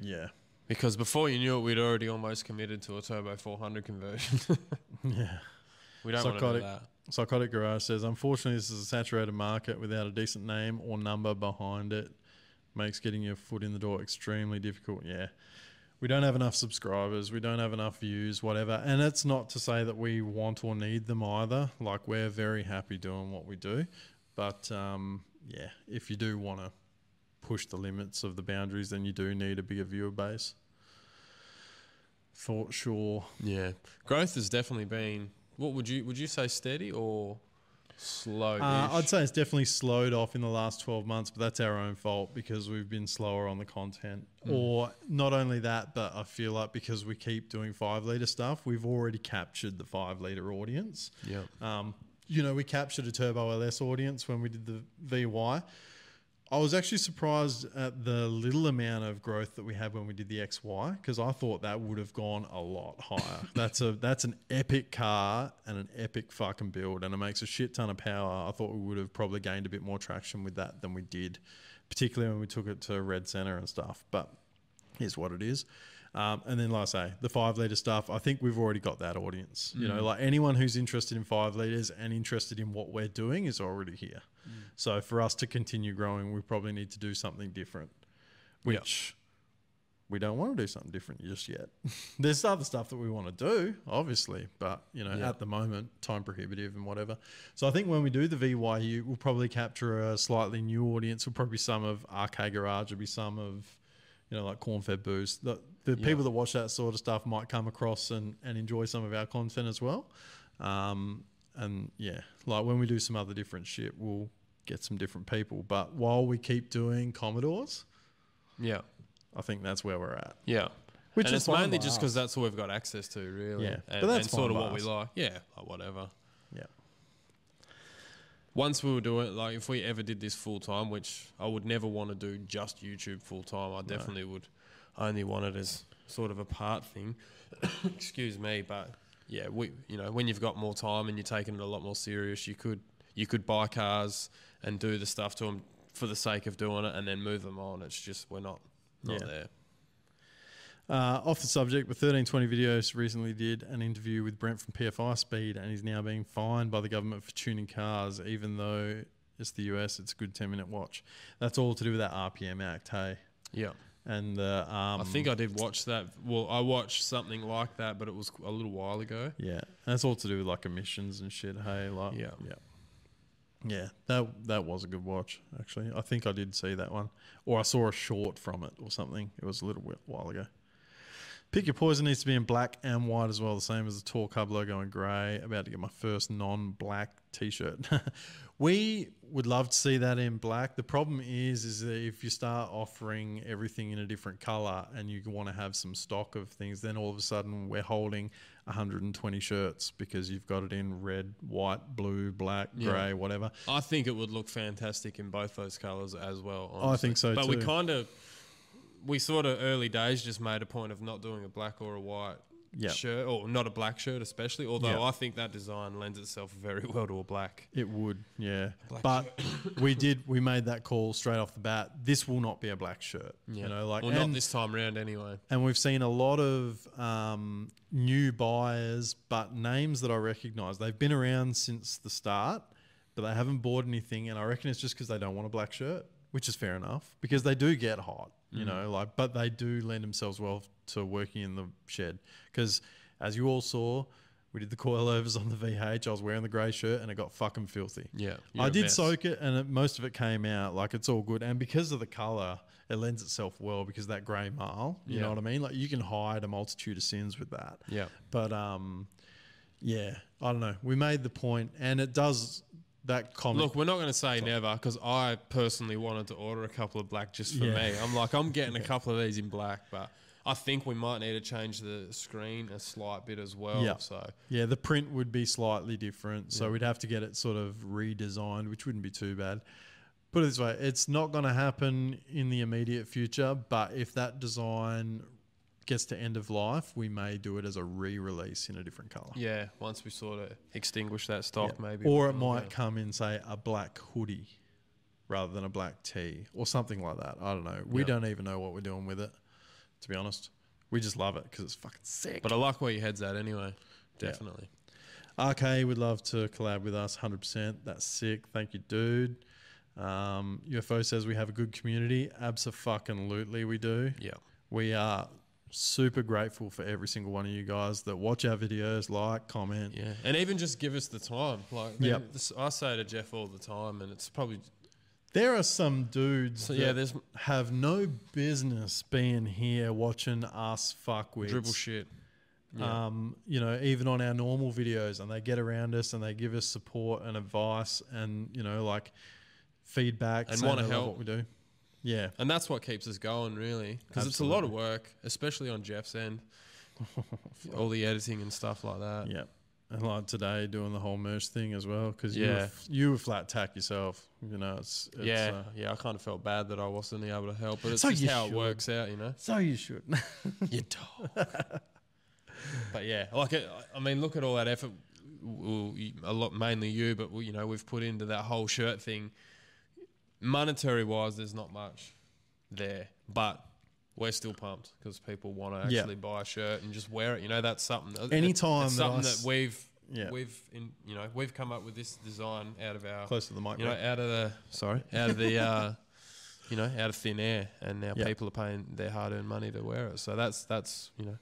yeah, Because before you knew it, we'd already almost committed to a turbo 400 conversion. yeah. we don't want to do that. Psychotic Garage says, unfortunately, this is a saturated market without a decent name or number behind it. Makes getting your foot in the door extremely difficult. Yeah. We don't have enough subscribers. We don't have enough views, whatever. And it's not to say that we want or need them either. Like, we're very happy doing what we do. But um, yeah, if you do want to push the limits of the boundaries, then you do need a bigger viewer base. For sure. Yeah, growth has definitely been. What would you would you say steady or slow? Uh, I'd say it's definitely slowed off in the last 12 months, but that's our own fault because we've been slower on the content. Or not only that, but I feel like because we keep doing five litre stuff, we've already captured the five litre audience. Yeah. Um, you know, we captured a Turbo LS audience when we did the VY. I was actually surprised at the little amount of growth that we had when we did the XY because I thought that would have gone a lot higher. that's a that's an epic car and an epic fucking build, and it makes a shit ton of power. I thought we would have probably gained a bit more traction with that than we did, particularly when we took it to Red Center and stuff. But here's what it is. Um, and then, like I say, the five liter stuff, I think we've already got that audience. You know, like anyone who's interested in five liters and interested in what we're doing is already here. So for us to continue growing, we probably need to do something different, which we don't want to do something different just yet. There's other stuff that we want to do, obviously, but you know, Yeah. at the moment, time prohibitive and whatever. So I think when we do the VYU, we'll probably capture a slightly new audience. We'll probably be some of Arcade Garage, will be some of you know, like corn fed boost. The, the Yeah. people that watch that sort of stuff might come across and, and enjoy some of our content as well. Um, and yeah, like when we do some other different shit, we'll get some different people. But while we keep doing Commodores, Yeah. I think that's where we're at. Yeah. Which and is it's mainly just because that's all we've got access to, really. Yeah, And, but that's and sort of what by we like. Yeah, like whatever. Yeah. Once we were doing like if we ever did this full time, which I would never want to do just YouTube full time, I definitely would only want it as sort of a part thing. Excuse me, but yeah, we you know when you've got more time and you're taking it a lot more serious, you could you could buy cars and do the stuff to them for the sake of doing it and then move them on. It's just we're not not Yeah. there. Uh, off the subject, but 1320 Videos recently did an interview with Brent from PFI Speed, and he's now being fined by the government for tuning cars, even though it's the US, it's a good 10 minute watch. That's all to do with that RPM Act, hey? Yeah. And uh, um, I think I did watch that. Well, I watched something like that, but it was a little while ago. Yeah, and that's all to do with like emissions and shit. Hey, like Yeah. yeah, yeah. That that was a good watch actually. I think I did see that one, or I saw a short from it or something. It was a little while ago. Pick your poison needs to be in black and white as well, the same as the Torq Hub logo in grey. About to get my first non-black T-shirt. we would love to see that in black. The problem is, is that if you start offering everything in a different color and you want to have some stock of things, then all of a sudden we're holding 120 shirts because you've got it in red, white, blue, black, Yeah. grey, whatever. I think it would look fantastic in both those colours as well. I think so too. But we too. kind of, we sort of early days just made a point of not doing a black or a white Yep. shirt, or not a black shirt especially. Although Yep. I think that design lends itself very well to a black. It would, yeah. but we did, we made that call straight off the bat. This will not be a black shirt. You know, like, well, not this time round anyway. And we've seen a lot of um, new buyers, but names that I recognise. They've been around since the start, but they haven't bought anything. And I reckon it's just because they don't want a black shirt, which is fair enough because they do get hot, you know, like, but they do lend themselves well to working in the shed. Because as you all saw, we did the coilovers on the VH. I was wearing the grey shirt and it got fucking filthy. Yeah, I did mess. soak it, and it, most of it came out. Like it's all good, and because of the color, it lends itself well because that grey marl. You Yeah. know what I mean? Like you can hide a multitude of sins with that. Yeah. But um, yeah, I don't know. We made the point, and it does that comic. Look, we're not going to say never because I personally wanted to order a couple of black just for Yeah. me. I'm like, I'm getting a couple of these in black, but I think we might need to change the screen a slight bit as well. Yeah. So yeah, the print would be slightly different, so we'd have to get it sort of redesigned, which wouldn't be too bad. Put it this way, it's not going to happen in the immediate future, but if that design gets to end of life, we may do it as a re-release in a different color. yeah, once we sort of extinguish that stock, Yeah. maybe. Or it might come in, say, a black hoodie rather than a black tee or something like that. I don't know. We Yeah. don't even know what we're doing with it, to be honest. We just love it because it's fucking sick. But I like where your head's at anyway. Definitely. RK would love to collab with us 100%. That's sick. Thank you, dude. Um, UFO says we have a good community. Absolutely, we do. Yeah. We are super grateful for every single one of you guys that watch our videos, like, comment. Yeah. And even just give us the time. Like, man, Yep. this, I say to Jeff all the time, and it's probably. There are some dudes So, yeah, there's have no business being here watching us fuck with dribble shit. Yeah. Um, you know, even on our normal videos, and they get around us and they give us support and advice, and you know, like feedback And wanna help. what we do. Yeah, And that's what keeps us going, really, because it's a lot of work, especially on Jeff's end. all the editing and stuff like that. yeah. And like today, doing the whole merch thing as well, because you, Yeah. were, f- you were flat tack yourself. You know, it's, it's yeah, uh, yeah. I kind of felt bad that I wasn't able to help, but it's So just how should. it works out, you know. so you should. You dog. but yeah, like it, I mean, look at all that effort. Well, a lot, mainly you, but you know, we've put into that whole shirt thing. Monetary wise, there's not much there, but we're still pumped because people want to Yeah. actually buy a shirt and just wear it. You know, that's something. Anytime it's that something s- that we've Yeah. we've in you know we've come up with this design out of our Close to the mic. you know, out of the sorry, out of the uh, you know, out of thin air, and now Yeah. people are paying their hard-earned money to wear it. So that's that's you know,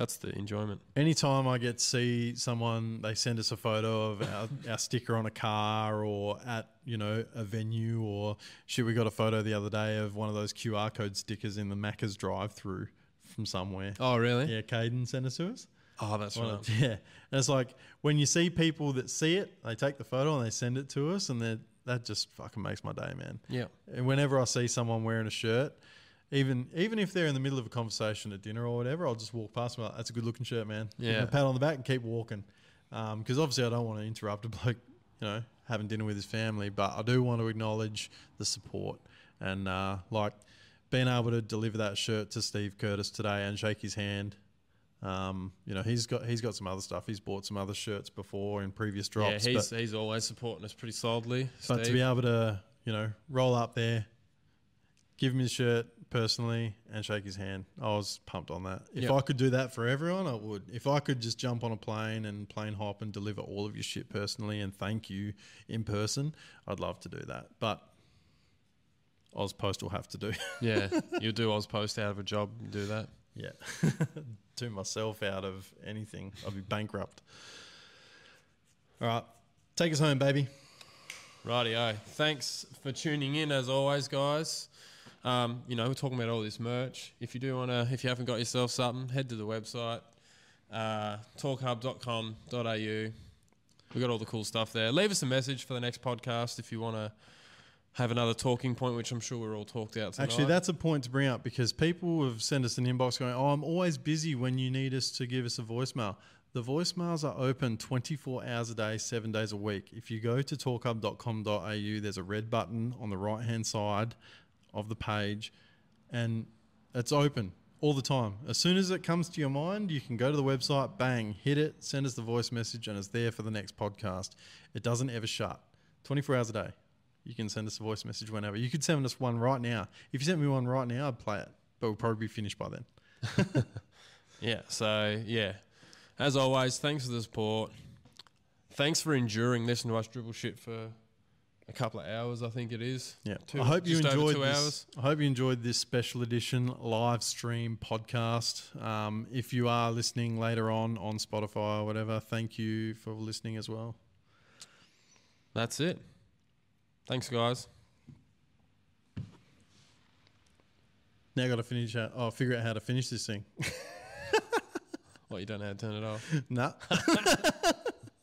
that's the enjoyment. Anytime I get to see someone, they send us a photo of our, our sticker on a car or at, you know, a venue or shit, we got a photo the other day of one of those QR code stickers in the Macca's drive through from somewhere. Oh really? Yeah, Caden sent us to us. Oh, that's right. of- yeah. And it's like when you see people that see it, they take the photo and they send it to us and then that just fucking makes my day, man. Yeah, And whenever I see someone wearing a shirt, even even if they're in the middle of a conversation at dinner or whatever, I'll just walk past them. Like, That's a good looking shirt, man. Yeah. pat on the back and keep walking. Because obviously, I don't want to interrupt a bloke, you know, having dinner with his family, but I do want to acknowledge the support and uh, like being able to deliver that shirt to Steve Curtis today and shake his hand. Um, you know, he's got he's got some other stuff. He's bought some other shirts before in previous drops. yeah. but- He's he's always supporting us pretty solidly. but to be able to, you know, roll up there, give him his shirt personally, and shake his hand, I was pumped on that. If Yep. I could do that for everyone, I would. If I could just jump on a plane and plane hop and deliver all of your shit personally and thank you in person, I'd love to do that. But AusPost will have to do. yeah, you'll do AusPost out of a job, you do that. yeah. do myself out of anything. I'll be bankrupt. All right. Take us home, baby. Rightio. Thanks for tuning in as always, guys. Um, you know, we're talking about all this merch. If you do want to, if you haven't got yourself something, head to the website, uh, torqhub.com.au. We've got all the cool stuff there. Leave us a message for the next podcast if you want to have another talking point, which I'm sure we're all talked out tonight. Actually, that's a point to bring up because people have sent us an inbox going, "Oh, I'm always busy when you need us to give us a voicemail." The voicemails are open 24 hours a day, seven days a week. If you go to torqhub.com.au, there's a red button on the right hand side of the page, and it's open all the time. As soon as it comes to your mind, you can go to the website, bang, hit it, send us the voice message, and it's there for the next podcast. It doesn't ever shut. 24 hours a day. You can send us a voice message whenever. You could send us one right now. If you sent me one right now, I'd play it, but we'll probably be finished by then. Yeah. So yeah, as always, thanks for the support. Thanks for enduring listening to us dribble shit for a couple of hours. I think it is. Yeah, Two- I hope you enjoyed two this. hours. I hope you enjoyed this special edition live stream podcast. Um, if you are listening later on on Spotify or whatever, thank you for listening as well. That's it. Thanks, guys. Now, got to finish. Out, oh, figure out how to finish this thing. What you don't know how to turn it off. nah.